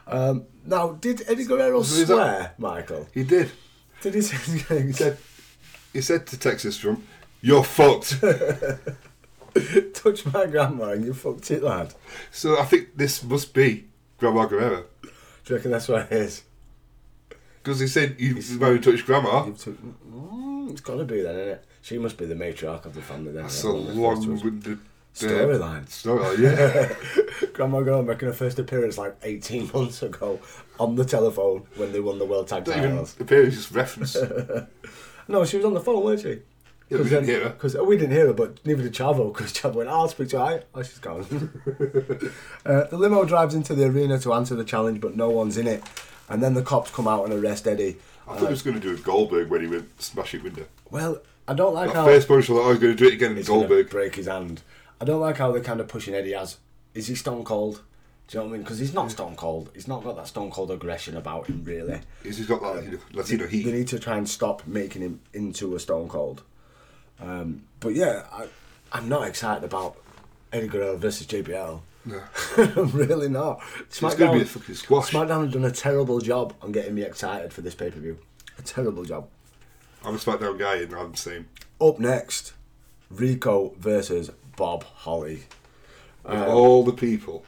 Um, now, did Eddie Guerrero is that- swear, Michael? He did. Did he say? He said, he said to Texas Trump, "You're fucked." "Touch my grandma and you fucked it, lad." so I think this must be Grandma Guerrero Do you reckon that's what it is? because he said you married touched Grandma. You've took, mm, it's got to be then, isn't it? She must be the matriarch of the family then. That's a Everyone refers to her as- long-winded Storyline. Storyline, yeah. Grandma Girl making her first appearance like 18 months ago on the telephone when they won the World Tag Not even appearance, just reference. No, she was on the phone, weren't she? Yeah, we didn't hear her. Because we didn't hear her, but neither did Chavo. Because Chavo went, "I'll speak to her." Oh, she's gone. uh, the limo drives into the arena to answer the challenge, but no one's in it. And then the cops come out and arrest Eddie. I thought he was going to do a Goldberg when he went smashing window. Well, I don't like That how first punch, I thought I was going to do it again in Goldberg. break his hand. I don't like how they're kind of pushing Eddie as is he Stone Cold? Do you know what I mean? Because he's not Stone Cold. He's not got that Stone Cold aggression about him, really. He's got that know, Latino They heat. need to try and stop making him into a Stone Cold. Um, but yeah, I, I'm not excited about Eddie Guerrero versus JBL. No. I'm really not. It's going to be a fucking squash. SmackDown have done a terrible job on getting me excited for this pay per view. A terrible job. I'm a SmackDown guy and I'm the same. Up next, Rico versus Bob Holly. Of all the people,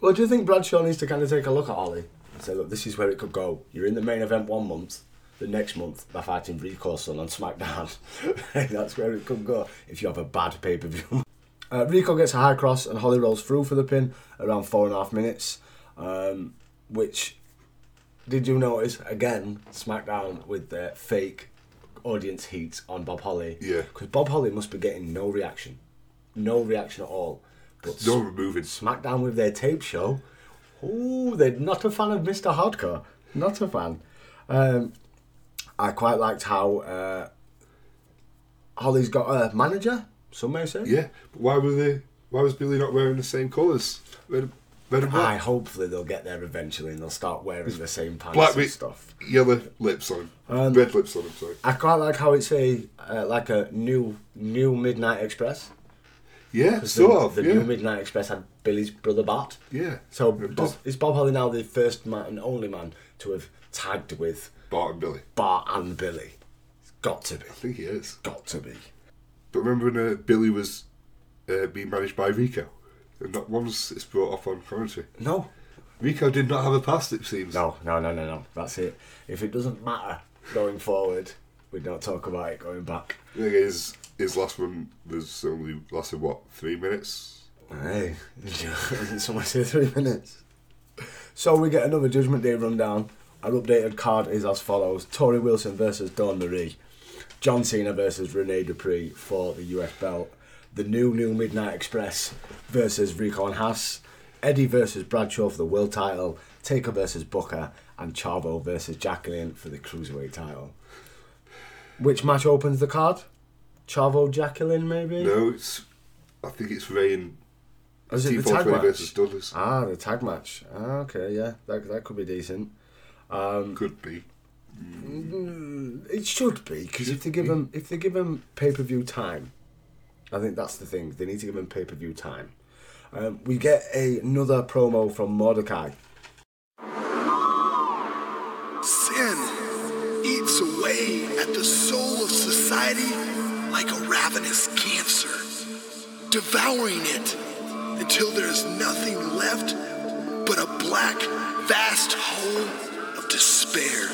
Well, do you think Bradshaw needs to kind of take a look at Holly and say, look, this is where it could go. You're in the main event one month. The next month, they're fighting Rico's son on SmackDown. That's where it could go if you have a bad pay per view. Uh, Rico gets a high cross and Holly rolls through for the pin around four and a half minutes. Um, which, did you notice, again, SmackDown with the fake audience heat on Bob Holly? Yeah. Because Bob Holly must be getting no reaction. No reaction at all. But no removing. SmackDown with their tape show. Ooh, they're not a fan of Mr. Hardcore. Not a fan. Um, I quite liked how uh, Holly's got a manager. Some may say. Yeah, but why were they? Why was Billy not wearing the same colours? Red, red and black. hopefully they'll get there eventually and they'll start wearing the same pants Black and with stuff. yellow lips on him. Um, red lips on him. Sorry. I quite like how it's a uh, like a new new Midnight Express. Yeah, sort the, of. The yeah. new Midnight Express had Billy's brother Bart. Yeah. So does, Bob. is Bob Holly now the first man and only man to have tagged with Bart and Billy. Bart and Billy? It's got to be. I think he is. Got to be. But remember when uh, Billy was uh, being managed by Rico? And not once it's brought up on commentary. No. Rico did not have a past, it seems. No, no, no, no, no. That's it. If it doesn't matter going forward, we don't talk about it going back. The thing is, his last one was only lasted, what, three minutes? Hey, someone say three minutes? So we get another Judgment Day rundown. Our updated card is as follows: Torrie Wilson versus Dawn Marie, John Cena versus Rene Dupree for the US belt, the new new Midnight Express versus Rico and Haas, Eddie versus Bradshaw for the world title, Taker versus Booker, and Chavo versus Jacqueline for the cruiserweight title. Which match opens the card? Chavo Jacqueline maybe? No, it's. I think it's Rey and Is it the tag match? versus Douglas. Ah, the tag match. Ah, okay, yeah, that that could be decent. Um, Could be. mm, it should be because if they give them if they give them pay per view time, I think that's the thing. They need to give them pay per view time. Um, we get a, another promo from Mordecai. Sin eats away at the soul of society like a ravenous cancer, devouring it until there's nothing left but a black, vast hole of despair.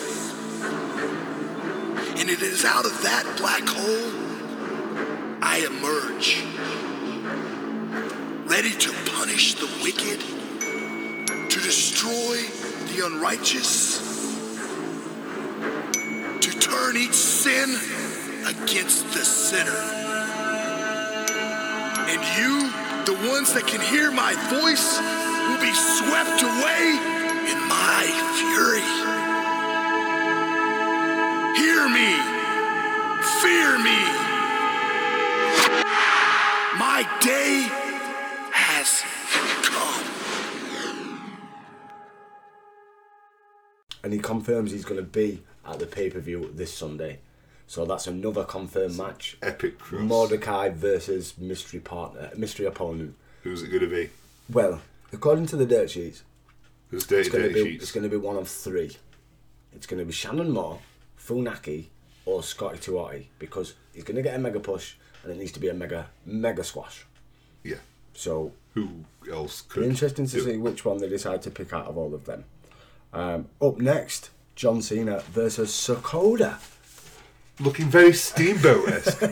And it is out of that black hole I emerge, ready to punish the wicked, to destroy the unrighteous, to turn each sin against the sinner. And you, the ones that can hear my voice, will be swept away in my fury. Hear me, fear me. My day has come. and he confirms he's going to be at the pay per view this Sunday. So that's another confirmed match. Epic cross. Mordecai versus mystery partner, mystery opponent. Who's it going to be? Well, according to the dirt sheets, There's dirty, it's going to dirty be sheets. it's going to be one of three. It's going to be Shannon Moore, Funaki, or Scotty 2 Hotty because he's going to get a mega push and it needs to be a mega mega squash. Yeah. So Who else could? interesting to do see it? which one they decide to pick out of all of them. Um, up next, John Cena versus Sakoda. Looking very steamboat esque.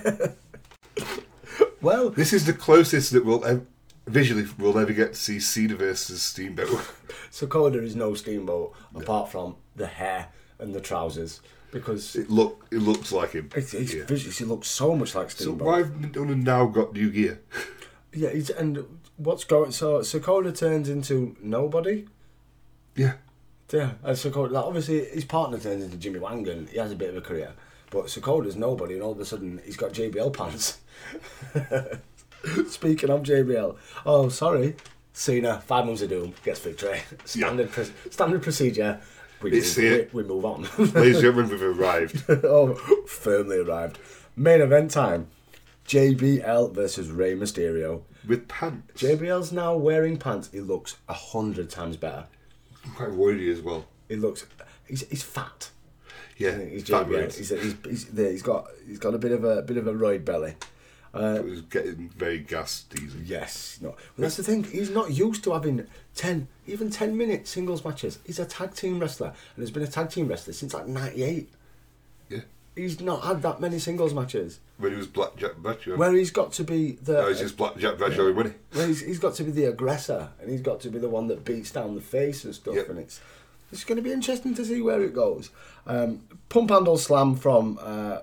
well, this is the closest that we'll ev- visually we'll ever get to see Cena versus Steamboat. Sakoda is no steamboat apart from the hair and the trousers because it look it looks like him. It's, it's Yeah. visually, he looks so much like Steamboat. So why have Madonna now got new gear? Yeah, he's, and what's going? So Sakoda turns into nobody. Yeah. Yeah, and Sakoda. Like, obviously, his partner turns into Jimmy Wang, and he has a bit of a career. But Sakoda's nobody, and all of a sudden he's got JBL pants. Speaking of JBL, oh sorry, Cena, five months of doom gets victory. Standard pro- standard procedure. We move, it. we, we move on. Ladies and gentlemen, we've arrived. oh, firmly arrived. Main event time. JBL versus Rey Mysterio. With pants. JBL's now wearing pants. He looks a hundred times better. Quite wordy as well. He looks. He's, he's fat. Yeah, he's. He's, he's, he's, there, he's got he's got a bit of a bit of a roid belly. Uh, was getting very gassed easily. Yes, no. Well, that's the thing. He's not used to having ten, even ten minute singles matches. He's a tag team wrestler, and has been a tag team wrestler since like '98. Yeah. He's not had that many singles matches. When he was Blackjack Bradshaw. Where he's got to be the. No, he's just Blackjack Bradshaw in winning. Well, he's, he's got to be the aggressor, and he's got to be the one that beats down the face and stuff. Yep. And it's it's going to be interesting to see where it goes. Um, pump handle slam from uh,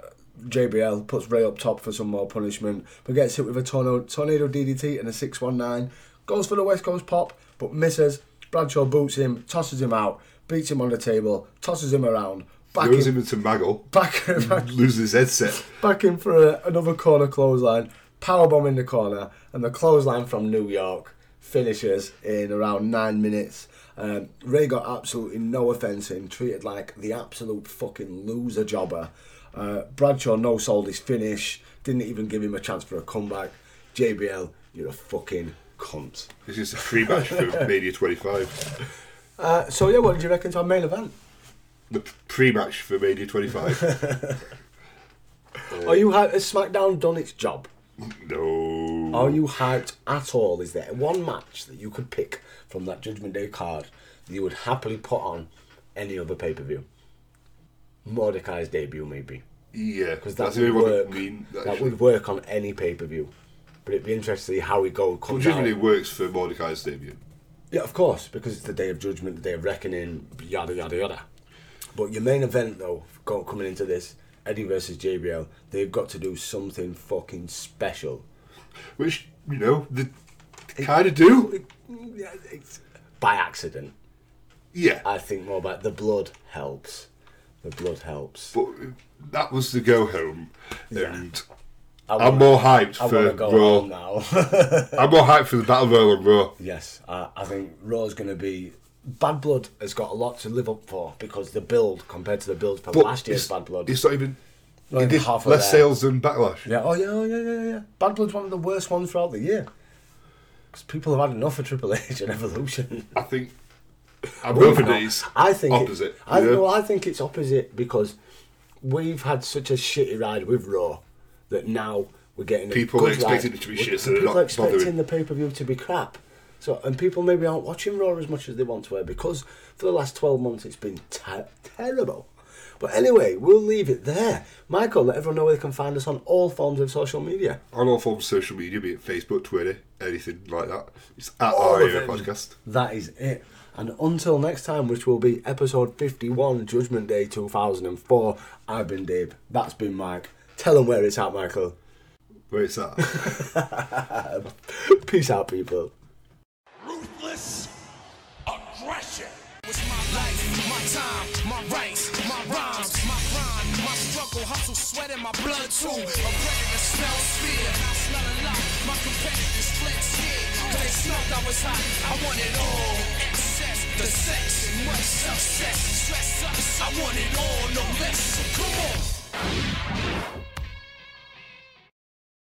JBL puts Rey up top for some more punishment, but gets hit with a tornado, tornado DDT and a six one nine. Goes for the West Coast pop, but misses. Bradshaw boots him, tosses him out, beats him on the table, tosses him around. Back goes in- into Maggle, Back, back, loses his headset. back in for a, another corner clothesline, powerbomb in the corner, and the clothesline from New York finishes in around nine minutes. Um, Rey got absolutely no offence in, treated like the absolute fucking loser jobber. Uh, Bradshaw no sold his finish, didn't even give him a chance for a comeback. JBL, you're a fucking cunt. This is a free match for Mania 25. Uh, so yeah, what did you reckon to our main event? The pre-match for Mania 25. Are you hyped? Has SmackDown done its job? no. Are you hyped at all? Is there one match that you could pick from that Judgment Day card that you would happily put on any other pay per view? Mordecai's debut, maybe. Yeah, Because that that's would work. that mean. That actually. would work on any pay per view. But it'd be interesting to see how we go Well, comes generally works for Mordecai's debut. Yeah, of course, because it's the day of judgment, the day of reckoning, yada yada yada. But your main event, though, coming into this, Eddie versus JBL, they've got to do something fucking special. Which, you know, they kind of do. It's by accident. Yeah. I think more about the blood helps. The blood helps. But that was the go home. And I I'm more hyped I for wanna go Raw. home now. I'm more hyped for the Battle Royal on Raw. yes, I, I think Raw's going to be. Bad Blood has got a lot to live up for because the build compared to the build from But last year's Bad Blood. It's not even. It did half less sales than Backlash. Yeah, oh yeah, oh yeah, yeah, yeah. Bad Blood's one of the worst ones throughout the year. Because people have had enough of Triple H and Evolution. I think. I'm hoping not. it's I think it- I, know? no, I think it's opposite because we've had such a shitty ride with Raw that now we're getting People good expected ride. it to be We're- shit, so people not are expecting bothering. the pay per view to be crap. So and people maybe aren't watching Raw as much as they want to because for the last twelve months it's been ter- terrible. But anyway, we'll leave it there. Michael, let everyone know where they can find us on all forms of social media. On all forms of social media, be it Facebook, Twitter, anything like that. It's at All our of Era them. Podcast. That is it. And until next time, which will be episode 51, Judgment Day 2004, I've been Dave. That's been Mike. Tell them where it's at, Michael. Where it's at. Peace out, people. Ruthless aggression. In my blood too. A predator smells fear. I smell a lot. My competitors flex here. They smelled I was hot. I want it all. Excess, the sex, and much success. Stress us. I want it all, no less. So come on.